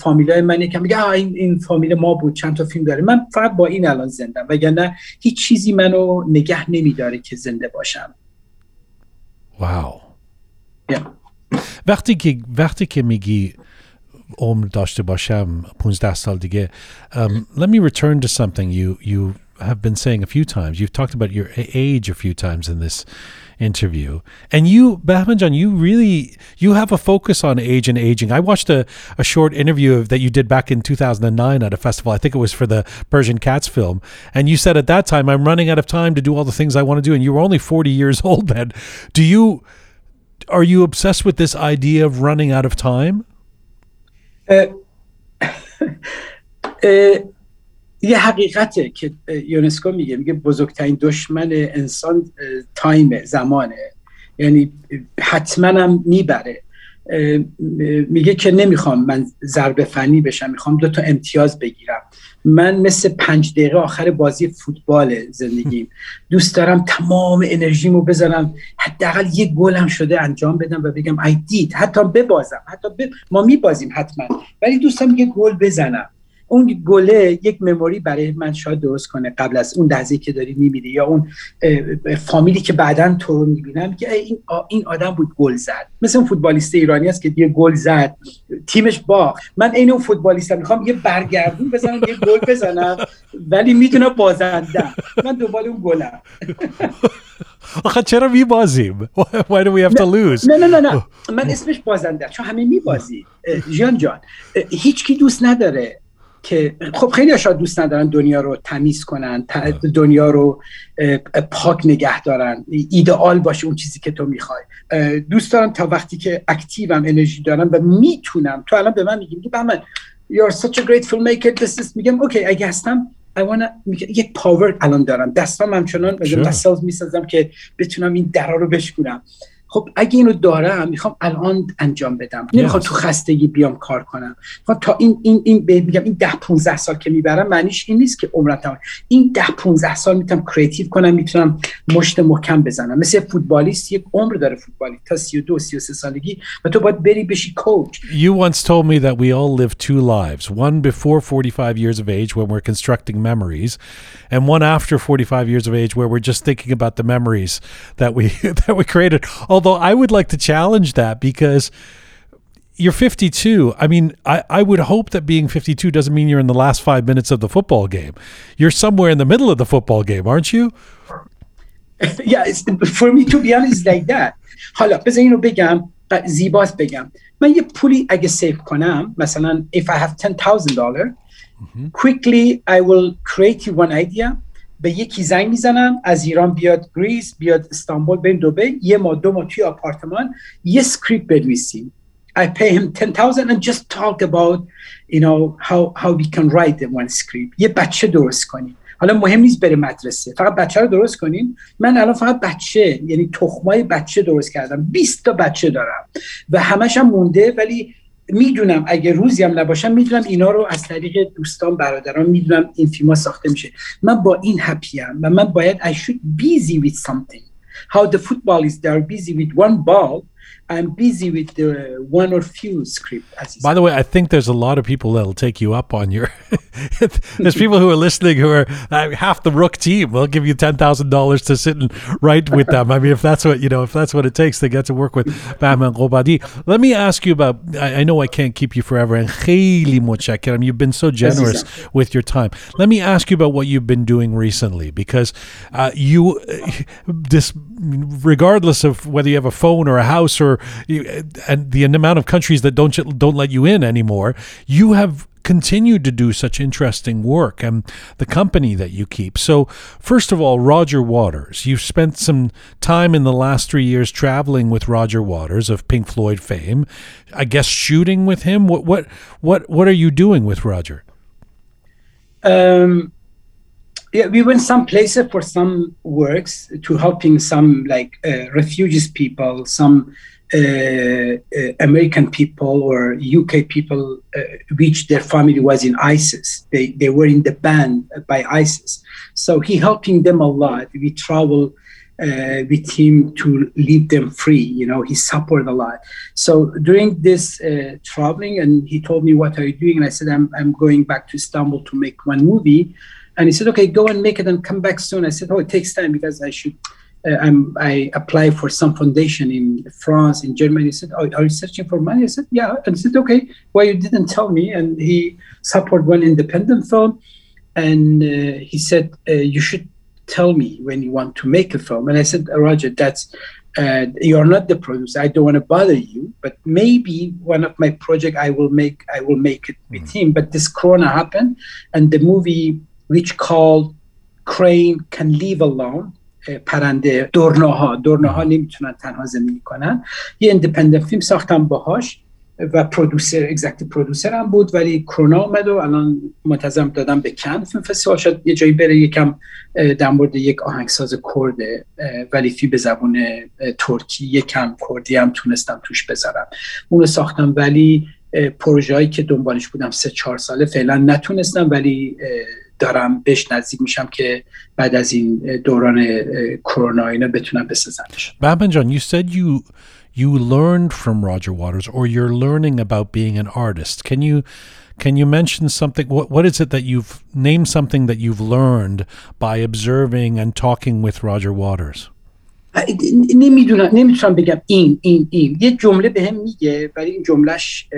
فامیلای من یکم میگه این این فامیل ما بود چند تا فیلم داره من فقط با این الان زندم وگرنه هیچ چیزی منو نگه نمیداره که زنده باشم. واو. وقتی که وقتی که میگی عمر داشته باشم 15 سال دیگه um, let me return to something you you have been saying a few times. You've talked about your age a few times in this interview. And you Bahman you really you have a focus on age and aging. I watched a, a short interview of, that you did back in 2009 at a festival. I think it was for the Persian Cats film. And you said at that time I'm running out of time to do all the things I want to do and you were only 40 years old then. Do you are you obsessed with this idea of running out of time uh, uh, یه حقیقته که یونسکو میگه میگه بزرگترین دشمن انسان تایم زمانه. یعنی حتما هم می‌بره. میگه که نمی‌خوام من ضربه فنی بشم می‌خوام دو تا امتیاز بگیرم. من مثل پنج دقیقه آخر بازی فوتبال زندگیم. دوست دارم تمام انرژیمو بذارم حداقل یه گلم شده انجام بدم و بگم I did حتی ببازم حتی ب... ما میبازیم حتما. ولی دوستم یه گل بزنم. اون گله یک مموری برای من شاید درست کنه قبل از اون لحظه که داری می‌بینی یا اون فامیلی که بعدا تو رو می‌بینم که این این آدم بود گل زد. مثل اون فوتبالیست ایرانی است که یه گل زد. تیمش با من عین اون فوتبالیستم می‌خوام یه برگردون بزنم یه گل بزنم ولی می‌دونم بازنده من دنبال اون گلم. آخه چرا میبازیم؟ Why do we have to lose? نه نه نه نه. من اسمش بازنده چون همه میبازی. جان جان هیچ کی دوست نداره که خب خیلی شاید دوست ندارن دنیا رو تمیز کنن دنیا رو پاک نگه دارن ایدئال باشه اون چیزی که تو می‌خوای. دوست دارم تا وقتی که اکتیوم انرژی دارم و می‌تونم. تو الان به من میگی میگی من you're such a great filmmaker this is میگم اوکی okay, اگه هستم I wanna یک پاور الان دارم. دستام همچنان sure. دستاز می‌سازم که بتونم این درا رو بشکنم خب اگه اینو دارم می‌خوام الان انجام بدم. نمی‌خوام تو خستگی بیام کار کنم. تا این این این میگم این 10 15 سال که می‌برم معنیش این نیست که عمرم تمام. این 10 15 سال می‌تونم کریتیو کنم می‌تونم مشت محکم بزنم. مثل فوتبالیست یک عمر داره فوتبالی تا 32 33 سالگی و تو باید بری بشی کوچ You once told me that we all live two lives. One before 45 years of age when we're constructing memories and one after 45 years of age where we're just thinking about the memories that we that we created Although I would like to challenge that because you're 52. I mean, I, I would hope that being 52 doesn't mean you're in the last five minutes of the football game. You're somewhere in the middle of the football game, aren't you? yeah, it's, for me to be honest, like that. حالا بذار اینو بگم زیباست بگم من یه پولی اگه سیف کنم مثلا if I have $10,000 mm-hmm. quickly I will create one idea. به یکی زنگ می‌زنم از ایران بیاد Greece بیاد استانبول بریم دوبی یه ما دو ما توی آپارتمان. یه script بنویسیم I pay him 10,000 and just talk about you know how how we can write the one script. یه بچه درست کنیم. حالا مهم نیست بره مدرسه. فقط بچه رو درست کنیم. من الان فقط بچه یعنی تخمای بچه درست کردم. 20 تا بچه دارم. و همش هم مونده ولی می‌دونم اگه روزی هم نباشم می‌دونم اینا رو از طریق دوستان برادران می‌دونم این فیلم ساخته میشه. من با این هپیم و من باید I should busy with something. How the football is they're busy with one ball I'm busy with the one or few script. By the way, I think there's a lot of people that'll take you up on your. there's people who are listening who are uh, half the Rook team. They'll give you ten thousand dollars to sit and write with them. I mean, if that's what you know, if that's what it takes to get to work with Batman Gobadi. Let me ask you about. I, I, know I can't keep you forever, and khayli muchakiram. You've been so generous with your time. Let me ask you about what you've been doing recently, because uh, you, this, regardless of whether you have a phone or a house or and the amount of countries that don't don't let you in anymore, you have continued to do such interesting work and the company that you keep. So, first of all, Roger Waters, you've spent some time in the last three years traveling with Roger Waters of Pink Floyd fame. I guess shooting with him. What what what what are you doing with Roger? Um, yeah, we went some places for some works to helping some like uh, refugees people, some American people or UK people, uh, which their family was in ISIS. They, they were in the band by ISIS. So he helping them a lot. We travel uh, with him to leave them free. You know, he support a lot. So during this uh, traveling, and he told me, "What are you doing?" And I said, "I'm I'm going back to Istanbul to make one movie." And he said, "Okay, go and make it and come back soon." I said, "Oh, it takes time because I should." Uh, I'm, I apply for some foundation in France, in Germany. He said, oh, are you searching for money? I said, yeah. And he said, okay, why you didn't tell me? And he support one independent film. And uh, he said, uh, you should tell me when you want to make a film. And I said, Roger, that's uh, you're not the producer. I don't want to bother you, but maybe one of my project I will make. I will make it with him. But this Corona happened, and the movie which called Crane Can Leave Alone پرنده دورناها. دورناها نمی‌تونن تنها زندگی کنن. یه اندپندنت فیلم ساختم باهاش و پرودوسر اگزکت پرودوسر هم بود ولی کرونا اومد و الان منتظم دادم به کن فیلم فستیوال. شد یه جایی بره یکم در مورد یک آهنگساز کرده ولی فی به زبون ترکی یکم کردی هم تونستم توش بذارم. اونو ساختم ولی پروژه‌ای که دنبالش بودم سه چهار ساله فعلا نتونستم ولی دارم بهش نزدیک میشم که بعد از این دوران کرونا اینا بتونم بسازمش Babin John, you said you you learned from Roger Waters or you're learning about being an artist. Can you can you mention something what what is it that you've named something that you've learned by observing and talking with Roger Waters? نمی‌دونم نمی‌تونم بگم این این این یه جمله به هم میگه ولی این جملهش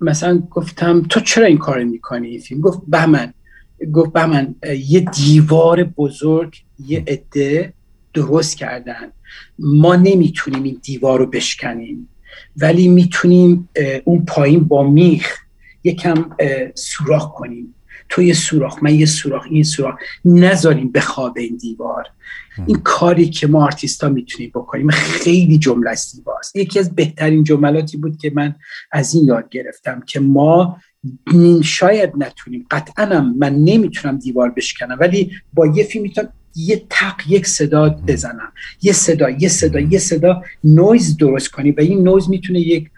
مثلا گفتم تو چرا این کار می‌کنی فیلم گفت بهمن گفت به من یه دیوار بزرگ یه عده درست کردن. ما نمی‌تونیم این دیوار رو بشکنیم ولی می‌تونیم اون پایین با میخ یکم سوراخ کنیم. تو یه سوراخ من یه سوراخ این سوراخ. نذاریم بخوابه این دیوار. این کاری که ما آرتیستا می‌تونیم بکنیم خیلی جمله زیباست یکی از بهترین جملاتی بود که من از این یاد گرفتم که ما شاید نتونیم. قطعا من نمی‌تونم دیوار بشکنم ولی با یه فیلم می‌تونم یه تق یک صدا بزنم. یه صدا یه صدا یه صدا نویز درست کنی و این نویز می‌تونه یک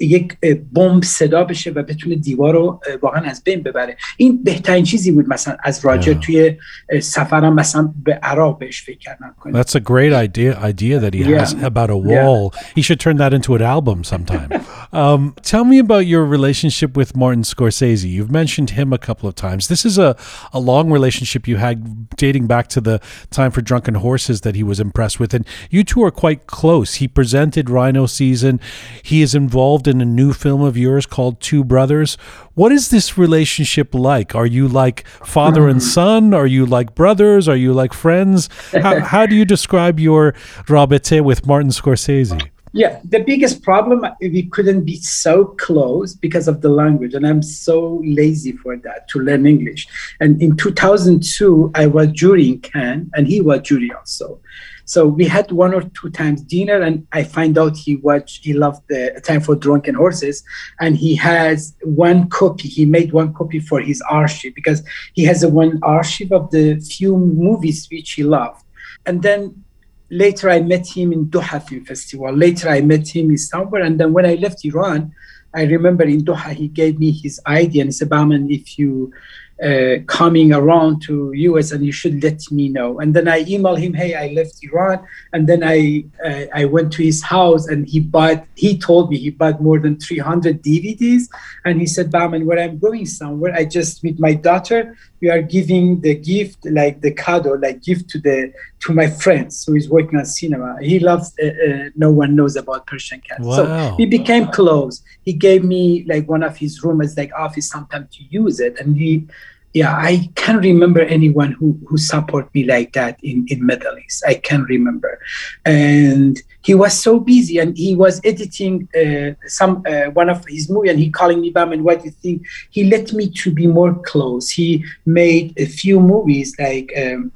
یک بمب صدا بشه و بتونه دیوار رو واقعا از بین ببره این بهترین چیزی بود مثلا از راجر yeah. توی سفرم مثلا به عراق بهش فکر کردم That's a great idea idea that he yeah. has about a wall. Yeah. He should turn that into an album sometime. um, tell me about your relationship with Martin Scorsese. You've mentioned him a couple of times. This is a, a long relationship you had dating back to the time for Drunken Horses that he was impressed with. And you two are quite close. He presented Rhino season. He is involved involved in a new film of yours called Two Brothers. What is this relationship like? Are you like father and mm. son? Are you like brothers? Are you like friends? How, how do you describe your rabete with Martin Scorsese? Yeah, the biggest problem we couldn't be so close because of the language, and I'm so lazy for that to learn English. And in 2002, I was jury in Cannes, and he was jury also. So we had one or two times dinner, and I find out he watched, he loved the Time for Drunken Horses, and he has one copy. He made one copy for his archive because he has a one archive of the few movies which he loved. And then later I met him in Doha Film Festival. Later I met him in somewhere, and then when I left Iran, I remember in Doha he gave me his ID and said, Bahman, if you uh, coming around to US and you should let me know. And then I emailed him, hey, I left Iran. And then I uh, I went to his house and he bought, he told me he bought more than 300 DVDs. And he said, Bahman, where I'm going somewhere, I just, with my daughter, we are giving the gift, like the cado, like gift to the, to my friends who is working on cinema. He loves, uh, uh, no one knows about Persian cat. Wow. So we became close. He gave me like one of his room as like office sometime to use it. And he, yeah, I can't remember anyone who who support me like that in in Middle East. I can't remember, and he was so busy, and he was editing uh, some uh, one of his movie, and he calling me, Bam, and what do you think? He let me to be more close. He made a few movies like. Um,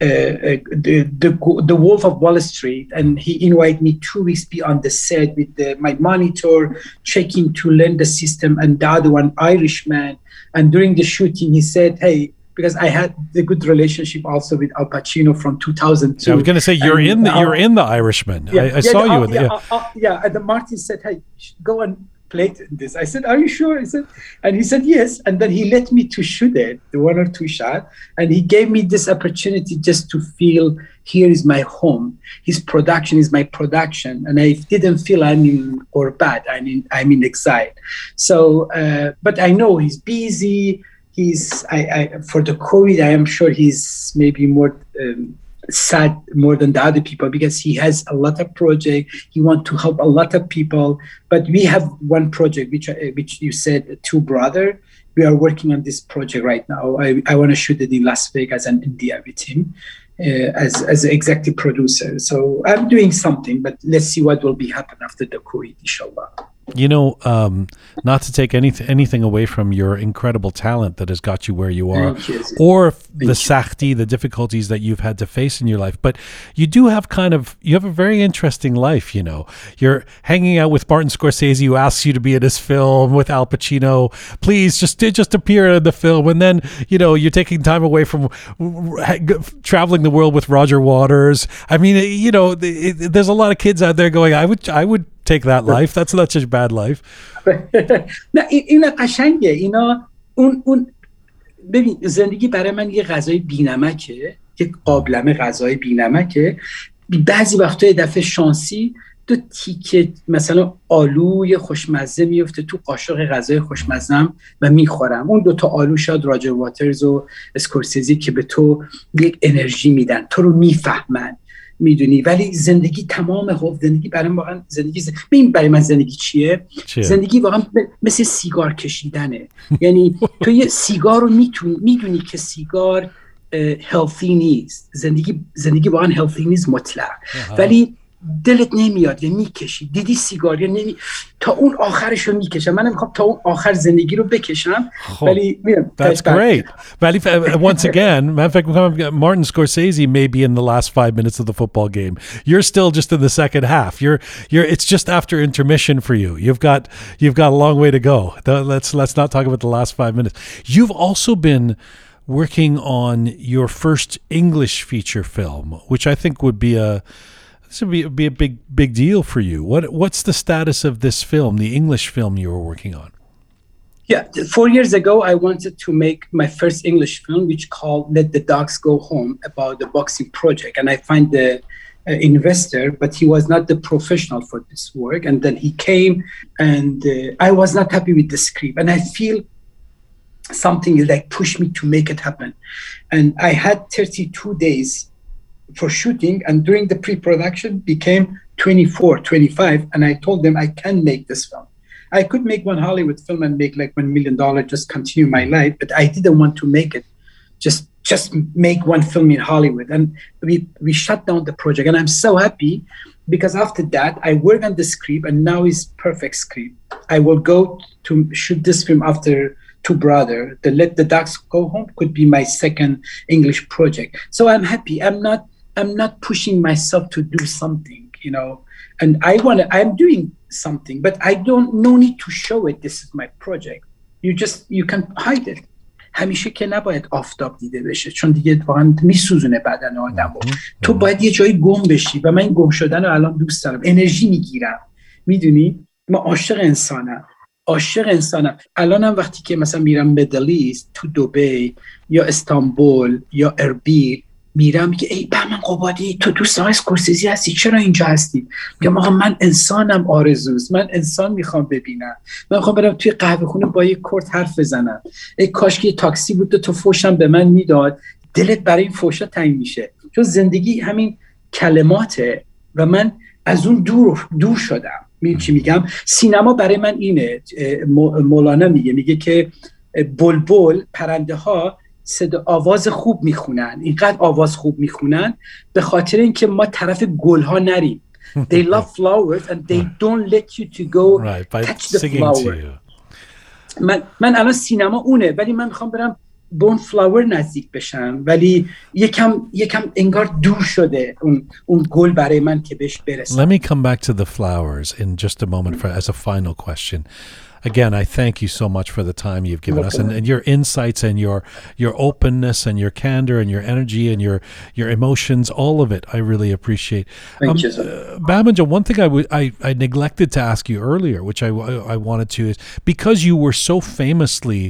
uh, the, the the Wolf of Wall Street, and he invited me two weeks be on the set with the, my monitor, checking to learn the system, and the other one Irishman. And during the shooting, he said, "Hey." Because I had a good relationship also with Al Pacino from 2002. I was going to say you're And, in the uh, you're in the Irishman. I, I yeah, saw yeah, you uh, in the, yeah, yeah. uh, yeah, and the Martin said, "Hey, go and play this." I said, "Are you sure?" He said, and he said, "Yes." And then he let me to shoot it, the one or two shot, and he gave me this opportunity just to feel here is my home. His production is my production, and I didn't feel I'm in or bad. I'm in I'm in exile. So, uh, but I know he's busy. He's I, I for the COVID. I am sure he's maybe more. Um, sad more than the other people because he has a lot of project. He want to help a lot of people. But we have one project which uh, which you said two brother. We are working on this project right now. I, I want to shoot it in Las Vegas and India with him uh, as as executive producer. So I'm doing something, but let's see what will be happen after the COVID, inshallah. You know, um, not to take anything anything away from your incredible talent that has got you where you are, you. or the you. sahti, the difficulties that you've had to face in your life. But you do have kind of you have a very interesting life. You know, you're hanging out with Martin Scorsese, who asks you to be in his film with Al Pacino. Please, just just appear in the film, and then you know you're taking time away from traveling the world with Roger Waters. I mean, you know, there's a lot of kids out there going, I would I would take that life. That's not such a bad life. نه این اینا قشنگه. اینا اون اون ببین زندگی برای من یه غذای بینمکه یک قابلمه غذای بینمکه. بعضی وقتا یه دفعه شانسی دو تیکه مثلا آلو یه خوشمزه میفته تو قاشق غذای خوشمزم و می‌خورم. اون دوتا آلو شاید راجر واترز و اسکورسیزی که به تو یک انرژی میدن. تو رو می‌فهمن. می‌دونی. ولی زندگی تمام حب زندگی برای من واقعا زندگی ز... برای من زندگی چیه؟ چیه؟ زندگی واقعا مثل سیگار کشیدنه. یعنی تو یه سیگار رو می‌تونی می‌دونی که سیگار هلثی نیست. زندگی زندگی واقعا هلثی نیست مطلق. ولی دلت نمیاد یا میکشی دیدی سیگار یا نمی تا اون آخرش رو میکشم من میخوام تا اون آخر زندگی رو بکشم خب. ولی می‌دونم، That's بعد- great. But if, uh, once again, matter of fact, Martin Scorsese may be in the last five minutes of the football game. You're still just in the second half. You're you're. It's just after intermission for you. You've got you've got a long way to go. Th- Let's let's not talk about the last five minutes. You've also been working on your first English feature film, which I think would be a this would be, be a big big deal for you. What what's the status of this film, the English film you were working on? Yeah, four years ago, I wanted to make my first English film, which called "Let the Dogs Go Home," about the boxing project, and I find the uh, investor, but he was not the professional for this work. And then he came, and uh, I was not happy with the script, and I feel something like pushed me to make it happen. And I had 32 days for shooting, and during the pre-production became 24, 25, and I told them I can make this film. I could make one Hollywood film and make like one million dollar, just continue my life, but I didn't want to make it. Just just make one film in Hollywood, and we we shut down the project, and I'm so happy because after that I work on the script, and now it's perfect script. I will go to shoot this film after Two Brother. The Let the Ducks Go Home could be my second English project. So I'm happy. I'm not I'm not pushing myself to do something, you know. And I want to. I'm doing something, but I don't. No need to show it. This is my project. You just you can hide it. همیشه که نباید آفتاب دیده بشه چون دیگه واقعا میسوزونه بدن آدم تو باید یه جایی گم بشی و من این گم شدن رو الان دوست دارم انرژی می‌گیرم می‌دونی من عاشق انسانم عاشق انسانم الانم وقتی که مثلا میرم مدلیست تو دوبی یا استانبول یا اربیل میرم میگه ای بهمن قبادی تو دوست آقای اسکورسیزی هستی؟ چرا اینجا هستی؟ میگم آقا من انسانم آرزوست من انسان می‌خوام ببینم. من می‌خوام برم توی قهوه خونه با یه کرد حرف بزنم. ای کاش که یه تاکسی بود تو فوشم به من می‌داد. دلت برای این فوشا تنگ میشه. چون زندگی همین کلماته و من از اون دور دور شدم. می‌دونی چی میگم؟ سینما برای من اینه. مولانا میگه میگه که بلبل پرنده ها صدا آواز خوب می‌خونن اینقدر آواز خوب می‌خونن به خاطر اینکه ما طرف گل ها نریم. They love flowers and they don't let you to go Right, touch the flower. من من الان سینما اونه ولی من می‌خوام برم به اون فلاور نزدیک بشم ولی یکم یکم انگار دور شده اون اون گل برای من که بهش برسم Let me come back to the flowers in just a moment for as a final question. Again, I thank you so much for the time you've given us and, and your insights and your your openness and your candor and your energy and your your emotions, all of it. I really appreciate. Thank Um, you, sir. uh, Babinja, one thing I would I, I neglected to ask you earlier, which I, I wanted to is because you were so famously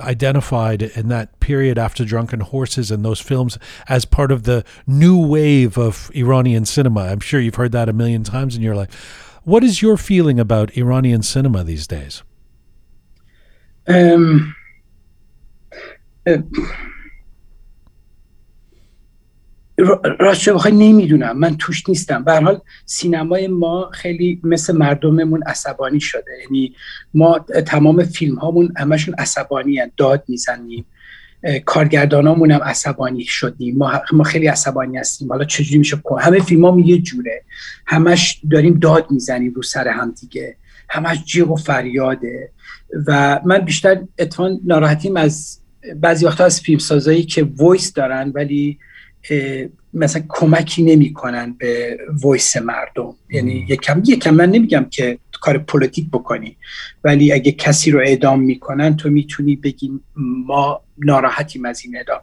identified in that period after Drunken Horses and those films as part of the new wave of Iranian cinema. I'm sure you've heard that a million times in your life. What is your feeling about Iranian cinema these days? Um, uh, راست بخوای نمی‌دونم. من توش نیستم. به حال سینمای ما خیلی مثل مردممون عصبانی شده. یعنی ما تمام فیلم هامون همشون عصبانی. داد می‌زنیم. کارگردانامون هم عصبانی شدیم. ما, ما خیلی عصبانی هستیم. حالا چجوری میشه همه فیلم یه جوره. همش داریم داد می‌زنیم رو سر هم دیگه. همش جیغ و فریاده. و من بیشتر اتفاقا ناراحتیم از بعضی وقتا از فیلم سازایی که voice دارن ولی مثلا کمکی نمی‌کنن به voice مردم. یعنی یکم یکم من نمیگم که کار politic بکنی ولی اگه کسی رو اعدام می‌کنن تو می‌تونی بگی ما ناراحتیم از این اعدام.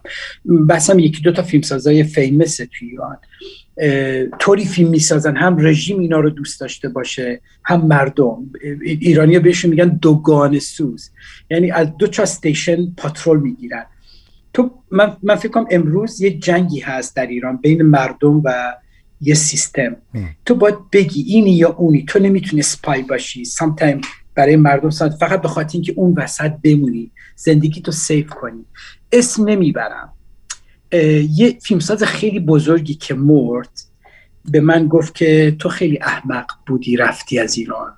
بس هم یکی دو تا فیلم سازای famous توی ایران طوری فیلم می‌سازن هم رژیم اینا رو دوست داشته باشه هم مردم. ایرانی بهشون میگن دوگانه سوز. یعنی از دو تا station petrol می‌گیرن. تو من, من فکر کنم امروز یه جنگی هست در ایران بین مردم و یه سیستم. تو باید بگی اینی یا اونی. تو نمی‌تونی spy باشی. sometime برای مردم sometime فقط به خاطر اینکه اون وسط بمونی. زندگی تو safe کنی. اسم نمی‌برم. یه فیلمساز خیلی بزرگی که مرد به من گفت که تو خیلی احمق بودی رفتی از ایران.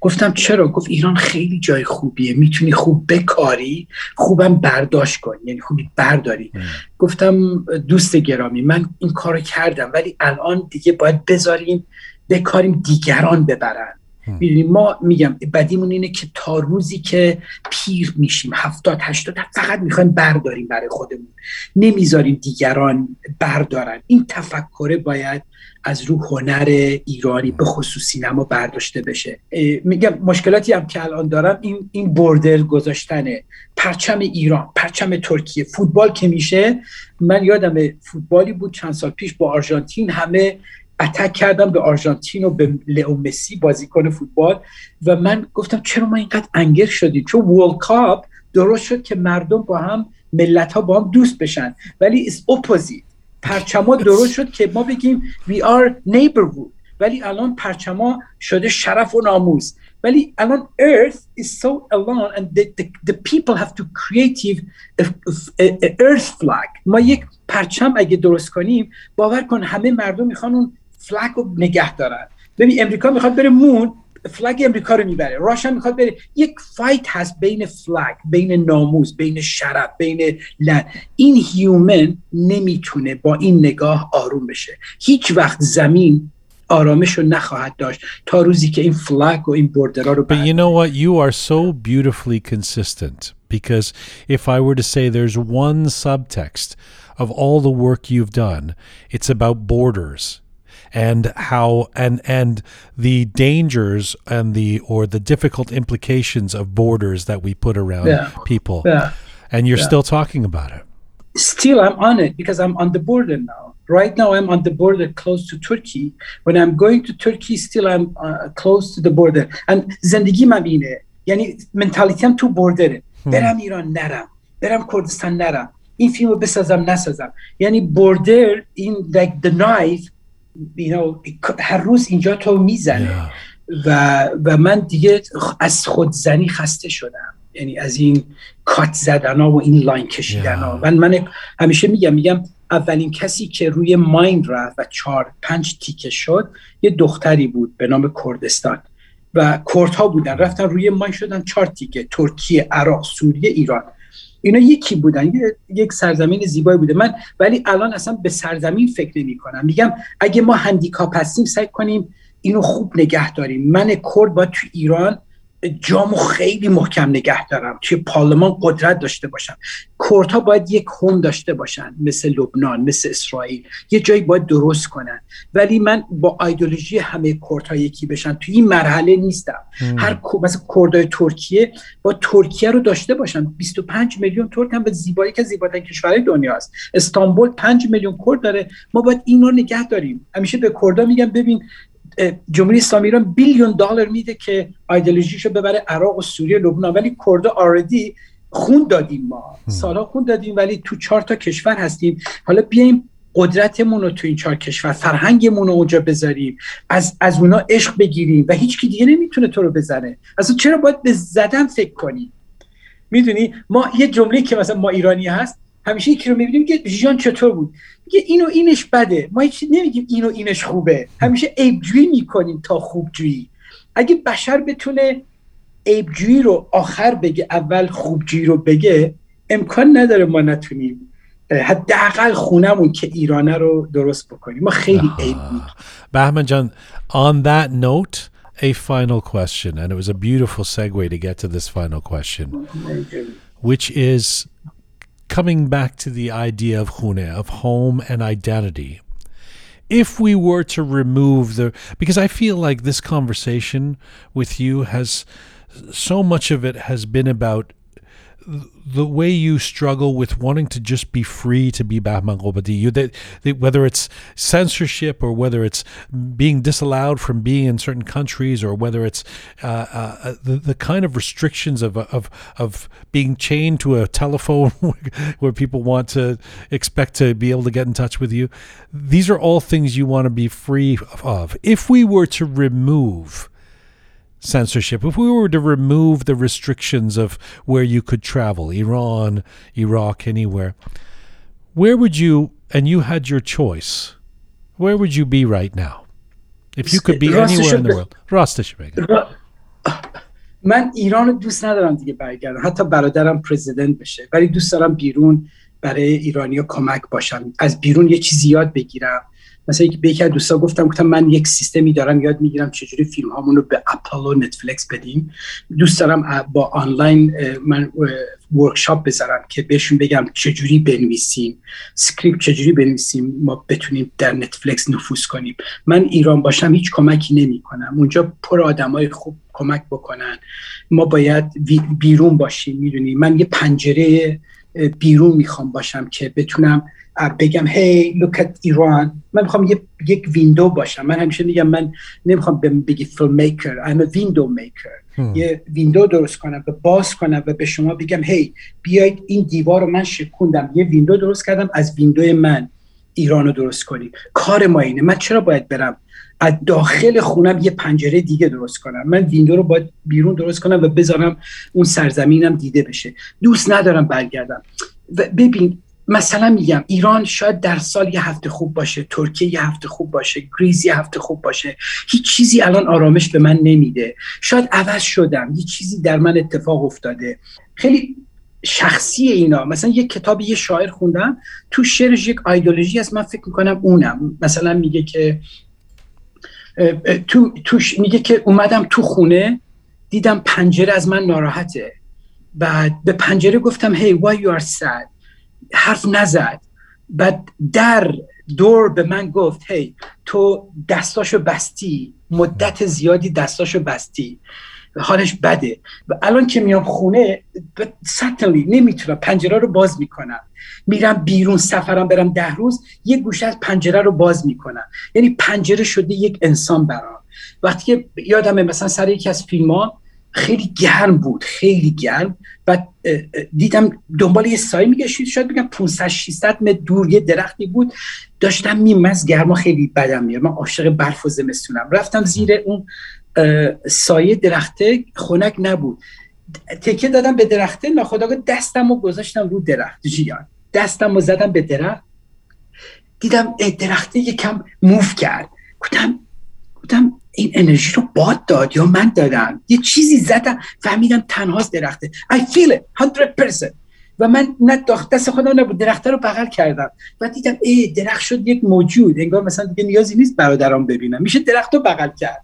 گفتم چرا؟ گفت ایران خیلی جای خوبیه می‌تونی خوب بکاری خوبم برداشت کنی یعنی خوبی برداری. گفتم دوست گرامی من این کارو کردم ولی الان دیگه باید بذاریم بکاریم دیگران ببرن. می‌دونیم ما میگم بدیمون اینه که تا روزی که پیر میشیم هفتاد هشتاد فقط می‌خوایم برداریم برای خودمون. نمی‌ذاریم دیگران بردارن. این تفکره باید از رو هنر ایرانی به خصوص سینما برداشته بشه. میگم مشکلاتی هم که الان دارم این این بردر گذاشتنه. پرچم ایران پرچم ترکیه. فوتبال که میشه من یادم فوتبالی بود چند سال پیش با آرژانتین همه اتک کردم به آرژانتین و به لئو مسی بازیکن فوتبال و من گفتم چرا ما اینقدر انگر شدیم؟ چون ورلد کاپ درست شد که مردم با هم ملت ها با هم دوست بشن. ولی is opposite پرچما درست شد که ما بگیم we are neighborhood. ولی الان پرچما شده شرف و ناموس ولی الان earth is so alone and the, the, the people have to creative earth flag. ما یک پرچم اگه درست کنیم باور کن همه مردم می‌خوان اون flag رو نگه دارن. ببین امریکا می‌خواد بره moon flag امریکا رو می‌بره. Russian می‌خواد بره. یک fight هست بین flag بین ناموس بین شرف بین land این human نمی‌تونه با این نگاه آروم بشه. هیچ وقت زمین آرامش رو نخواهد داشت تا روزی که این flag و این border ها رو But you know what? You are so beautifully consistent because if I were to say there's one subtext of all the work you've done it's about borders. and how and and the dangers and the or the difficult implications of borders that we put around Yeah. people Yeah. and you're Yeah. still talking about it still I'm on it because I'm on the border now. Right now I'm on the border close to Turkey. When I'm going to Turkey, still I'm uh, close to the border. And زندگی من اینه یعنی منتالیتیم تو بردره برم ایران نرم برم کردستان نرم این فیلم رو بسازم نسازم یعنی بردر این like the knife you know, هر روز اینجا تو می‌زنه Yeah. و, و من دیگه از خودزنی خسته شدم. یعنی از این کات زدن ها و این لاین کشیدن ها. Yeah. من, من همیشه میگم میگم اولین کسی که روی مایند رفت و چهار پنج تیکه شد یه دختری بود به نام کردستان. و کردها بودن. رفتن روی مایند شدن چهار تیکه. ترکیه عراق سوریه ایران. اینا یکی بودن یک سرزمین زیبایی بوده. من ولی الان اصلا به سرزمین فکر نمی کنم میگم اگه ما هندیکاپ هستیم سعی کنیم اینو خوب نگه داریم. من کرد باید تو ایران جامو خیلی محکم نگه دارم. توی پارلمان قدرت داشته باشم. کردها باید یک هم داشته باشن. مثل لبنان مثل اسرائیل. یه جایی باید درست کنن. ولی من با ایدولوژی همه کردها یکی بشن توی این مرحله نیستم. هر مثلا کردای ترکیه با ترکیه رو داشته باشن 25 میلیون ترک هم به زیبایی که زیباترین کشورهای دنیا است. استانبول 5 میلیون کرد داره. ما باید این رو نگه داریم. همیشه به کردها میگم ببین جمهوری اسلامی ایران بیلیون دلار میده که ایدئولوژیشو ببره عراق و سوریه لبنان. ولی کردا آردی خون دادیم ما. سالها خون دادیم ولی تو چهار تا کشور هستیم. حالا بیایم قدرتمون رو تو این چهار کشور فرهنگمون رو اونجا بذاریم. از از اونا عشق بگیریم و هیچ کی دیگه نمی‌تونه تو رو بزنه. اصلا چرا باید به زدن فکر کنی می‌دونی؟ ما یه جمله که مثلا ما ایرانی هست همیشه یکی رو می‌بینیم که ژیان چطور بود؟ میگه اینو اینش بده. ما هیچ نمیگیم اینو اینش خوبه. همیشه عیبجویی می‌کنیم تا خوبجویی. اگه بشر بتونه عیبجویی رو آخر بگه اول خوبجویی رو بگه امکان نداره ما نتونیم حداقل خونمون که ایرانه رو درست بکنیم. ما خیلی عیب Bahman John, on that note, a final question, and it was a beautiful segue to get to this final question, which is coming back to the idea of hune, of home and identity. If we were to remove the, because I feel like this conversation with you has, so much of it has been about the way you struggle with wanting to just be free to be Bahman Gobadi, you that, that whether it's censorship or whether it's being disallowed from being in certain countries or whether it's uh, uh, the, the kind of restrictions of, of of being chained to a telephone where people want to expect to be able to get in touch with you, these are all things you want to be free of. If we were to remove censorship, if we were to remove the restrictions of where you could travel, Iran, Iraq, anywhere, where would you, and you had your choice, where would you be right now? If you could be anywhere in the world. راستش بگم. من ایران رو دوست ندارم دیگه برگردم حتی برادرم پرزیدنت بشه ولی دوست دارم بیرون برای ایرانیا کمک باشم از بیرون یه چیزی یاد بگیرم مثلا به یکی دوستا گفتم گفتم من یک سیستمی دارم یاد می‌گیرم چجوری فیلم هامون رو به و نتفلیکس بدیم. دوست دارم با آنلاین من workshop بذارم که بهشون بگم چجوری بنویسیم. script چجوری بنویسیم ما بتونیم در نتفلیکس نفوذ کنیم. من ایران باشم هیچ کمکی نمی کنم اونجا پر آدمای خوب کمک بکنن. ما باید بیرون باشیم می‌دونی. من یه پنجره بیرون می‌خوام باشم که بتونم بگم hey look at Iran من می‌خوام یک window باشم. من همیشه میگم من نمی‌خوام بگی filmmaker I'm a window maker. یه window درست کنم و باز کنم و به شما بگم هی بیایید این دیوار رو من شکوندم. یه window درست کردم از window ی من ایران رو درست کنیم. کار ما اینه. من چرا باید برم؟ از داخل خونم یه پنجره دیگه درست کنم. من window رو باید بیرون درست کنم و بذارم اون سرزمینم دیده بشه. دوست ندارم برگردم. و ببین مثلا میگم ایران شاید در سال یه هفته خوب باشه ترکیه یه هفته خوب باشه Greece یه هفته خوب باشه هیچ چیزی الان آرامش به من نمیده. شاید عوض شدم یه چیزی در من اتفاق افتاده. خیلی شخصی اینا. مثلا یه کتاب یه شاعر خوندم تو شعرش یک ایدولوژی از من فکر می‌کنم اونم. مثلا میگه که تو, تو میگه که اومدم تو خونه دیدم پنجره از من ناراحته. بعد به پنجره گفتم هی hey, why you are sad? حرف نزد. بعد در دور به من گفت هی تو دستاشو بستی مدت زیادی دستاشو بستی. حالش بده. و الان که میام خونه سطنلی نمی‌تونم پنجره رو باز می‌کنم. میرم بیرون سفرم برم ده روز یه گوشه از پنجره رو باز می‌کنم. یعنی پنجره شده یک انسان برام. وقتی که یادمه مثلا سر یکی از فیلم ها خیلی گرم بود خیلی گرم. و دیدم دنبال یه سایه میگشید شاید بگم 500 600 متر دور یه درختی بود. داشتم میمز گرما خیلی بدم میاد من عاشق برف و زمستونم. رفتم زیر اون سایه درخته خنک نبود. تکه دادم به درخته ناخداگاه دستم رو گذاشتم رو درخت جیان. دستم رو زدم به درخت. دیدم درخته یکم موف کرد. گفتم گفتم این انرژی رو باد داد یا من دادم. یه چیزی زدم فهمیدم تنهاست درخته. I feel it 100% و من نه دست خودم نبود درخته رو بغل کردم. و دیدم ای درخت شد یک موجود. انگار مثلا دیگه نیازی نیست برادرام ببینم. میشه درخت رو بغل کرد.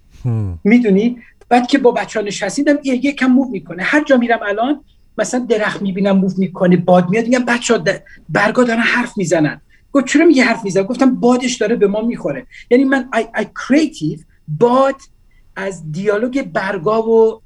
می‌دونی؟ بعد که با بچه ها نشستیدم یکم موو می‌کنه. هر جا میرم الان مثلا درخت می‌بینم موو می‌کنه باد میاد میگم بچه ها برگا دارن حرف می‌زنن. گفت چرا میگه حرف می‌زنن گفتم بادش داره به ما می‌خوره. یعنی من I, I creative باد از دیالوگ برگا و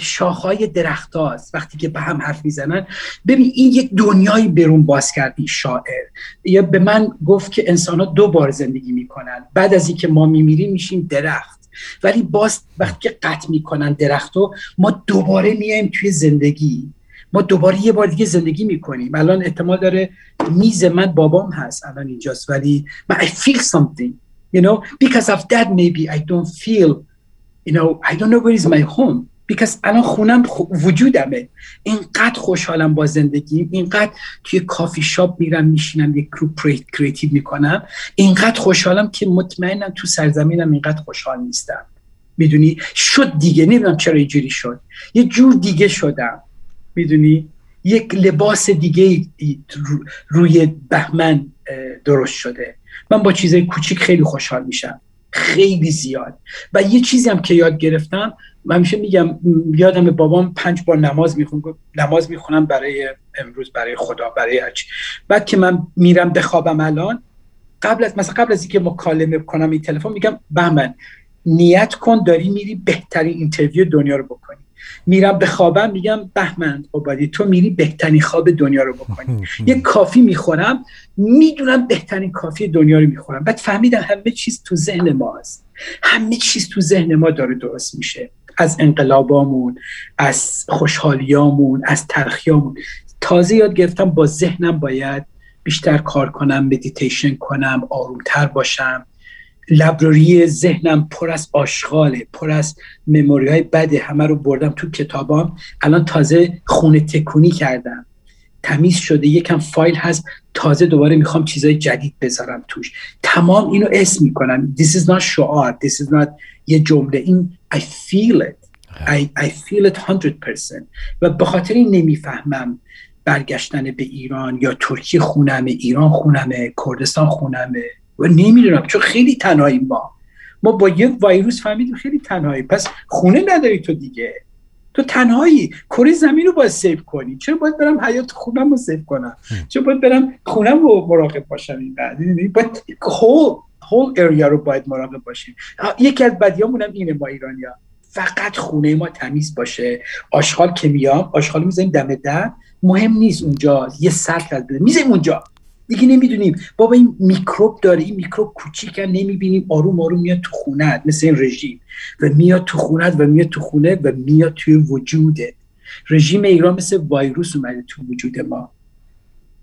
شاخهای درخت هاست وقتی که به هم حرف می‌زنن ببین این یک دنیایی برون باز کردی شاعر. یا به من گفت که انسان ها دو بار زندگی می‌کنن. بعد از اینکه ما میمیریم میشیم درخت. ولی باز وقتی که قطع می‌کنن درخت رو ما دوباره میایم توی زندگی. ما دوباره یه بار دیگه زندگی می‌کنیم. الان احتمال داره میز من بابام هست. الان اینجاست. ولی من I feel something. You know because of that maybe I don't feel you know I don't know where is my home. because الان خونم وجودمه. اینقدر خوشحالم با زندگی اینقدر توی کافی شاپ میرم میشینم یک group creative می‌کنم. اینقدر خوشحالم که مطمئنم تو سرزمینم اینقدر خوشحال نیستم. می‌دونی؟ شد دیگه. نمی‌دونم چرا اینجوری شد. یه جور دیگه شدم. می‌دونی؟ یک لباس دیگه روی بهمن درست شده. من با چیزای کوچیک خیلی خوشحال میشم. خیلی زیاد. و یه چیزی هم که یاد گرفتم من همیشه میگم یادم بابام پنج بار نماز میخون نماز می‌خونم برای امروز برای خدا برای هرچی بعد که من میرم بخوابم الان قبل از مثلا قبل از اینکه مکالمه کنم این تلفن میگم بهمن نیت کن داری میری بهترین interview دنیا رو بکنی. میرم به خوابم میگم بهمن عبادی تو میری بهترین خواب دنیا رو بکنی. یه coffee می‌خورم می‌دونم بهترین coffee دنیا رو می‌خورم. بعد فهمیدم همه چیز تو ذهن ماست. همه چیز تو ذهن ما داره درست میشه. از انقلابامون از خوشحالیامون از تلخیامون تازه یاد گرفتم با ذهنم باید بیشتر کار کنم مدیتیشن کنم آرومتر باشم. library ذهنم پر از آشغاله پر از memory های بده همه رو بردم تو کتابام. الان تازه خونه تکونی کردم. تمیز شده یکم فایل هست. تازه دوباره می‌خوام چیزای جدید بذارم توش. تمام اینو اسم می‌کنم. This is not شعار. This is not یه جمله. این I feel it. I, I feel it 100% و به خاطر این نمی‌فهمم برگشتن به ایران یا ترکیه خونمه ایران خونمه کردستان خونمه. و نمی‌دونم چون خیلی تنهایی ما. ما با یک ویروس فهمیدیم خیلی تنهایی. پس خونه نداری تو دیگه. تو تنهایی. کره زمین رو باید سیف کنی. چرا باید برم حیات خونم رو سیف کنم؟ چرا باید برم خونم رو مراقب باشم این بعد باید هول هول اریا رو باید مراقب باشیم. یکی از بدیامون هم اینه ما ایرانیا فقط خونه ما تمیز باشه. آشغال که میام آشغال می‌ذاریم دم در. مهم نیست اونجا. یه سطل از می‌ذاریم اونجا. دیگه نمی‌دونیم. بابا این میکروب داره. این میکروب کوچیکن نمی‌بینیم. آروم آروم میاد تو خونت مثل این رژیم. و میاد تو خونت و میاد تو خونه و میاد توی وجوده. رژیم ایران مثل ویروس اومده تو وجود ما.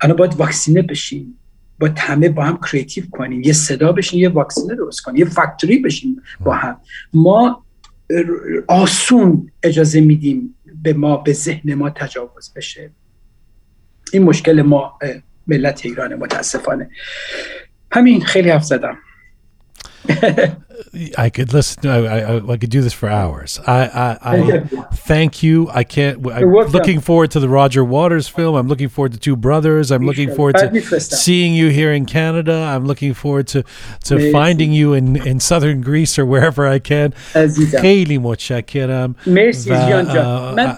الان باید واکسینه بشیم. با همه با هم کریتیو کنیم. یه صدا بشیم یه واکسینه درست کنیم. یه فکتوری بشیم با هم. ما آسون اجازه میدیم به ما به ذهن ما تجاوز بشه. این مشکل ما ملت ایران متاسفانه همین خیلی حرف زدم I could listen. I, I, I could do this for hours. I, I, I thank you. I can't. I'm looking forward to the Roger Waters film. I'm looking forward to Two Brothers. I'm looking forward to seeing you here in Canada. I'm looking forward to to finding you in, in southern Greece or wherever I can. خیلی متشکرم. مرسی جان جان. من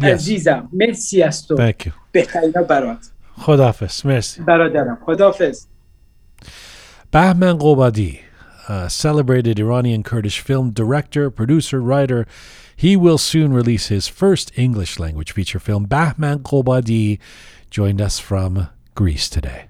عزیزم. مرسی از تو. Thank you. بهترین برات. خدافز مرسی برادرم خدافز Bahman Gobadi, a celebrated Iranian Kurdish film director, producer, writer. He will soon release his first English language feature film. Bahman Gobadi joined us from Greece today.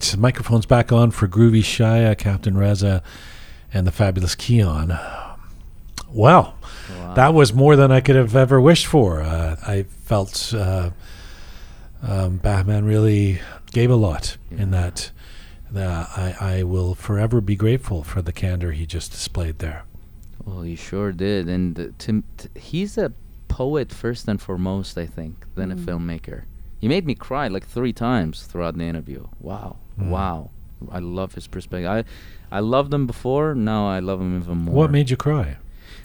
Right, microphone's back on for Groovy Shaya, Captain Reza, and the fabulous Keon. Well, wow. that was more than I could have ever wished for. Uh, I felt uh, um, Batman really gave a lot yeah. in that. Uh, I, I will forever be grateful for the candor he just displayed there. Well, he sure did, and uh, to, he's a poet first and foremost, I think, than mm. a filmmaker. He made me cry like three times throughout the interview. Wow, mm. wow. I love his perspective. I, I loved him before. Now I love him even more. What made you cry?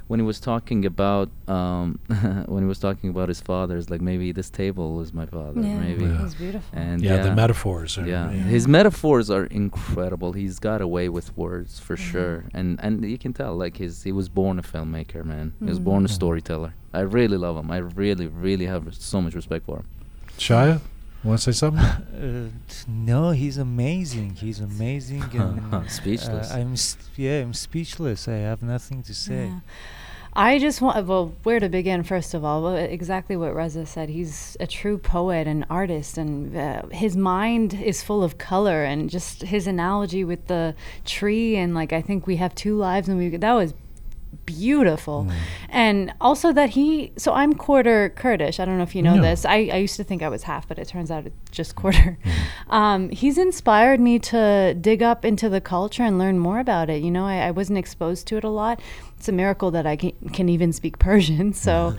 When he was talking about um, when he was talking about his fathers, like maybe this table is my father. Yeah, maybe yeah. he's beautiful. And yeah, yeah, the metaphors. Are, yeah. yeah. his metaphors are incredible. He's got away with words for mm-hmm. sure, and and you can tell like his he was born a filmmaker, man. Mm-hmm. He was born a mm-hmm. storyteller. I really love him. I really, really have so much respect for him. Shia, want to say something? Uh, no, he's amazing. He's amazing. and, speechless. Uh, I'm st- yeah, I'm speechless. I have nothing to say. Yeah. I just want, well, where to begin, first of all? Well, exactly what Reza said. He's a true poet and artist, and uh, his mind is full of color. And just his analogy with the tree, and like, I think we have two lives, and we, that was beautiful. Mm. And also that he, so I'm quarter Kurdish. I don't know if you know No. this. I, I used to think I was half, but it turns out it's just quarter. Mm. Um, he's inspired me to dig up into the culture and learn more about it. You know, I, I wasn't exposed to it a lot. It's a miracle that I can, can even speak Persian. So,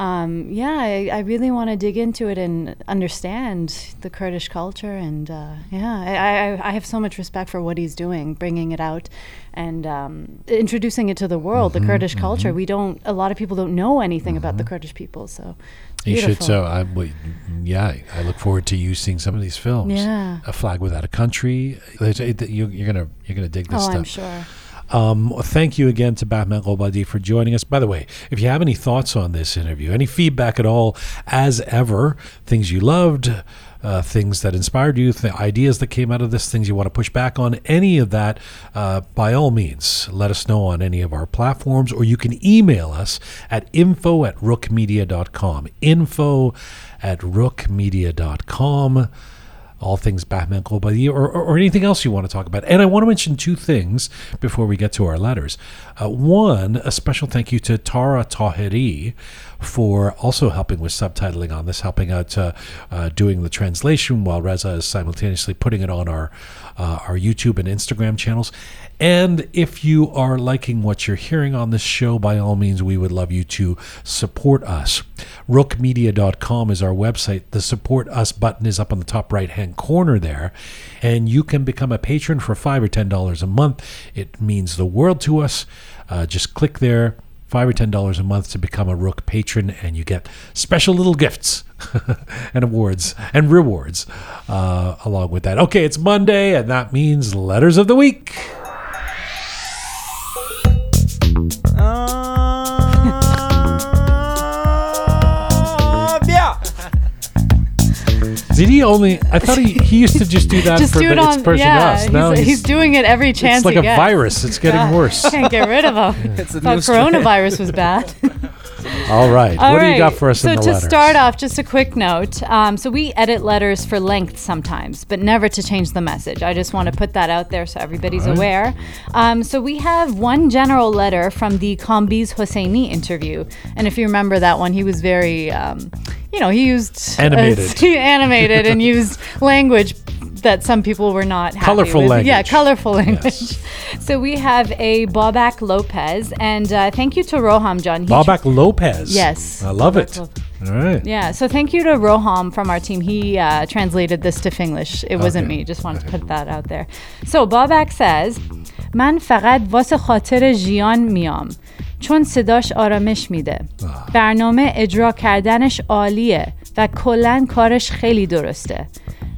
um, yeah, I, I really want to dig into it and understand the Kurdish culture. And uh, yeah, I, I, I have so much respect for what he's doing, bringing it out and um, introducing it to the world, Mm-hmm, the Kurdish culture. We don't, a lot of people don't know anything about the Kurdish people. So, You should. So, I, well, yeah, I look forward to you seeing some of these films. Yeah. A Flag Without a Country. It's- it- you- You're gonna you're gonna dig this Oh, stuff. I'm sure. Um, thank you again to Batman Gobadi for joining us. By the way, if you have any thoughts on this interview, any feedback at all, as ever, things you loved, uh, things that inspired you, th- ideas that came out of this, things you want to push back on, any of that, uh, by all means, let us know on any of our platforms, or you can email us at info at rookmedia.com. Info at rookmedia.com all things Batman Gold by the Year, or, or, or anything else you want to talk about. And I want to mention two things before we get to our letters. Uh, one, a special thank you to Tara Tahiri for also helping with subtitling on this, helping out uh, uh, doing the translation while Reza is simultaneously putting it on our uh, our YouTube and Instagram channels. And if you are liking what you're hearing on this show, by all means, we would love you to support us. Rookmedia.com is our website. The support us button is up on the top right hand corner there. And you can become a patron for 5 or $10 a month. It means the world to us. Uh, just click there. Five or ten dollars a month to become a Rook patron, and you get special little gifts and awards and rewards uh, along with that. Okay, it's Monday, and that means letters of the week. Um, Did he only? I thought he, he used to just do that Just for do the it it's on, person yeah. us. He's, Now he's, doing it every chance it's like he a gets. virus. It's getting Yeah. worse. Can't get rid of him. It's a Thought new strain. coronavirus was bad. All right, All what do you got for us so in the to letters? start off, just a quick note. Um, so we edit letters for length sometimes, but never to change the message. I just want to put that out there so everybody's right. aware. Um, so we have one general letter from the Kambiz Hosseini interview, and if you remember that one, he was very, um, you know, he used uh, Animated. animated, and used language that some people were not happy Colorful with. Yeah, language. colorful language. Yes. So we have a Babak Lopez, and uh, thank you to Roham John. He Babak Lopez. Yes. I love it. Babak All right. yeah, so thank you to Roham from our team. He uh, translated this to Finglish. It wasn't Okay. me. Just wanted to put that out there. So Babak says, من فقط واسه خاطر ژیان میام چون صداش آرامش میده برنامه اجرا کردنش عالیه و کلا کارش خیلی درسته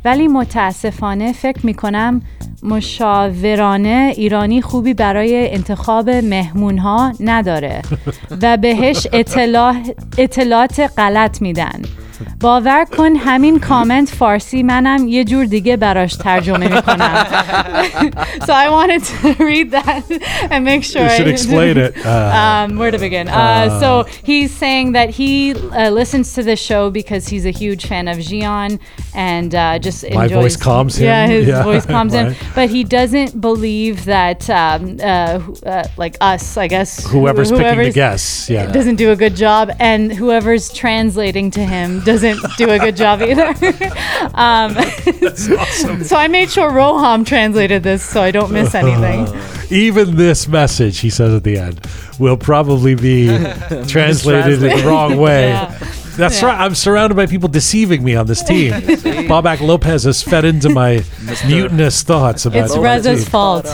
ولی متاسفانه فکر می‌کنم مشاورانه ایرانی خوبی برای انتخاب مهمون ها نداره و بهش اطلاع اطلاعات غلط میدن. باور کن همین کامنت فارسی منم یه جور دیگه براش ترجمه میکنم so I wanted to read that and make sure You should I- explain it. Uh, um, where to begin? Uh, so he's saying that he uh, listens to the show because he's a huge fan of Jian and uh, just My enjoys. voice calms him. Yeah, his Yeah, voice calms him. right. But he doesn't believe that, um, uh, wh- uh, like us, I guess. whoever's picking the whoever's- guests. Yeah. Doesn't do a good job, and whoever's translating to him doesn't do a good job either. um, so I made sure Roham translated this so I don't miss anything. Even this message, he says at the end, will probably be translated in the wrong way. Yeah. That's Yeah. right. I'm surrounded by people deceiving me on this team. Bobak Lopez has fed into my mutinous thoughts about this. It's Reza's team. fault.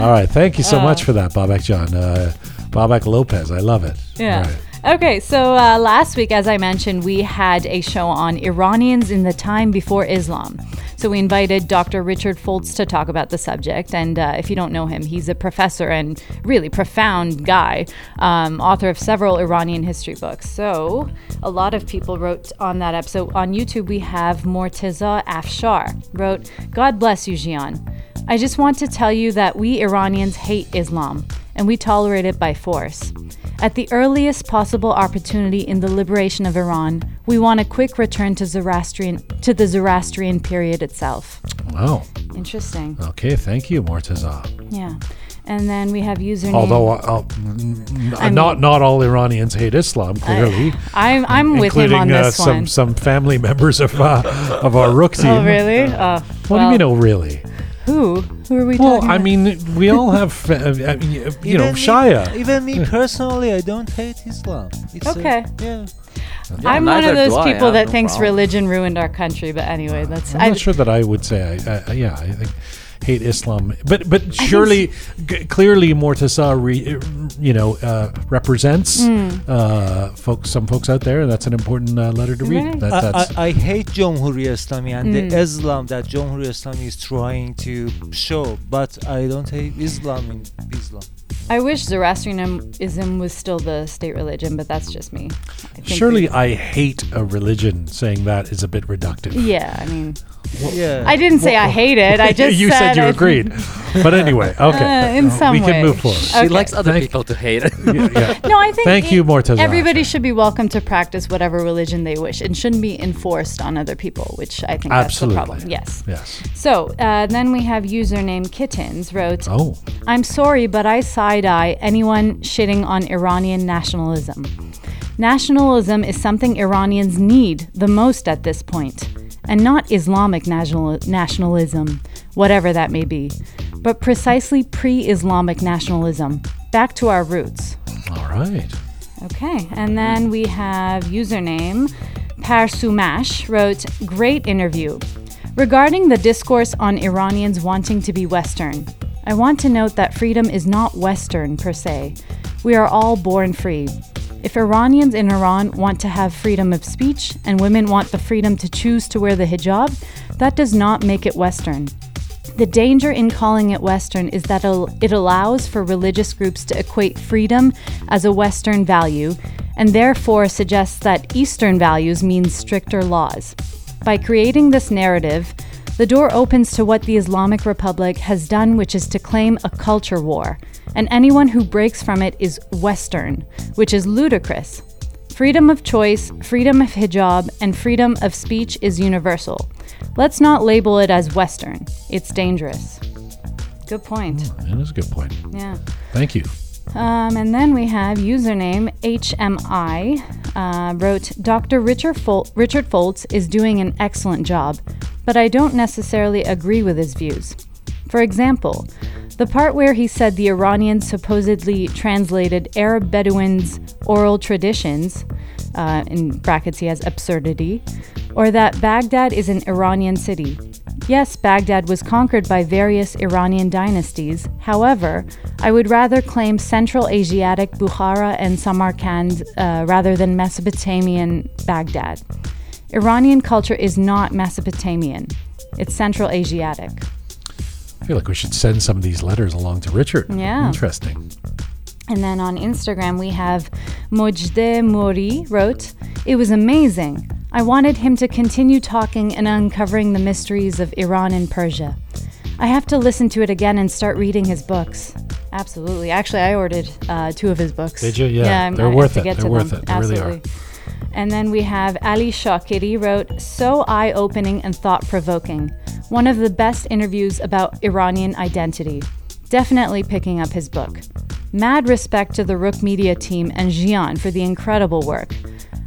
All right. Thank you so Uh, much for that, Bobak John. Uh, Babak Lopez. I love it. Yeah. Okay, so uh, last week, as I mentioned, we had a show on Iranians in the time before Islam. So we invited Dr. Richard Foltz to talk about the subject. And uh, if you don't know him, he's a professor and really profound guy, um, author of several Iranian history books. So a lot of people wrote on that episode. On YouTube, we have Morteza Afshar wrote, God bless you, Jian. I just want to tell you that we Iranians hate Islam. And we tolerate it by force. At the earliest possible opportunity in the liberation of Iran, we want a quick return to Zoroastrian to the Zoroastrian period itself. Wow. Interesting. Okay, thank you, Mortaza. Yeah. And then we have username. Although uh, mm, not not all Iranians hate Islam, clearly, I'm I'm with him on uh, this some one. some some family members of uh, of our Rook team. Oh really? Oh, What do you mean? Oh, really? Who? Who are we Well, talking Well, I mean, we all have, uh, I mean, uh, you know, Even me- Shia. Even me personally, I don't hate Islam. It's a- Okay. yeah. Yeah, I'm one of those people that no thinks problem. religion ruined our country. But anyway, that's I'm I, not sure that I would say, I, I, yeah, I think hate Islam, but but surely, g- clearly, Mortaza, re, you know, uh, represents Hmm. uh, folks, some folks out there, and that's an important uh, letter to read. Right. That, I, that's I, I hate Jamhuri Islami and Mm. the Islam that Jamhuri Islami is trying to show, but I don't hate Islam in Islam. I wish Zoroastrianism was still the state religion, but that's just me. I think surely, we- I hate a religion. Saying that is a bit reductive. yeah. I mean, Yeah. I didn't say I hate it. I just you said you I- agreed, but anyway, okay, Uh, in some we can move forward. She Okay. likes other Thank- people to hate it. Yeah, yeah. No, I think Thank you, it- Mortaza. Everybody should be welcome to practice whatever religion they wish, and shouldn't be enforced on other people, which I think Absolutely. that's the problem. Yes. Yes. So uh, then we have username kittens wrote, Oh, I'm sorry, but I side eye anyone shitting on Iranian nationalism. Nationalism is something Iranians need the most at this point, and not Islamic national- nationalism, whatever that may be, but precisely pre Islamic nationalism. Back to our roots. all right. Okay, and then we have username Parsumash wrote, Great interview. Regarding the discourse on Iranians wanting to be Western, I want to note that freedom is not Western per se. We are all born free. If Iranians in Iran want to have freedom of speech and women want the freedom to choose to wear the hijab, that does not make it Western. The danger in calling it Western is that it allows for religious groups to equate freedom as a Western value and therefore suggests that Eastern values mean stricter laws. By creating this narrative, the door opens to what the Islamic Republic has done, which is to claim a culture war, and anyone who breaks from it is Western, which is ludicrous. Freedom of choice, freedom of hijab, and freedom of speech is universal. Let's not label it as Western. It's dangerous. Good point. Mm, that is a good point. Yeah. Thank you. Um, and then we have username HMI uh, wrote Dr. Richard, Fol- Richard Foltz is doing an excellent job, but I don't necessarily agree with his views. For example, the part where he said the Iranians supposedly translated Arab Bedouins' oral traditions, uh, in brackets he has absurdity, or that Baghdad is an Iranian city. Yes, Baghdad was conquered by various Iranian dynasties. However, I would rather claim Central Asiatic Bukhara and Samarkand uh, rather than Mesopotamian Baghdad. Iranian culture is not Mesopotamian, it's Central Asiatic. I feel like we should send some of these letters along to Richard. Yeah. Interesting. And then on Instagram, we have Mojde Mori wrote, It was amazing. I wanted him to continue talking and uncovering the mysteries of Iran and Persia. I have to listen to it again and start reading his books. Absolutely. Actually, I ordered uh, two of his books. Did you? Yeah, I'm- they're I worth it. They're worth them. it. They really are. Absolutely. And then we have Ali Shakiri wrote, So eye opening and thought provoking. One of the best interviews about Iranian identity. Definitely picking up his book. Mad respect to the Rook Media team and Jian for the incredible work.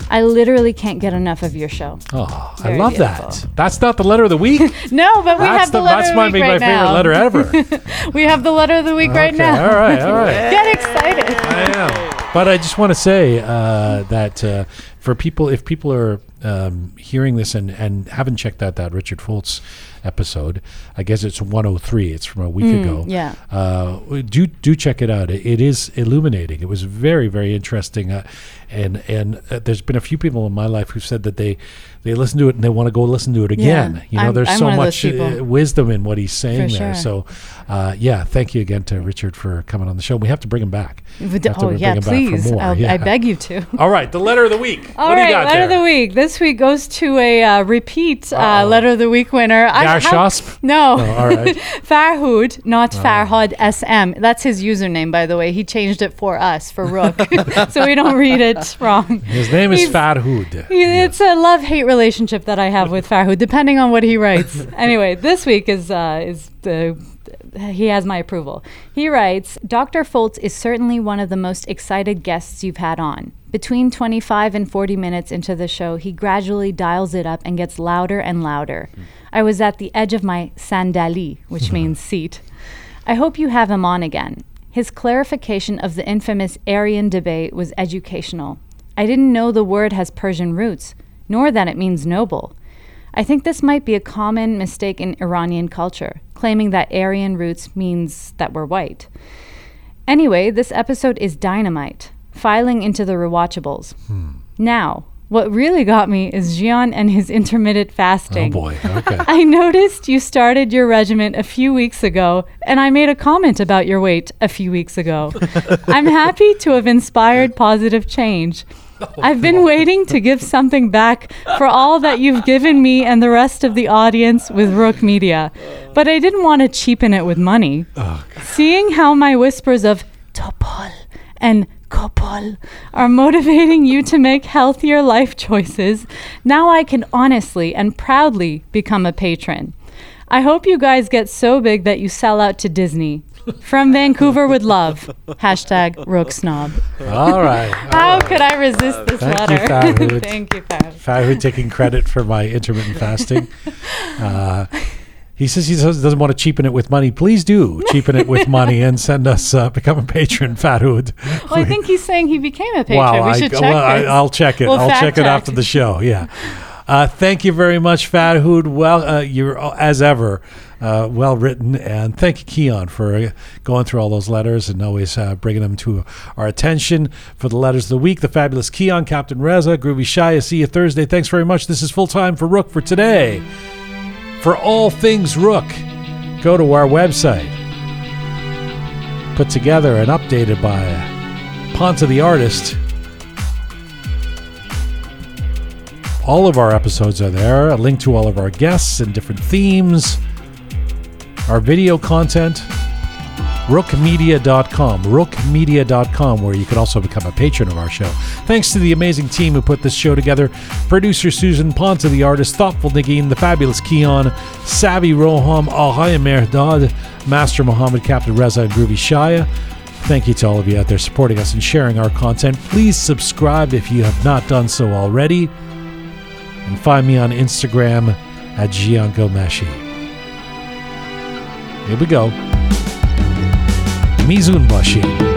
I literally can't get enough of your show. Oh, I love beautiful. that. That's not the letter of the week. No, but we that's have the, the, letter that's of the my, week my right favorite now. letter ever. we have the letter of the week right now. All right, all right. Get excited. I am. But I just want to say uh, that uh, for people, if people are um, hearing this and, and haven't checked out that Richard Foltz episode, I guess it's 103. It's from a week ago. Mm, yeah. Uh, do do check it out. It, it is illuminating. It was very very interesting. Uh, and and uh, there's been a few people in my life who said that they they listen to it and they want to go listen to it again. Yeah, you know, I'm- there's I'm so one of those much uh, wisdom in what he's saying For there. sure. So, uh, yeah, thank you again to Richard for coming on the show. We have to bring him back. Oh, yeah, him back for please. Yeah. I beg you to. All right, the letter of the week. All what do you got letter there? of the week. This week goes to a uh, repeat uh, letter of the week winner. Gary Farshasp? No. Oh, all right. Farhood, not Farhad SM. That's his username, by the way. He changed it for us, for Rook. so we don't read it wrong. His name is He's- Farhood. He- It's a love hate relationship that I have with Farhood, depending on what he writes. anyway, this week is uh, is the he has my approval. He writes, Dr. Foltz is certainly one of the most excited guests you've had on. Between 25 and 40 minutes into the show, he gradually dials it up and gets louder and louder. I was at the edge of my sandali, which means seat. I hope you have him on again. His clarification of the infamous Aryan debate was educational. I didn't know the word has Persian roots, nor that it means noble. I think this might be a common mistake in Iranian culture, claiming that Aryan roots means that we're white. Anyway, this episode is dynamite, filing into the rewatchables. Hmm. Now, what really got me is Jian and his intermittent fasting. Oh boy. Okay. I noticed you started your regimen a few weeks ago, and I made a comment about your weight a few weeks ago. I'm happy to have inspired positive change. Oh, I've been waiting to give something back for all that you've given me and the rest of the audience with Rook Media, but I didn't want to cheapen it with money. Oh, Seeing how my whispers of Topol and Kopol are motivating you to make healthier life choices, now I can honestly and proudly become a patron. I hope you guys get so big that you sell out to Disney. From Vancouver with love. Hashtag Rook Snob. All right. How could I resist this Thank you, letter? Farhood. Thank you, Farhood. Farhood taking credit for my intermittent fasting. Uh, he says he doesn't doesn't want to cheapen it with money. Please do cheapen it with money and send us uh, become a patron, Farhood. Well, I think he's saying he became a patron. Wow, we I, should check well, I, this. I'll check it. We'll I'll check it after the show. Yeah. Uh, thank you very much, Farhood. Well, uh, you're uh, as ever uh, well written, and thank you, Keon, for uh, going through all those letters and always uh, bringing them to our attention for the letters of the week. The fabulous Keon, Captain Reza, Groovy Shia. See you Thursday. Thanks very much. This is full time for Rook for today. For all things Rook, go to our website, put together and updated by Ponta the artist. All of our episodes are there, a link to all of our guests and different themes, our video content. Rookmedia.com, rookmedia.com, where you can also become a patron of our show. Thanks to the amazing team who put this show together producer Susan Ponta, the artist, Thoughtful Nagin, the fabulous Keon, Savvy Roham, Ahaya Merdad, Master Mohammed, Captain Reza, and Groovy Shaya. Thank you to all of you out there supporting us and sharing our content. Please subscribe if you have not done so already. And find me on Instagram at Gianco Meshi. Here we go. Mizunbashi.